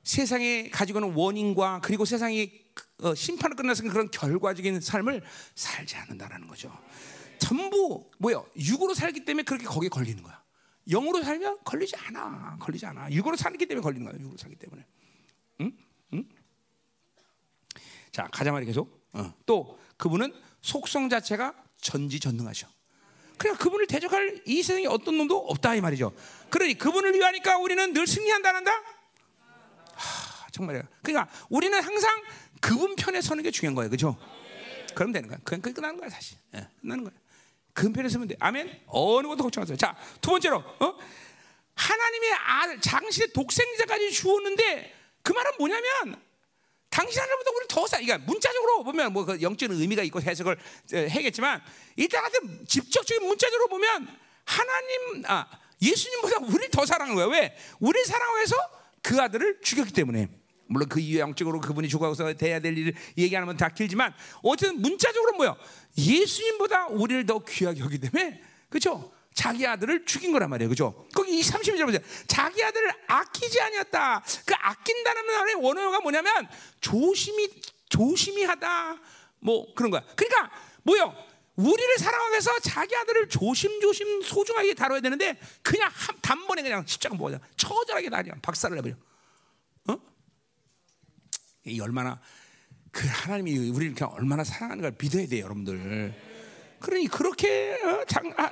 세상에 가지고 있는 원인과 그리고 세상이 어, 심판을 끝나서 그런 결과적인 삶을 살지 않는다라는 거죠. 전부 뭐요? 육으로 살기 때문에 그렇게 거기에 걸리는 거야. 영으로 살면 걸리지 않아. 걸리지 않아. 육으로 살기 때문에 걸리는 거야. 육으로 살기 때문에. 자, 가자 말이 계속. 어. 또 그분은 속성 자체가 전지전능하셔. 그러니까 그분을 대적할 이 세상에 어떤 놈도 없다 이 말이죠. 그러니 그분을 위하니까 우리는 늘 승리한다는다. 하, 정말이야. 그러니까 우리는 항상 그분 편에 서는 게 중요한 거예요, 그렇죠? 그럼 되는 거야. 그냥 끝나는 거야, 사실. 예, 끝나는 거야. 그분 편에 서면 돼. 아멘. 어느 것도 걱정하세요. 자, 두 번째로, 어? 하나님의 아들, 장신의 독생자까지 주었는데 그 말은 뭐냐면 당신 하나님보다 우리를 더 사. 그러니까 문자적으로 보면 뭐 그 영적인 의미가 있고 해석을 해겠지만 일단 하여튼 직접적인 문자적으로 보면 하나님 아 예수님보다 우리를 더 사랑한 거야. 왜? 우리를 사랑해서 그 아들을 죽였기 때문에. 물론 그 이유 영적으로 그분이 죽어서 돼야 될 일을 얘기하면 다 길지만 어쨌든 문자적으로 뭐요? 예수님보다 우리를 더 귀하게 여기 때문에 그렇죠? 자기 아들을 죽인 거란 말이에요. 그죠? 거기 32절 보세요. 자기 아들을 아끼지 아니었다. 그 아낀다는 말의 원어가 뭐냐면 조심히 조심히 하다. 뭐 그런 거야. 그러니까 뭐요? 우리를 사랑하기 위해서 자기 아들을 조심조심 소중하게 다뤄야 되는데 그냥 한, 단번에 그냥 십자가 뭐냐 처절하게 다 그냥 박살을 내버려. 어? 이 얼마나 그 하나님이 우리를 그냥 얼마나 사랑하는가 믿어야 돼요, 여러분들. 그러니 그렇게 어,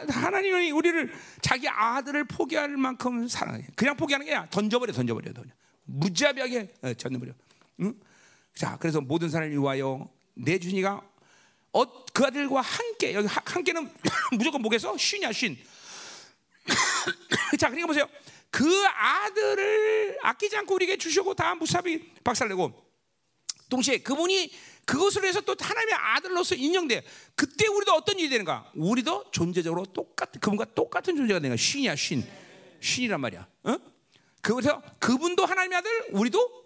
하나님이 우리를 자기 아들을 포기할 만큼 사랑해. 그냥 포기하는 게 아니라 던져버려, 던져버려, 던져. 무자비하게 어, 던져버려. 응? 자, 그래서 모든 사람을 위하여 내 주니가 어, 그 아들과 함께 여기 함께는 무조건 뭐겠어? 쉰이야, 쉰. 자, 그러니까 보세요. 그 아들을 아끼지 않고 우리에게 주시고 다 무사비 박살내고 동시에 그분이 그것을 위해서 또 하나님의 아들로서 인정돼. 그때 우리도 어떤 일이 되는가? 우리도 존재적으로 똑같은 그분과 똑같은 존재가 되는 거야. 쉰이야, 쉰. 쉰이란 말이야. 어? 그래서 그분도 하나님의 아들, 우리도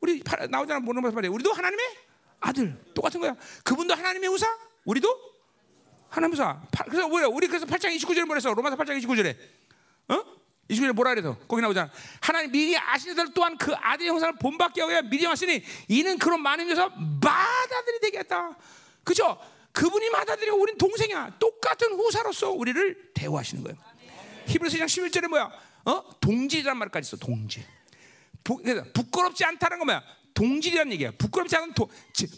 우리 나오잖아. 뭐는 말이야. 우리도 하나님의 아들. 똑같은 거야. 그분도 하나님의 후사, 우리도 하나님의 후사. 그래서 뭐야? 우리 그래서 8장 29절에 뭐랬어? 로마서 8장 29절에. 어? 이주에 뭐라 그래서 거기 나오잖아. 하나님 미리 아시는 대로 또한 그 아들의 형상을 본받게 하여 미리 왔으니 이는 그런 많은 데서 마다들이 되겠다. 그죠? 그분이 마다들이고 우린 동생이야. 똑같은 후사로서 우리를 대우하시는 거예요. 히브리서 2장 11절에 뭐야? 어? 동질이란 말까지 있어. 동질. 부, 부끄럽지 않다는 거 뭐야? 동질이라는 얘기야. 부끄럽지 않은 도,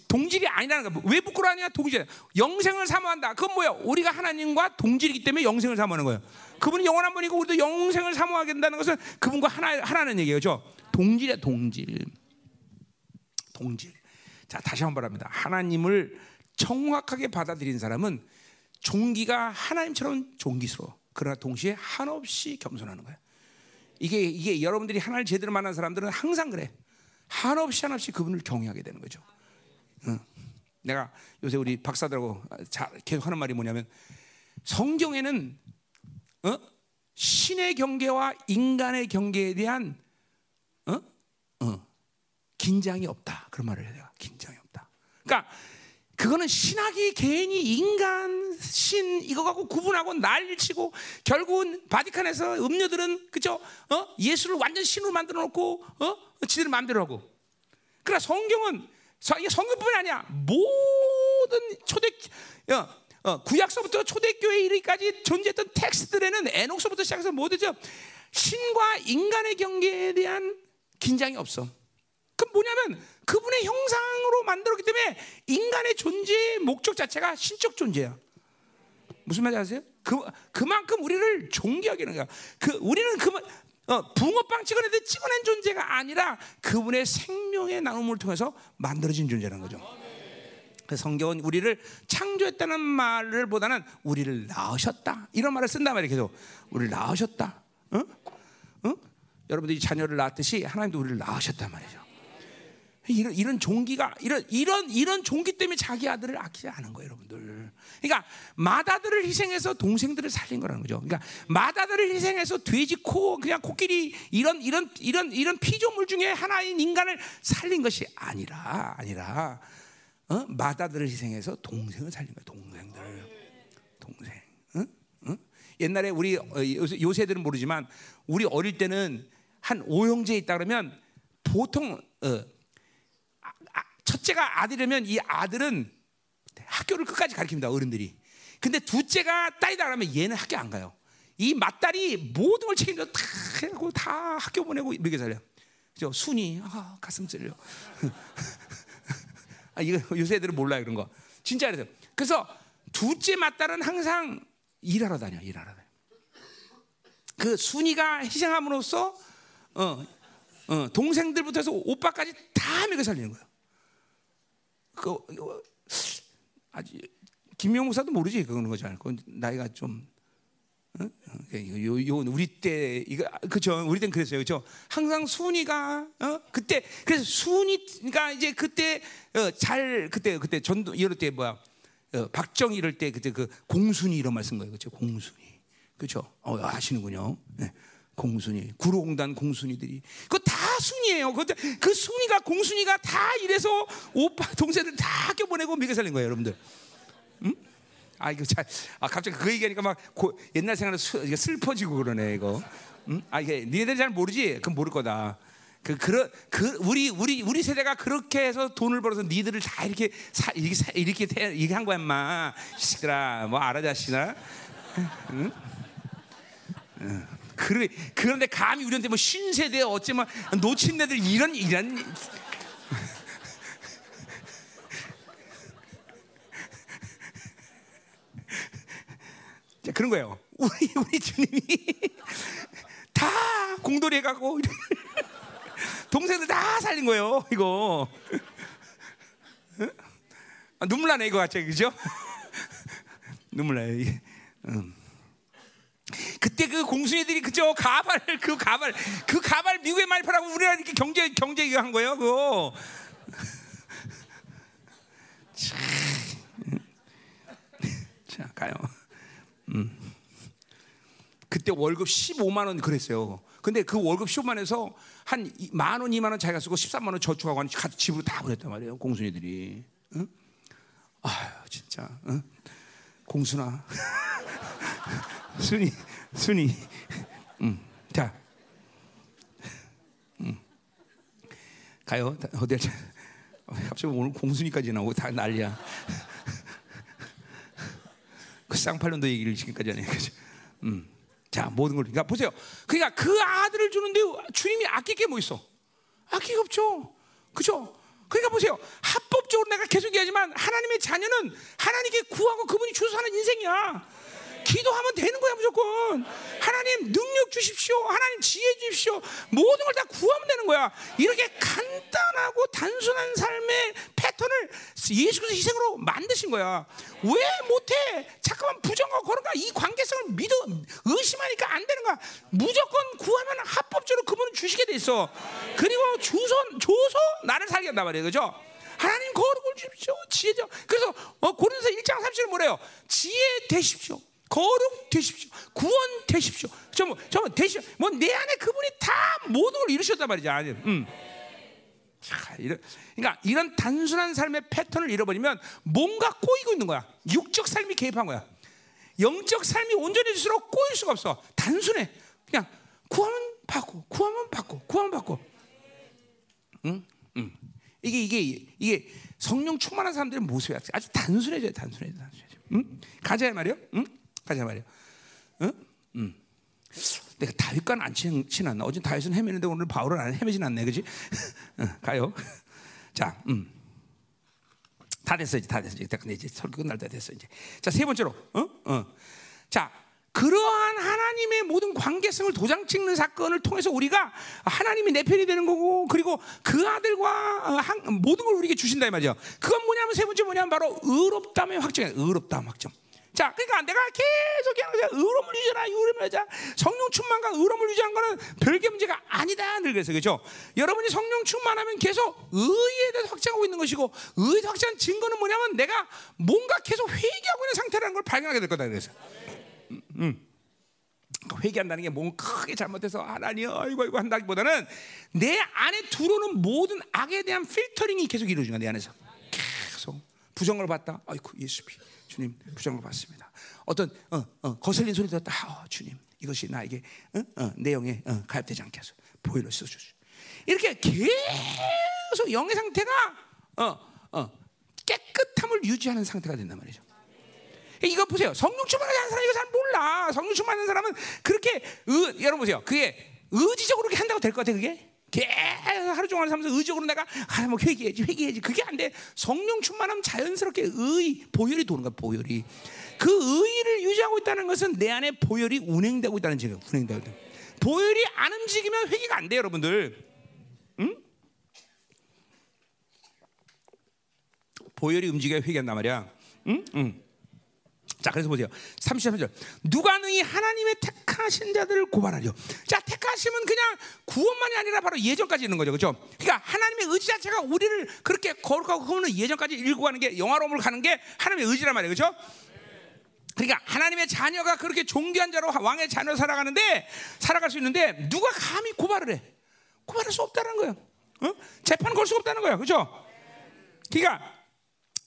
동질이 아니라는 거야. 왜 부끄러워하냐? 동질. 영생을 사모한다. 그건 뭐야? 우리가 하나님과 동질이기 때문에 영생을 사모하는 거예요. 그분이 영원한 분이고 우리도 영생을 사모하게 된다는 것은 그분과 하나 하나는 얘기죠. 동질이야, 동질. 동질. 자, 다시 한번 바랍니다. 하나님을 정확하게 받아들인 사람은 종기가 하나님처럼 종기스러워. 그러나 동시에 한없이 겸손하는 거야. 이게 이게 여러분들이 하나님을 제대로 만난 사람들은 항상 그래. 한없이 한없이 그분을 경외하게 되는 거죠. 응. 내가 요새 우리 박사들하고 계속 하는 말이 뭐냐면 성경에는 어? 신의 경계와 인간의 경계에 대한 어? 어. 긴장이 없다. 그런 말을 해요. 긴장이 없다. 그러니까 그거는 신학이 괜히 인간 신 이거 갖고 구분하고 난리치고 결국은 바티칸에서 음료들은 그죠? 어? 예수를 완전 신으로 만들어 놓고 어? 지들 마음대로 하고. 그러나 성경은 이게 성경뿐만 아니야. 모든 초대 어, 어, 구약서부터 초대교회 이르기까지 존재했던 텍스트들에는 에녹서부터 시작해서 뭐든죠 신과 인간의 경계에 대한 긴장이 없어. 그 뭐냐면 그분의 형상으로 만들었기 때문에 인간의 존재의 목적 자체가 신적 존재야. 무슨 말인지 아세요? 그 그만큼 우리를 존귀하게 하는 거야. 그 우리는 그 어, 붕어빵 찍어내듯 찍어낸 존재가 아니라 그분의 생명의 나눔을 통해서 만들어진 존재라는 거죠. 그 성경은 우리를 창조했다는 말을 보다는 우리를 낳으셨다 이런 말을 쓴단 말이에요. 계속 우리를 낳으셨다. 어? 어? 여러분들이 자녀를 낳았듯이 하나님도 우리를 낳으셨단 말이죠. 이런 이런 종기가 이런 이런 이런 종기 때문에 자기 아들을 아끼지 않은 거예요, 여러분들. 그러니까 맏아들을 희생해서 동생들을 살린 거라는 거죠. 그러니까 맏아들을 희생해서 돼지 코 그냥 코끼리 이런 이런 이런 이런 피조물 중에 하나인 인간을 살린 것이 아니라 아니라 어? 맏아들을 희생해서 동생을 살린 거예요. 동생들, 동생. 응? 응? 옛날에 우리 어, 요새들은 모르지만 우리 어릴 때는 한 오형제 있다 그러면 보통 어, 첫째가 아들이면 이 아들은 학교를 끝까지 가르칩니다 어른들이. 근데 둘째가 딸이다 그러면 얘는 학교 안 가요. 이 맏딸이 모든 걸 책임져 다 해고 다 학교 보내고 이렇게 살려. 저 순이 아, 가슴 찔려. 아 이거 요새 애들은 몰라요 그런 거. 진짜 그래서 그래서 둘째 맏딸은 항상 일하러 다녀 일하러 다녀. 그 순이가 희생함으로써 어, 어, 동생들부터 해서 오빠까지 다 먹여 살리는 거예요. 그 이거, 아직 김명 목사도 모르지 그거는 거지 않고 나이가 좀 어? 요, 요, 우리 때 이거 그죠 우리 땐 그랬어요. 그죠 항상 순이가 어? 그때 그래서 순이가 이제 그때 어, 잘 그때 그때 전도 이럴 때 뭐야? 어, 박정 이럴 때 그때 그 공순이 이런 말 쓴 거예요. 그죠 공순이 그죠 어 아시는군요. 네. 공순이 구로공단 공순이들이 그거 다 순이에요. 그그 순이가 공순이가 다 이래서 오빠 동생들 다 학교 보내고 미국 살린 거예요, 여러분들. 음? 아 이거 잘, 아 갑자기 그 얘기하니까 막 고, 옛날 생각나 슬퍼지고 그러네 이거. 음? 아 이게 니네들 잘 모르지? 그럼 모를 거다. 그 그런 그 우리 우리 우리 세대가 그렇게 해서 돈을 벌어서 니들을 다 이렇게 사, 이렇게 사, 이렇게 태, 이렇게 한 거야, 인마. 시끄라 뭐 알아자시나? 응? 응. 그래, 그런데 감히 우리한테 뭐 신세대 어쩌면 놓친 애들 이런 이런 자, 그런 거예요. 우리 우리 주님이 다 공돌이 해 가고 동생들 다 살린 거예요. 이거 아, 눈물 나네 이거 같죠, 그죠? 눈물 나요. 음. 그때 그 공순이들이 그죠 가발 그 가발 그 가발 미국에 많이 팔라고 우리나라 이렇게 경제 경제 한 거예요 그거. 자 가요. 음. 그때 월급 15만 원 그랬어요. 근데 그 월급 15만 원에서 한 만 원, 2만 원 자기가 쓰고 13만 원 저축하고 같이 집으로 다 보냈단 말이에요. 공순이들이. 응? 아유 진짜. 응? 공순아. 순이, 순이. 음, 자, 음. 가요. 어디 갑자기 오늘 공순이까지 나오고 다 난리야. 그 쌍팔년도 얘기를 지금까지 하네. 그죠? 음. 자, 모든 걸. 그러니까 보세요. 그러니까 그 아들을 주는데 주님이 아낄 게 뭐 있어? 아낄 게 없죠. 그죠? 그러니까 보세요. 합법적으로 내가 계속 얘기하지만 하나님의 자녀는 하나님께 구하고 그분이 주서 사는 인생이야. 기도하면 되는 거야 무조건. 하나님 능력 주십시오. 하나님 지혜 주십시오. 모든 걸 다 구하면 되는 거야. 이렇게 간단하고 단순한 삶의 패턴을 예수께서 희생으로 만드신 거야. 왜 못해? 잠깐만 부정하고 그런가? 이 관계성을 믿어 의심하니까 안 되는 거야. 무조건 구하면 합법적으로 그분은 주시게 돼 있어. 그리고 주소 줘서 나를 살게 한단 말이에요. 그죠? 하나님 거룩을 주십시오. 지혜죠. 그래서 어, 고린도서 1장 30절 뭐래요? 지혜 되십시오. 거룩 되십시오. 구원 되십시오. 저 뭐, 저 되십시오. 뭐 내 안에 그분이 다 모든 걸 이루셨단 말이죠. 아니, 음. 자, 이런, 그러니까 이런 단순한 삶의 패턴을 잃어버리면 뭔가 꼬이고 있는 거야. 육적 삶이 개입한 거야. 영적 삶이 온전해질수록 꼬일 수가 없어. 단순해. 그냥 구하면 받고, 구하면 받고, 구하면 받고. 응? 응. 이게 이게 이게 성령 충만한 사람들의 모습이야. 아주 단순해져요. 단순해져. 단순해져. 응? 가자 말이요. 응? 가자 말이야. 응? 응. 내가 다윗과는 안 친, 친않나? 어제 다윗은 헤매는데 오늘 바울은 안 헤매진 않네, 그지? 응, 가요. 자, 음. 다 됐어 이제 다 됐어 이제 근데 이제 설교 끝날 때 됐어 이제. 자 세 번째로, 어, 어. 자 그러한 하나님의 모든 관계성을 도장 찍는 사건을 통해서 우리가 하나님이 내 편이 되는 거고 그리고 그 아들과 모든 걸 우리에게 주신다 이 말이죠. 그건 뭐냐면 세 번째 뭐냐면 바로 의롭다의 확정이야. 의롭다함 확정. 자, 그러니까 내가 계속 그냥 의로움을 유지하라, 의로움을 유지하 성령 충만과 의로움을 유지하는 거는 별개 문제가 아니다. 늘 그래서 그렇죠. 여러분이 성령 충만하면 계속 의에 대해서 확장하고 있는 것이고 의에 확장 증거는 뭐냐면 내가 뭔가 계속 회개하고 있는 상태라는 걸 발견하게 될 거다. 그래서. 음, 음. 회개한다는 게 뭔 크게 잘못해서 하나님 아이고 아이고 한다기보다는 내 안에 들어오는 모든 악에 대한 필터링이 계속 이루어지는 거야 내 안에서 계속 부정을 받다 아이고 예수 피 주님 부정을 받습니다. 어떤 어, 어, 거슬린 소리 들었다. 아, 주님 이것이 나에게 어, 어, 내 영에 어, 가입되지 않게 해서 보혈로 써주시. 이렇게 계속 영의 상태가 깨끗함을 유지하는 상태가 된단 말이죠. 이거 보세요. 성령 않은 사람 이거 잘 몰라. 성령 충만한 사람은 그렇게 의, 여러분 보세요. 그게 의지적으로 그렇게 한다고 될 것 같아 그게? 계속 하루 종일 살면서 의지적으로 내가 아, 뭐 회개해야지 회개해야지 그게 안 돼. 성령 충만하면 자연스럽게 의 보혈이 도는 거야 보혈이. 그 의를 유지하고 있다는 것은 내 안에 보혈이 운행되고 있다는 증거. 운행되고 있다. 보혈이 안 움직이면 회개가 안 돼, 여러분들. 응? 보혈이 움직여야 회개한단 말이야. 응? 응. 자, 그래서 보세요. 33절. 누가 능히 하나님의 택하신 자들을 고발하려. 자, 택하심은 그냥 구원만이 아니라 바로 예전까지 있는 거죠. 그죠? 그러니까 하나님의 의지 자체가 우리를 그렇게 거룩하고 흐는 예전까지 일고 가는 게 영화로움을 가는 게 하나님의 의지란 말이에요. 그죠? 그러니까 하나님의 자녀가 그렇게 존귀한 자로 왕의 자녀 살아가는데 살아갈 수 있는데 누가 감히 고발을 해? 고발할 수 없다는 거예요. 어? 재판 걸 수 없다는 거예요. 그죠? 그러니까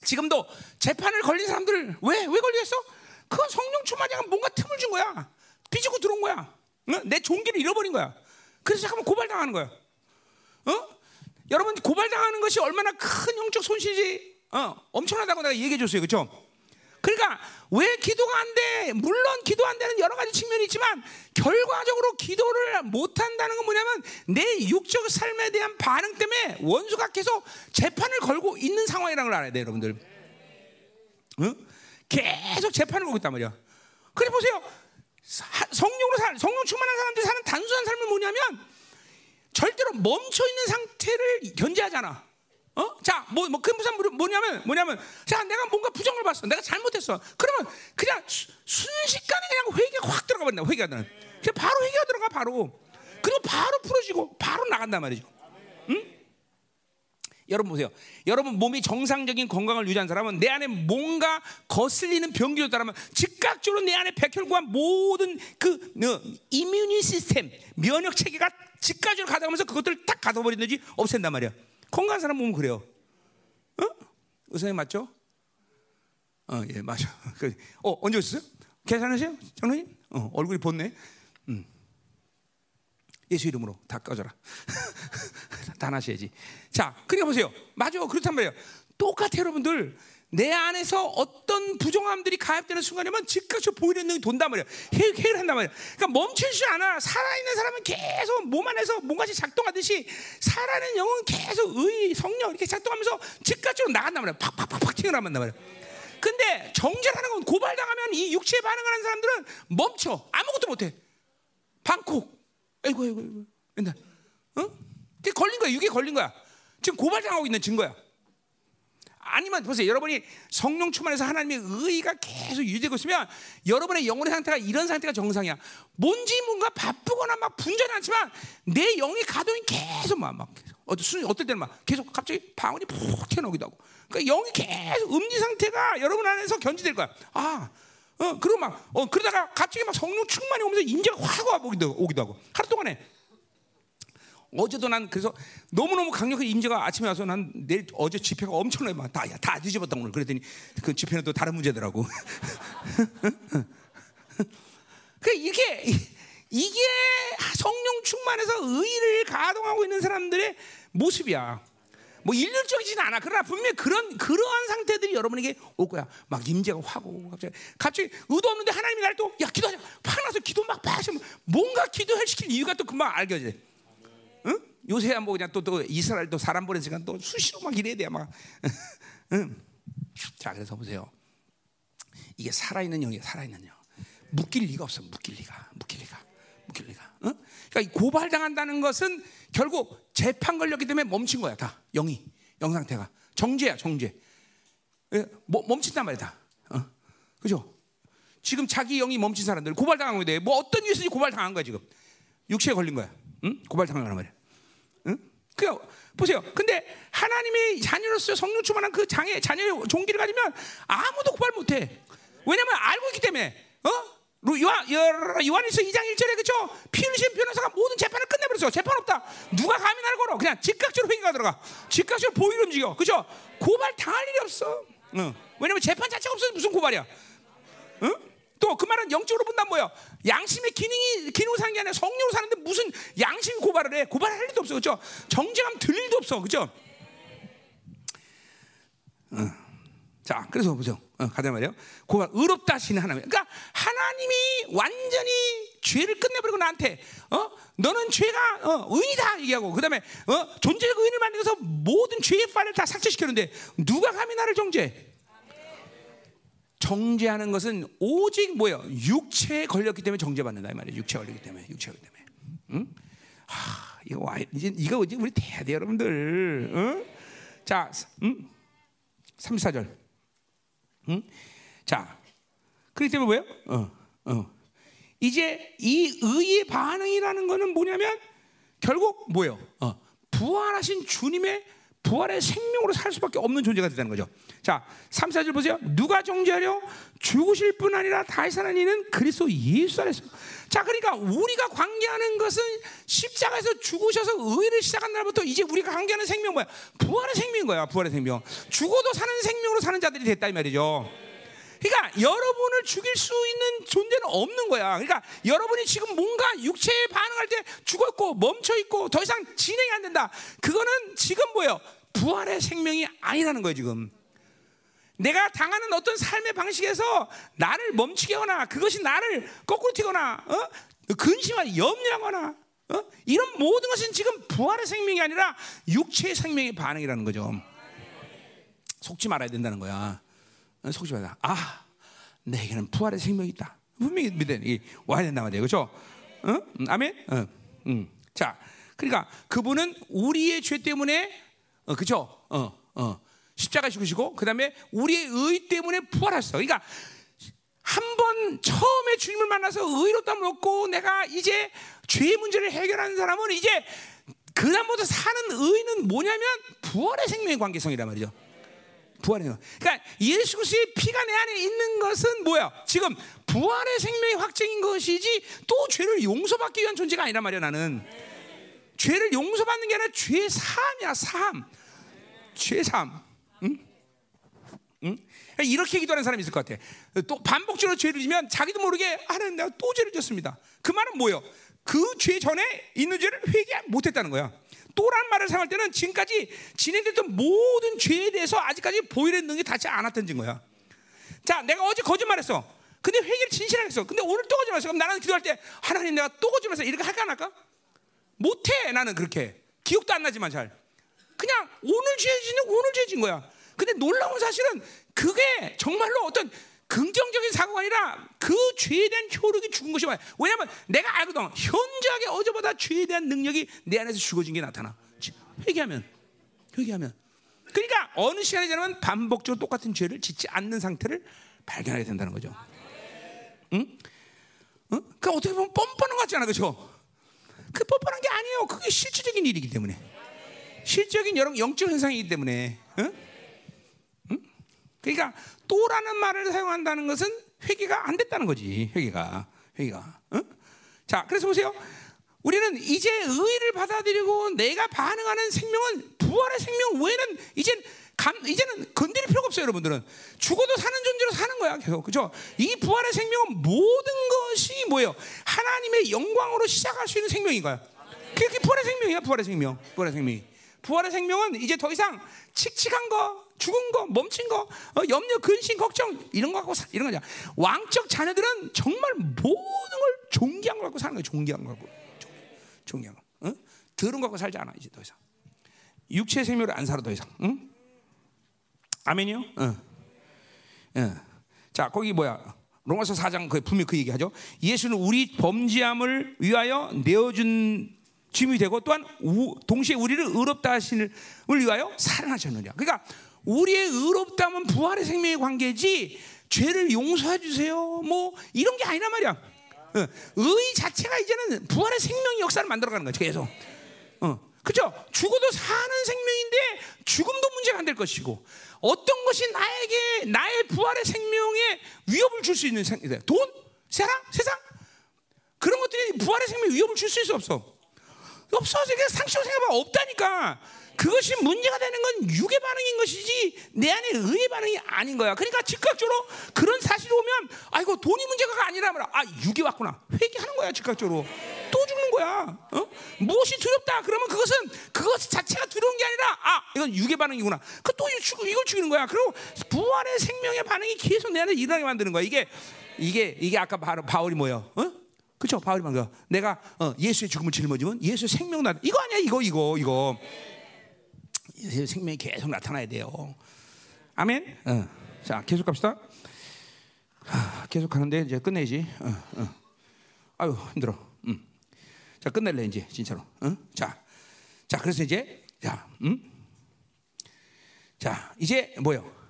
지금도 재판을 걸린 사람들 왜 왜 걸렸어? 그건 성령 충만자가 뭔가 틈을 준 거야. 삐지고 들어온 거야. 어? 내 종기를 잃어버린 거야. 그래서 잠깐만 고발당하는 거야. 어? 여러분 고발당하는 것이 얼마나 큰 영적 손실이 어, 엄청나다고 내가 얘기해 줬어요. 그렇죠? 그러니까 왜 기도가 안 돼? 물론 기도 안 되는 여러 가지 측면이 있지만 결과적으로 기도를 못 한다는 건 뭐냐면 내 육적 삶에 대한 반응 때문에 원수가 계속 재판을 걸고 있는 상황이라는 걸 알아야 돼, 여러분들. 응? 계속 재판을 걸고 있단 말이야. 그래 보세요. 성령으로 살, 성령 충만한 사람들이 사는 단순한 삶은 뭐냐면 절대로 멈춰 있는 상태를 견제하잖아. 어? 자, 뭐, 뭐, 큰 부산 뭐냐면, 뭐냐면, 자, 내가 뭔가 부정을 봤어. 내가 잘못했어. 그러면 그냥 수, 순식간에 그냥 회개가 확 들어가 버린다. 회개가 는 그냥 바로 회개가 들어가, 바로. 그리고 바로 풀어지고, 바로 나간단 말이죠. 응? 여러분 보세요. 여러분 몸이 정상적인 건강을 유지한 사람은 내 안에 뭔가 거슬리는 병기가 있다면 즉각적으로 내 안에 백혈과 모든 그 어, 이뮤니 시스템, 면역 체계가 즉각적으로 가져가면서 그것들을 딱 가둬버리든지 없앤단 말이야. 건강한 사람 보면 그래요. 어? 의사님 맞죠? 어, 예, 맞아. 그, 어, 언제 오셨어요? 괜찮으세요? 장로님? 어, 얼굴이 벗네. 음. 예수 이름으로 다 꺼져라. 다 나셔야지. 자, 그러니까 보세요. 맞아. 그렇단 말이에요. 똑같아요, 여러분들. 내 안에서 어떤 부정함들이 가입되는 순간이면 즉각적으로 보이는 능력이 돈단 말이야. 해결, 한단 말이야. 그러니까 멈추지 않아. 살아있는 사람은 계속 몸 안에서 뭔가지 작동하듯이 살아있는 영은 계속 의, 성령 이렇게 작동하면서 즉각적으로 나간단 말이야. 팍팍팍팍 튀어나간단 말이야. 근데 정죄하는 건 고발당하면 이 육체에 반응하는 사람들은 멈춰. 아무것도 못해. 방콕. 아이고, 아이고, 아이고. 맨날. 어? 걸린 거야. 육에 걸린 거야. 지금 고발당하고 있는 증거야. 아니면 보세요. 여러분이 성령 충만해서 하나님의 의가 계속 유지되고 있으면 여러분의 영혼의 상태가 이런 상태가 정상이야. 뭔지 뭔가 바쁘거나 막 분전이 않지만 내 영의 가동이 계속 막, 막 어떤 어떨 때는 막 계속 갑자기 방울이 푹 튀어나오기도 하고. 그러니까 영이 계속 음지 상태가 여러분 안에서 견지될 거야. 아, 어, 그리고 막, 어, 그러다가 갑자기 막 성령 충만이 오면서 임재가 확 와보기도 오기도 하고. 하루 동안에 어제도 난 그래서 너무너무 강력한 임재가 아침에 와서 난 내일 어제 집회가 엄청나게 막 다, 다 뒤집었다 오늘 그랬더니 그 집회는 또 다른 문제더라고. 그 이게 이게 성령 충만해서 의를 가동하고 있는 사람들의 모습이야. 뭐 일률적이진 않아. 그러나 분명히 그런 그러한 상태들이 여러분에게 올 거야. 막 임재가 확 오고 갑자기 갑자기 의도 없는데 하나님이 날 또 야 기도하자. 팍 나서 기도 막 빠시면 뭔가 기도할 시킬 이유가 또 금방 알겨져. 응? 요새야 뭐 그냥 또, 또 이스라엘 또 사람 시간 또 수시로 막 이래야 돼 막. 응. 자 그래서 보세요. 이게 살아있는 영이야 살아있는 영. 묶일 리가 없어 묶일 리가 묶일 리가 묶일 리가. 응? 그러니까 고발당한다는 것은 결국 재판 걸렸기 때문에 멈춘 거야 다 영이 영 상태가 정죄야 정죄. 예, 뭐, 멈춘단 말이다. 어? 그죠? 지금 자기 영이 멈춘 사람들 고발당한 거야. 뭐 어떤 이유에서 고발당한 거야 지금? 육체에 걸린 거야. 응? 고발당하란 말이야. 응? 그 보세요. 근데 하나님의 자녀로서 성령 충만한 그 장애 자녀의 종기를 가지면 아무도 고발 못해. 왜냐면 알고 있기 때문에. 어? 요한, 요한일서 2장 1절에 그죠? 피 흘리신 변호사가 모든 재판을 끝내버렸어. 재판 없다. 누가 감히 날 걸어? 그냥 즉각적으로 회개가 들어가. 즉각적으로 보이를 움직여. 그죠? 고발 당할 일이 없어. 응. 왜냐면 재판 자체가 없어서 무슨 고발이야? 응? 또 그 말은 영적으로 본다면 뭐야? 양심의 기능이 기능으로 사는 게 아니라 성령으로 사는데 무슨 양심 고발을 해? 고발할 일도 없어, 그렇죠? 정죄감 들 일도 없어, 그렇죠? 자, 그래서 보죠. 어, 가자 말이에요. 고발 의롭다 하시는 하나님. 그러니까 하나님이 완전히 죄를 끝내버리고 나한테 어 너는 죄가 어, 의인이다 얘기하고 그다음에 어 존재적 의인을 만들어서 모든 죄의 파일을 다 삭제시키는데 누가 감히 나를 정죄? 정죄하는 것은 오직 뭐예요? 육체에 걸렸기 때문에 정죄받는다 이 말이에요. 육체에 걸렸기 때문에 육체에 걸렸기 때문에. 응? 하, 이거 와 이제 이거 이제 우리 돼 여러분들. 응? 자, 음? 34절. 응? 자, 그렇기 때문에 뭐예요? 어, 어. 이제 이 의의 반응이라는 거는 뭐냐면 결국 뭐예요? 어, 부활하신 주님의 부활의 생명으로 살 수밖에 없는 존재가 된다는 거죠. 자, 3, 4절 보세요. 누가 정죄하려 죽으실 뿐 아니라 다시 사는 이는 그리스도 예수 안에서. 자, 그러니까 우리가 관계하는 것은 십자가에서 죽으셔서 의를 시작한 날부터 이제 우리가 관계하는 생명 뭐야? 부활의 생명인 거야. 부활의 생명. 죽어도 사는 생명으로 사는 자들이 됐다 이 말이죠. 그러니까 여러분을 죽일 수 있는 존재는 없는 거야. 그러니까 여러분이 지금 뭔가 육체에 반응할 때 죽어 있고 멈춰 있고 더 이상 진행이 안 된다. 그거는 지금 뭐예요? 부활의 생명이 아니라는 거예요, 지금. 내가 당하는 어떤 삶의 방식에서 나를 멈추게 하거나 그것이 나를 거꾸로 튀거나 어? 근심하거나 염려하거나 어? 이런 모든 것은 지금 부활의 생명이 아니라 육체의 생명의 반응이라는 거죠. 속지 말아야 된다는 거야. 속지 말아. 아, 내게는 부활의 생명이 있다. 분명히 믿어. 와야 된다 말이에요. 그렇죠? 응? 아멘. 응. 응. 자, 그러니까 그분은 우리의 죄 때문에 어, 그렇죠? 어, 어. 십자가 죽으시고 그다음에 우리의 의 때문에 부활하셨어. 그러니까 한 번 처음에 주님을 만나서 의롭다함을 얻고 내가 이제 죄의 문제를 해결하는 사람은 이제 그다음부터 사는 의는 뭐냐면 부활의 생명의 관계성이란 말이죠. 부활의 생명. 그러니까 예수 그리스도의 피가 내 안에 있는 것은 뭐야? 지금 부활의 생명의 확증인 것이지 또 죄를 용서받기 위한 존재가 아니란 말이야 나는. 죄를 용서받는 게 아니라 죄 사함이야 사함. 죄 사함. 응? 응? 이렇게 기도하는 사람이 있을 것 같아. 또 반복적으로 죄를 지면 자기도 모르게 하나님 내가 또 죄를 졌습니다. 그 말은 뭐예요? 그 죄 전에 있는 죄를 회개 못했다는 거야. 또란 말을 사용할 때는 지금까지 진행됐던 모든 죄에 대해서 아직까지 보이는 능력이 닿지 않았던 증거야. 자, 내가 어제 거짓말했어. 근데 회개를 진실하게 했어. 근데 오늘 또 거짓말했어. 그럼 나는 기도할 때 하나님 내가 또 거짓말했어. 이렇게 할까 안 할까? 못해 나는 그렇게. 기억도 안 나지만 잘. 그냥 오늘 죄진 오늘 죄진 거야. 근데 놀라운 사실은 그게 정말로 어떤 긍정적인 사고가 아니라 그 죄에 대한 효력이 죽은 것이 뭐야? 왜냐하면 내가 알거든. 현저하게 어제보다 죄에 대한 능력이 내 안에서 죽어진 게 나타나. 회개하면, 회개하면. 그러니까 어느 시간이 지나면 반복적으로 똑같은 죄를 짓지 않는 상태를 발견하게 된다는 거죠. 응? 응? 그 어떻게 보면 뻔뻔한 것 같지 않아, 그렇죠? 그 뻔뻔한 게 아니에요. 그게 실질적인 일이기 때문에. 실적인 여러 영적 현상이기 때문에. 응? 응? 그러니까 또라는 말을 사용한다는 것은 회개가 안 됐다는 거지. 회개가 회개가. 응? 자, 그래서 보세요. 우리는 이제 의를 받아들이고 내가 반응하는 생명은 부활의 생명 외에는 이제 감, 이제는 건드릴 필요가 없어요, 여러분들은. 죽어도 사는 존재로 사는 거야, 계속. 그죠? 이 부활의 생명은 모든 것이 뭐예요? 하나님의 영광으로 시작할 수 있는 생명인 거야. 그게 부활의 생명이야, 부활의 생명. 부활의 생명이. 부활의 생명은 이제 더 이상 칙칙한 거, 죽은 거, 멈춘 거, 어, 염려, 근심, 걱정 이런 거 갖고 사, 이런 거냐. 왕적 자녀들은 정말 모든 걸걸 갖고 사는 거야. 걸 갖고, 존귀한 거. 어? 들은 거 갖고 살지 않아 이제 더 이상. 육체 생명을 안 살아 더 이상. 응? 아멘이요? 어. 어. 자 거기 뭐야? 로마서 4장 그 분명 그 얘기하죠. 예수는 우리 범죄함을 위하여 내어준 짐이 되고 또한 우, 동시에 우리를 의롭다 하시는 위하여 사랑하셨느냐. 그러니까 우리의 의롭다면 부활의 생명의 관계지 죄를 용서해 주세요. 뭐 이런 게 아니란 말이야. 어, 의 자체가 이제는 부활의 생명의 역사를 만들어가는 거야. 계속. 어, 그죠? 죽어도 사는 생명인데 죽음도 문제가 안 될 것이고 어떤 것이 나에게 나의 부활의 생명에 위협을 줄 수 있는 생, 돈, 세상, 세상 그런 것들이 부활의 생명에 위협을 줄 수 있어 없어. 없어. 그냥 상식으로 생각하면 없다니까. 그것이 문제가 되는 건 육의 반응인 것이지 내 안에 의의 반응이 아닌 거야. 그러니까 즉각적으로 그런 사실이 오면 아이고 돈이 문제가 아니라 말아. 아 육이 왔구나. 회개하는 거야 즉각적으로. 또 죽는 거야. 어? 무엇이 두렵다? 그러면 그것은 그것 자체가 두려운 게 아니라 아 이건 육의 반응이구나. 그 또 이걸 죽이는 거야. 그리고 부활의 생명의 반응이 계속 내 안에 일어나게 만드는 거야. 이게 이게 이게 아까 바울이 뭐요? 어? 그렇죠? 바울이 말한 거. 내가 어, 예수의 죽음을 짊어지면 예수의 생명 나 이거 아니야? 이거 이거 이거. 생명이 계속 나타나야 돼요. 아멘. 어. 자 계속 갑시다. 하, 계속 가는데 이제 끝내지. 어, 어. 아유 힘들어. 음. 자 끝낼래 이제 진짜로. 어? 자, 자 그래서 이제 자, 음? 자 이제 뭐요?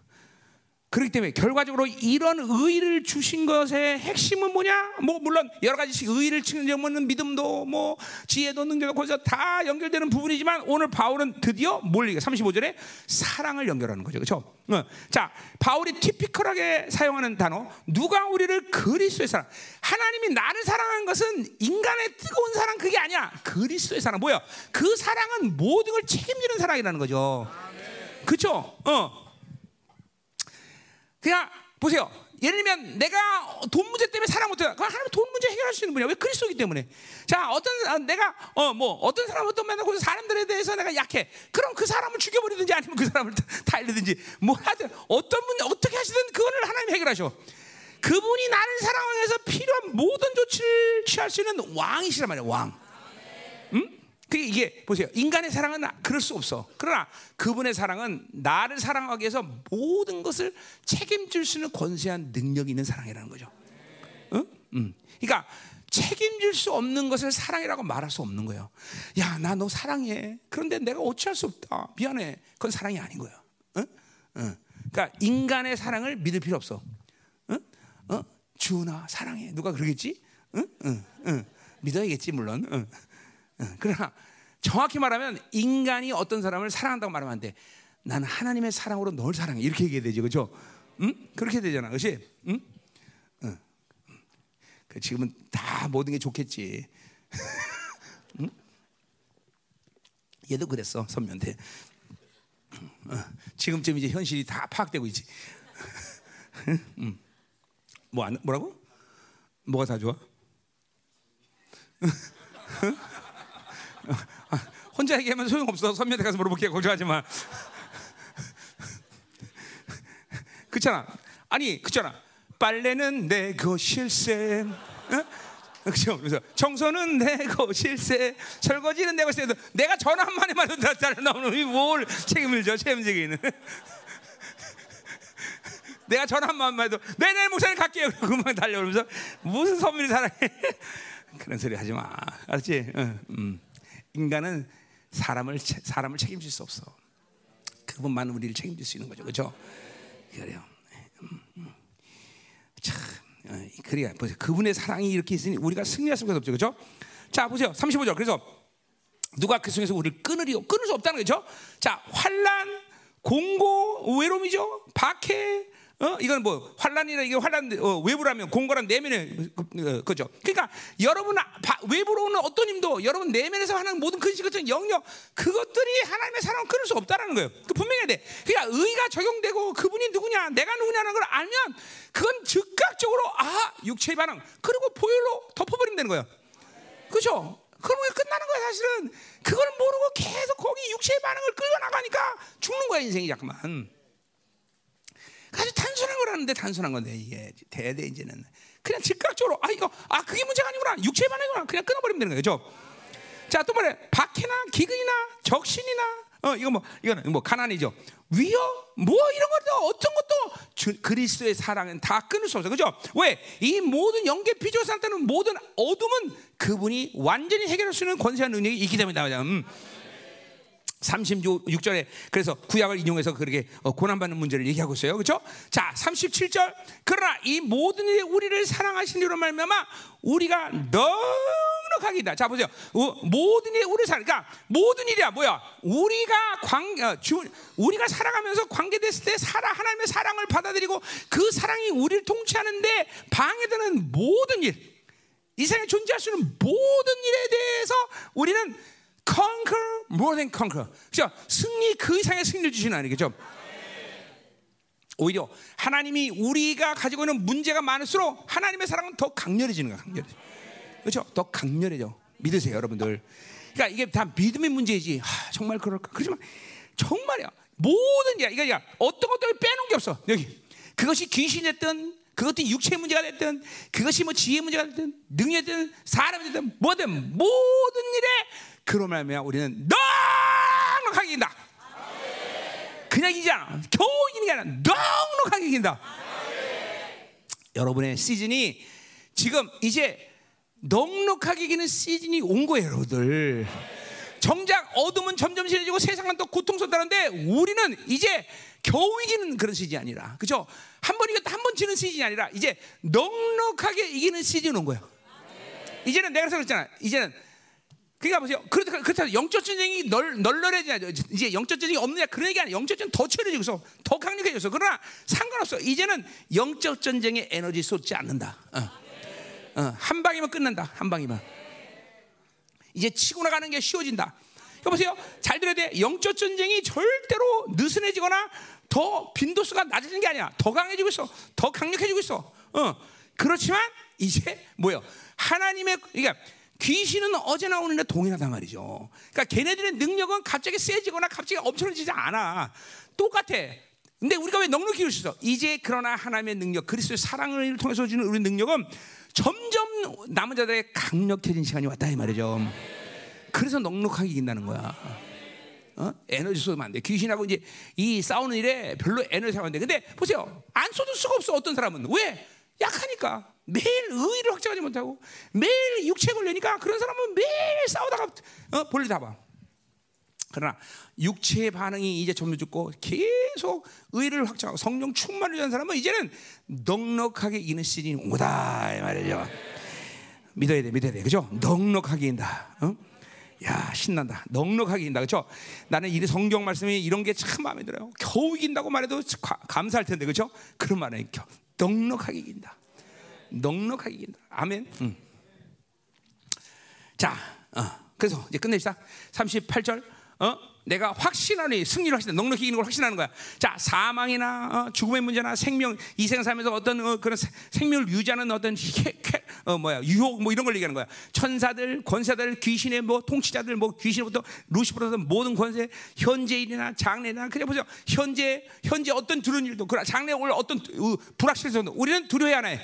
그렇기 때문에 결과적으로 이런 의를 주신 것의 핵심은 뭐냐? 뭐 물론 여러 가지 의를 증명하는 믿음도 뭐 지혜도 능력도 거기서 다 연결되는 부분이지만 오늘 바울은 드디어 뭘 얘기해? 35절에 사랑을 연결하는 거죠. 그렇죠? 어. 자, 바울이 티피컬하게 사용하는 단어 누가 우리를 그리스도의 사랑. 하나님이 나를 사랑한 것은 인간의 뜨거운 사랑 그게 아니야. 그리스도의 사랑. 뭐야? 그 사랑은 모든 걸 책임지는 사랑이라는 거죠. 그렇죠? 어. 그냥 보세요. 예를 들면 내가 돈 문제 때문에 사람 못해. 그 하나님 돈 문제 해결할 수 있는 분이야. 왜 그리스도기 때문에. 자, 어떤 아, 내가 어 뭐 어떤 사람 어떤 만나고 사람들에 대해서 내가 약해. 그럼 그 사람을 죽여버리든지 아니면 그 사람을 달리든지 뭐 하든 어떤 분 어떻게 하시든 그거를 하나님 해결하셔. 그분이 나를 사랑해서 필요한 모든 조치를 취할 수 있는 왕이시란 말이야. 왕. 응? 그 이게 보세요. 인간의 사랑은 그럴 수 없어. 그러나 그분의 사랑은 나를 사랑하기 위해서 모든 것을 책임질 수 있는 권세한 능력이 있는 사랑이라는 거죠. 응? 응. 그러니까 책임질 수 없는 것을 사랑이라고 말할 수 없는 거예요. 야, 나 너 사랑해. 그런데 내가 어찌할 수 없다. 미안해. 그건 사랑이 아닌 거야. 응? 응. 그러니까 인간의 사랑을 믿을 필요 없어. 응? 어? 주나 사랑해. 누가 그러겠지? 응? 응. 응. 믿어야겠지 물론. 응. 그러나 정확히 말하면 인간이 어떤 사람을 사랑한다고 말하면 안 돼. 나는 하나님의 사랑으로 널 사랑해. 이렇게 얘기해야 되지. 그죠? 응? 그렇게 되잖아. 그렇지? 응? 응. 그 지금은 다 모든 게 좋겠지. 응? 얘도 그랬어. 선면대. 어, 지금쯤 이제 현실이 다 파악되고 있지. 응? 뭐 뭐라고? 뭐가 다 좋아? 혼자 얘기하면 소용없어. 선배한테 가서 물어볼게. 걱정하지 마. 그렇잖아. 아니, 그렇잖아. 빨래는 내 것일세. 어? 그렇죠. 그래서 청소는 내 것일세. 설거지는 내 것일세. 내가 전화 한 마디만 해도 다 나오는 뭘 책임을 져? 책임지기는. 내가 전화 한 마디만 해도 내내 목사님 갈게요. 그만 달려오면서 무슨 선물이 사랑해. 그런 소리 하지 마. 알았지? 응, 음. 인간은 사람을 사람을 책임질 수 없어. 그분만 우리를 책임질 수 있는 거죠, 그렇죠? 그래요. 음, 음. 참, 어, 그래야 보세요. 그분의 사랑이 이렇게 있으니 우리가 승리할 수가 없죠, 그렇죠? 자, 보세요. 35절. 그래서 누가 그 속에서 우리를 끊으리요? 끊을 수 없다는 거죠. 자, 환란, 공고, 외로움이죠. 박해, 어? 이건 뭐 환란이나 이게 환란 어, 외부라면 공고란 내면에 어, 그죠. 그러니까 여러분 바, 외부로 오는 어떤 힘도 여러분 내면에서 하는 모든 근심 같은 영역 그것들이 하나님의 사랑을 끊을 수 없다라는 거예요. 그 분명해야 돼. 그러니까 의가 적용되고 그분이 누구냐, 내가 누구냐는 걸 알면 그건 즉각적으로 아 육체의 반응 그리고 보혈로 덮어버리면 되는 거예요. 그죠? 그러면 끝나는 거야 사실은. 그걸 모르고 계속 거기 육체의 반응을 끌고 나가니까 죽는 거야 인생이 잠깐만. 아주 단순한 거라는데 단순한 건데 이게 대대 이제는 그냥 즉각적으로 아 이거 아 그게 문제가 아니구나 육체 반응이구나 그냥 끊어버리면 되는 거죠. 자또 말해 박해나 기근이나 적신이나 어 이거 뭐 이거는 뭐 가난이죠. 위협 뭐 이런 것도 어떤 것도 주, 그리스도의 사랑은 다 끊을 수 없어. 그죠? 왜? 이 모든 영계 피조 상태는 모든 어둠은 그분이 완전히 해결할 수 있는 권세한 능력이 있기 나오잖아. 음. 36절에 그래서 구약을 인용해서 그렇게 어, 고난받는 문제를 얘기하고 있어요. 그렇죠? 자, 37절. 그러나 이 모든 일에 우리를 사랑하신 이로 말미암아 우리가 넉넉하게다. 자, 보세요. 모든 일에 우리를 사랑. 그러니까 모든 일이야. 뭐야? 우리가 관 어, 주, 우리가 살아가면서 관계됐을 때 살아 하나님의 사랑을 받아들이고 그 사랑이 우리를 통치하는데 방해되는 모든 일. 이 세상에 존재할 수 있는 모든 일에 대해서 우리는 conquer more than conquer. 그죠? 승리 그 이상의 승리를 주시는 아니겠죠? 오히려 하나님이 우리가 가지고 있는 문제가 많을수록 하나님의 사랑은 더 강렬해지는 거야. 강렬해. 그렇죠? 더 강렬해져. 믿으세요, 여러분들. 그러니까 이게 다 믿음의 문제이지. 하, 정말 그럴까? 그렇지만 정말이야. 모든 야, 이거 야 어떤 것도 빼놓은 게 없어. 여기 그것이 귀신이 됐든 그것도 육체의 문제가 됐든 그것이 뭐 지혜 문제가 됐든 능력이 됐든 사람이 됐든 뭐든 모든 일에 그러면 우리는 넉넉하게 이긴다. 그냥 이기잖아. 겨우 이기는 게 아니라 넉넉하게 이긴다. 여러분의 시즌이 지금 이제 넉넉하게 이기는 시즌이 온 거예요, 여러분들. 정작 어둠은 점점 심해지고 세상은 또 고통스럽다는데 우리는 이제 겨우 이기는 그런 시즌이 아니라 그죠? 한 번 이겼다 한 번 지는 시즌이 아니라 이제 넉넉하게 이기는 시즌이 온 거예요. 이제는 내가 그랬잖아. 이제는 그러니까 보세요. 그렇다 그렇다 영적 전쟁이 널 널널해지냐 이제 영적 전쟁이 없느냐 그런 얘기 아니야. 영적 전쟁 더 치열해지고서 더 강력해져서 그러나 상관없어. 이제는 영적 전쟁에 에너지 쏟지 않는다. 어. 어, 한 방이면 끝난다. 한 방이면. 이제 치고 나가는 게 쉬워진다. 여보세요. 잘 들어야 돼. 영적 전쟁이 절대로 느슨해지거나 더 빈도수가 낮아지는 게 아니야. 더 강해지고 있어. 더 강력해지고 있어. 어. 그렇지만 이제 뭐요? 하나님의 그러니까 귀신은 어제나 오늘나 동일하단 말이죠. 그러니까 걔네들의 능력은 갑자기 세지거나 갑자기 엄청나지지 않아. 똑같아. 근데 우리가 왜 넉넉히 있어? 이제 그러나 하나님의 능력, 그리스도의 사랑을 통해서 주는 우리 능력은 점점 남은 자들의 강력해진 시간이 왔다 이 말이죠. 그래서 넉넉하게 이긴다는 거야. 어? 에너지 쏟으면 안 돼. 귀신하고 이제 이 싸우는 일에 별로 에너지 쏟으면 안 돼. 근데 보세요. 안 쏟을 수가 없어. 어떤 사람은. 왜? 약하니까. 매일 의의를 확정하지 못하고 매일 육체 걸리니까 그런 사람은 매일 싸우다가 어? 볼일 다 봐. 그러나 육체의 반응이 이제 점점 죽고 계속 의를 확정하고 성령 충만을 위한 사람은 이제는 넉넉하게 이기는 시즌이 오다 이 말이죠. 믿어야 돼, 믿어야 돼, 그죠? 넉넉하게 인다. 어? 야 신난다. 넉넉하게 인다, 그죠? 나는 이 성경 말씀이 이런 게 참 마음에 들어요. 겨우 이긴다고 말해도 감사할 텐데, 그죠? 그런 말은 넉넉하게 이긴다. 넉넉하게 이긴다. 아멘. 음. 자, 어, 그래서 이제 끝냅시다. 38절. 어? 내가 확신하니 승리를 확신해 넉넉히 이기는 걸 확신하는 거야. 자 사망이나 어, 죽음의 문제나 생명 이생 살면서 어떤 어, 그런 생명을 유지하는 어떤 쾌, 쾌, 어, 뭐야 유혹 뭐 이런 걸 얘기하는 거야. 천사들, 권사들, 귀신의 뭐 통치자들, 뭐 귀신부터 루시퍼부터 모든 권세, 현재일이나 장래나 그냥 보세요. 현재 현재 어떤 두려운 일도 장래 올 어떤 어, 불확실성도 우리는 두려워야 하나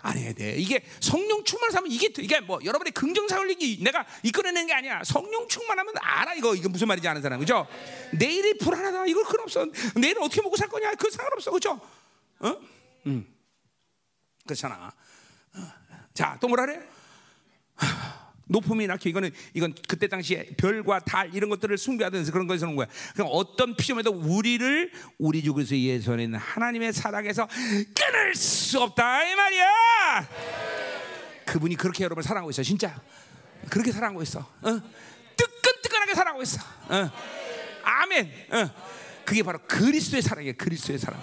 안 해야 돼. 이게 성령 충만을 하면 이게 이게 뭐 여러분의 긍정사를 내가 이끌어내는 게 아니야. 성령 충만하면 알아 이거 이거 무슨 말인지 아는 사람 그죠? 내일이 불안하다 이거 그건 없어. 내일 어떻게 먹고 살 거냐 그 상관없어 그죠? 어? 음 그렇잖아. 어. 자또 뭐라 그래? 높음이 낮게 이거는 이건 그때 당시에 별과 달 이런 것들을 숭배하던 그런 거에서 온 거야. 그럼 어떤 피조물도 우리를 우리 주 그리스도 예수에 하나님의 사랑에서 끊을 수 없다 이 말이야. 그분이 그렇게 여러분을 사랑하고 있어 진짜. 그렇게 사랑하고 있어. 어? 뜨끈뜨끈하게 사랑하고 있어. 어? 아멘. 어? 그게 바로 그리스도의 사랑이야. 그리스도의 사랑.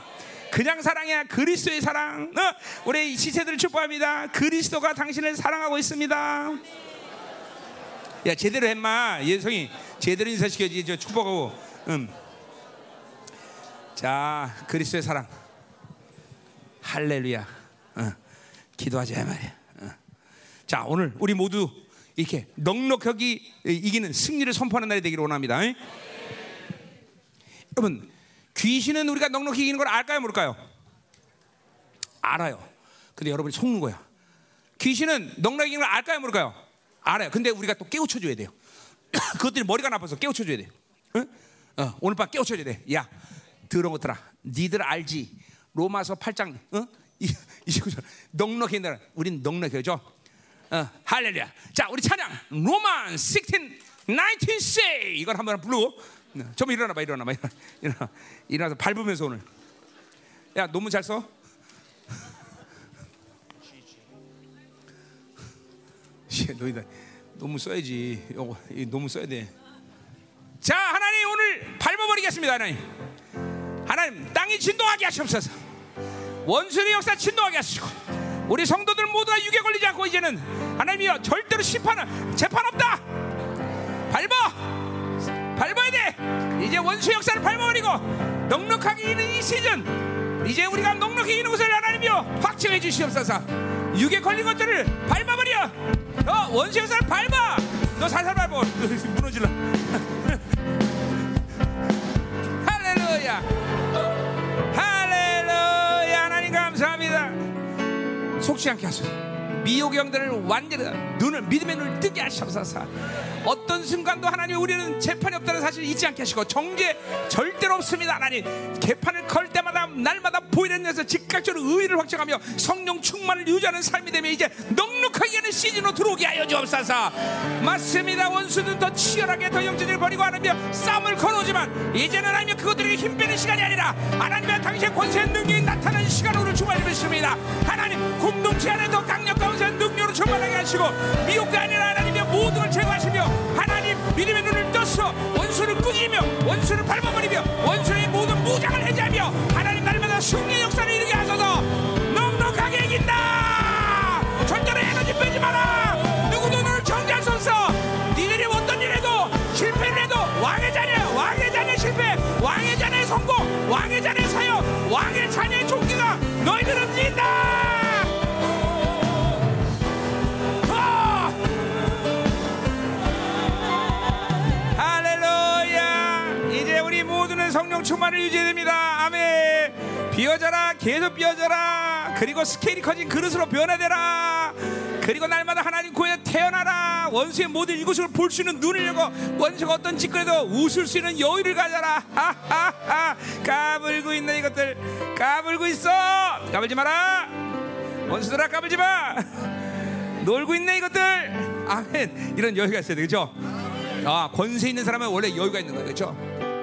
그냥 사랑이야. 그리스도의 사랑. 어? 우리 시세들을 축복합니다. 그리스도가 당신을 사랑하고 있습니다. 야 제대로 했마. 예성이 제대로 인사시켜야지 저 축복하고. 음. 자 그리스도의 사랑. 할렐루야. 어. 기도하자 말이야. 어. 자 오늘 우리 모두 이렇게 넉넉하게 이기는 승리를 선포하는 날이 되기를 원합니다. 에? 여러분 귀신은 우리가 넉넉히 이기는 걸 알까요? 모를까요? 알아요. 근데 여러분이 속는 거야. 귀신은 넉넉히 이기는 걸 알까요? 모를까요 알아요. 근데 우리가 또 깨우쳐 줘야 돼요. 그것들이 머리가 나빠서 깨우쳐 줘야 돼. 응? 어, 오늘 밤 깨우쳐 줘야 돼. 야, 들은 것들아. 니들 알지? 로마서 8장 어? 이, 이 넉넉히 있는 우린 넉넉해죠. 어, 할렐루야. 자, 우리 찬양 로만 16 19 say 이걸 한번 부르고 어, 좀 일어나 봐. 일어나 봐. 일어나. 일어나서 밟으면서 오늘. 야, 너무 잘 써. 너희들 너무 써야지. 요거 너무 써야 돼. 자, 하나님 오늘 밟아버리겠습니다, 하나님. 하나님 땅이 진동하게 하시옵소서. 원수의 역사 진동하게 하시고 우리 성도들 모두가 유괴 걸리지 않고 이제는 하나님이여 절대로 심판은 재판 없다. 밟아, 밟아야 돼. 이제 원수 역사를 밟아버리고 넉넉하게 있는 이 시즌 이제 우리가 넉넉히 있는 것을 하나님이여 확증해 주시옵소서. 육에 걸린 것들을 밟아버려. 어 원수의 살 밟아. 너 살살 밟아. 무너질라. 할렐루야. 할렐루야. 하나님 감사합니다. 속지 않게 하소서. 미혹의 영들을 완전히 눈을 믿음의 눈을 뜨게 하시옵소서. 어떤 순간도 하나님 우리는 재판이 없다는 사실을 잊지 않게 하시고 정죄 절대로 없습니다. 하나님 개판을 걸 때마다 날마다 보이는 데서 즉각적으로 의의를 확정하며 성령 충만을 유지하는 삶이 되면 이제 넉넉하게 하는 시즌으로 들어오게 하여 주옵소서. 맞습니다. 원수는 더 치열하게 더 영전을 벌이고 하나며 싸움을 걸어오지만 이제는 하나님 그것들에게 힘 빼는 시간이 아니라 하나님의 당신의 권세의 능력이 나타나는 시간으로 주말이 있습니다. 하나님 공동체 안에 더 강력한 능력으로 충만하게 하시고 미혹가 아니라 하나님의 모든 걸 제거하시며 하나님 믿음의 눈을 떠서 원수를 꾸짖며 원수를 밟아버리며 원수의 모든 무장을 해제하며 하나님 날마다 승리의 역사를 이루게 하소서. 넉넉하게 이긴다. 절대로 에너지 빼지 마라. 누구도 너를 정지할 수 없어. 니들이 어떤 일 해도 실패를 해도 왕의 자녀 왕의 자녀 실패 왕의 자녀의 성공 왕의 자녀의 사역 왕의 자녀의 종기가 너희들은 이긴다 성령 충만을 유지해야 됩니다. 아멘. 비어져라, 계속 비어져라. 그리고 스케일이 커진 그릇으로 변화되라. 그리고 날마다 하나님 구에 태어나라. 원수의 모든 이곳을 볼 수 있는 눈을 열고 원수가 어떤 짓거리도 웃을 수 있는 여유를 가져라. 하하하. 까불고 있는 이것들. 까불고 있어. 까불지 마라. 원수들아 까불지 마. 놀고 있네 이것들. 아멘. 이런 여유가 있어야 되죠. 아, 권세 있는 사람은 원래 여유가 있는 거죠.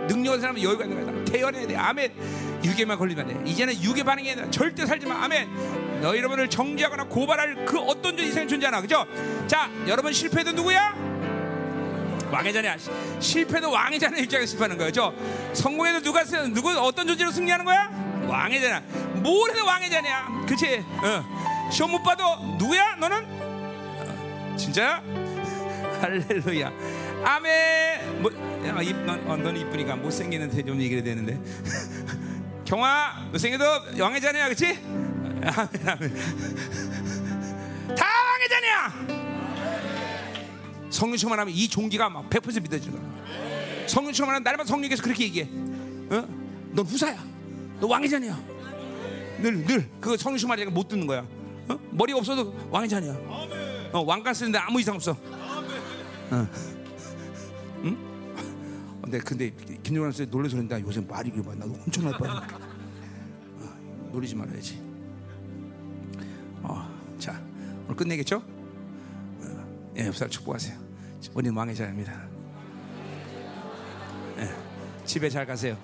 능력한 사람은 여유가 있는 거다. 태어나야 돼. 아멘. 유괴만 걸리면 돼. 이제는 유괴 아니라 절대 살지 마. 아멘. 너희 여러분을 정지하거나 고발할 그 어떤 이상 존재하나. 그죠? 자, 여러분 실패도 누구야? 왕의 자냐. 실패도 왕의 자냐 입장에서 실패하는 거죠. 성공해도 누가 누구 어떤 존재로 승리하는 거야? 왕의 자냐. 뭘 해도 왕의 자냐. 그치? 어. 시험 못 봐도 누구야? 너는? 어, 진짜야? 할렐루야. 아멘. 뭐, 야, 입, 넌, 어, 넌 이쁘니까 못생기는데 좀 얘기를 되는데. 경아, 못생겨도 왕의 자녀야, 그치? 아멘, 아멘. 다 왕의 자녀야! 성령 충만하면 이 종기가 막 100% 믿어지는 거야. 성령 충만하면 날마다 성령께서 그렇게 얘기해. 어? 넌 후사야. 너 왕의 자녀야. 늘, 늘. 그거 성령 충만하니까 못 듣는 거야. 어? 머리가 없어도 왕의 자녀야. 어, 왕관 쓰는데 아무 이상 없어. 어. 응? 근데 근데 김정환 씨 놀래서 그런다. 요새 말이 그만 나도 엄청날 뻔. 어, 놀리지 말아야지. 어, 자 오늘 끝내겠죠? 어, 예, 옆살 축복하세요. 우리는 왕의 자입니다. 예, 집에 잘 가세요.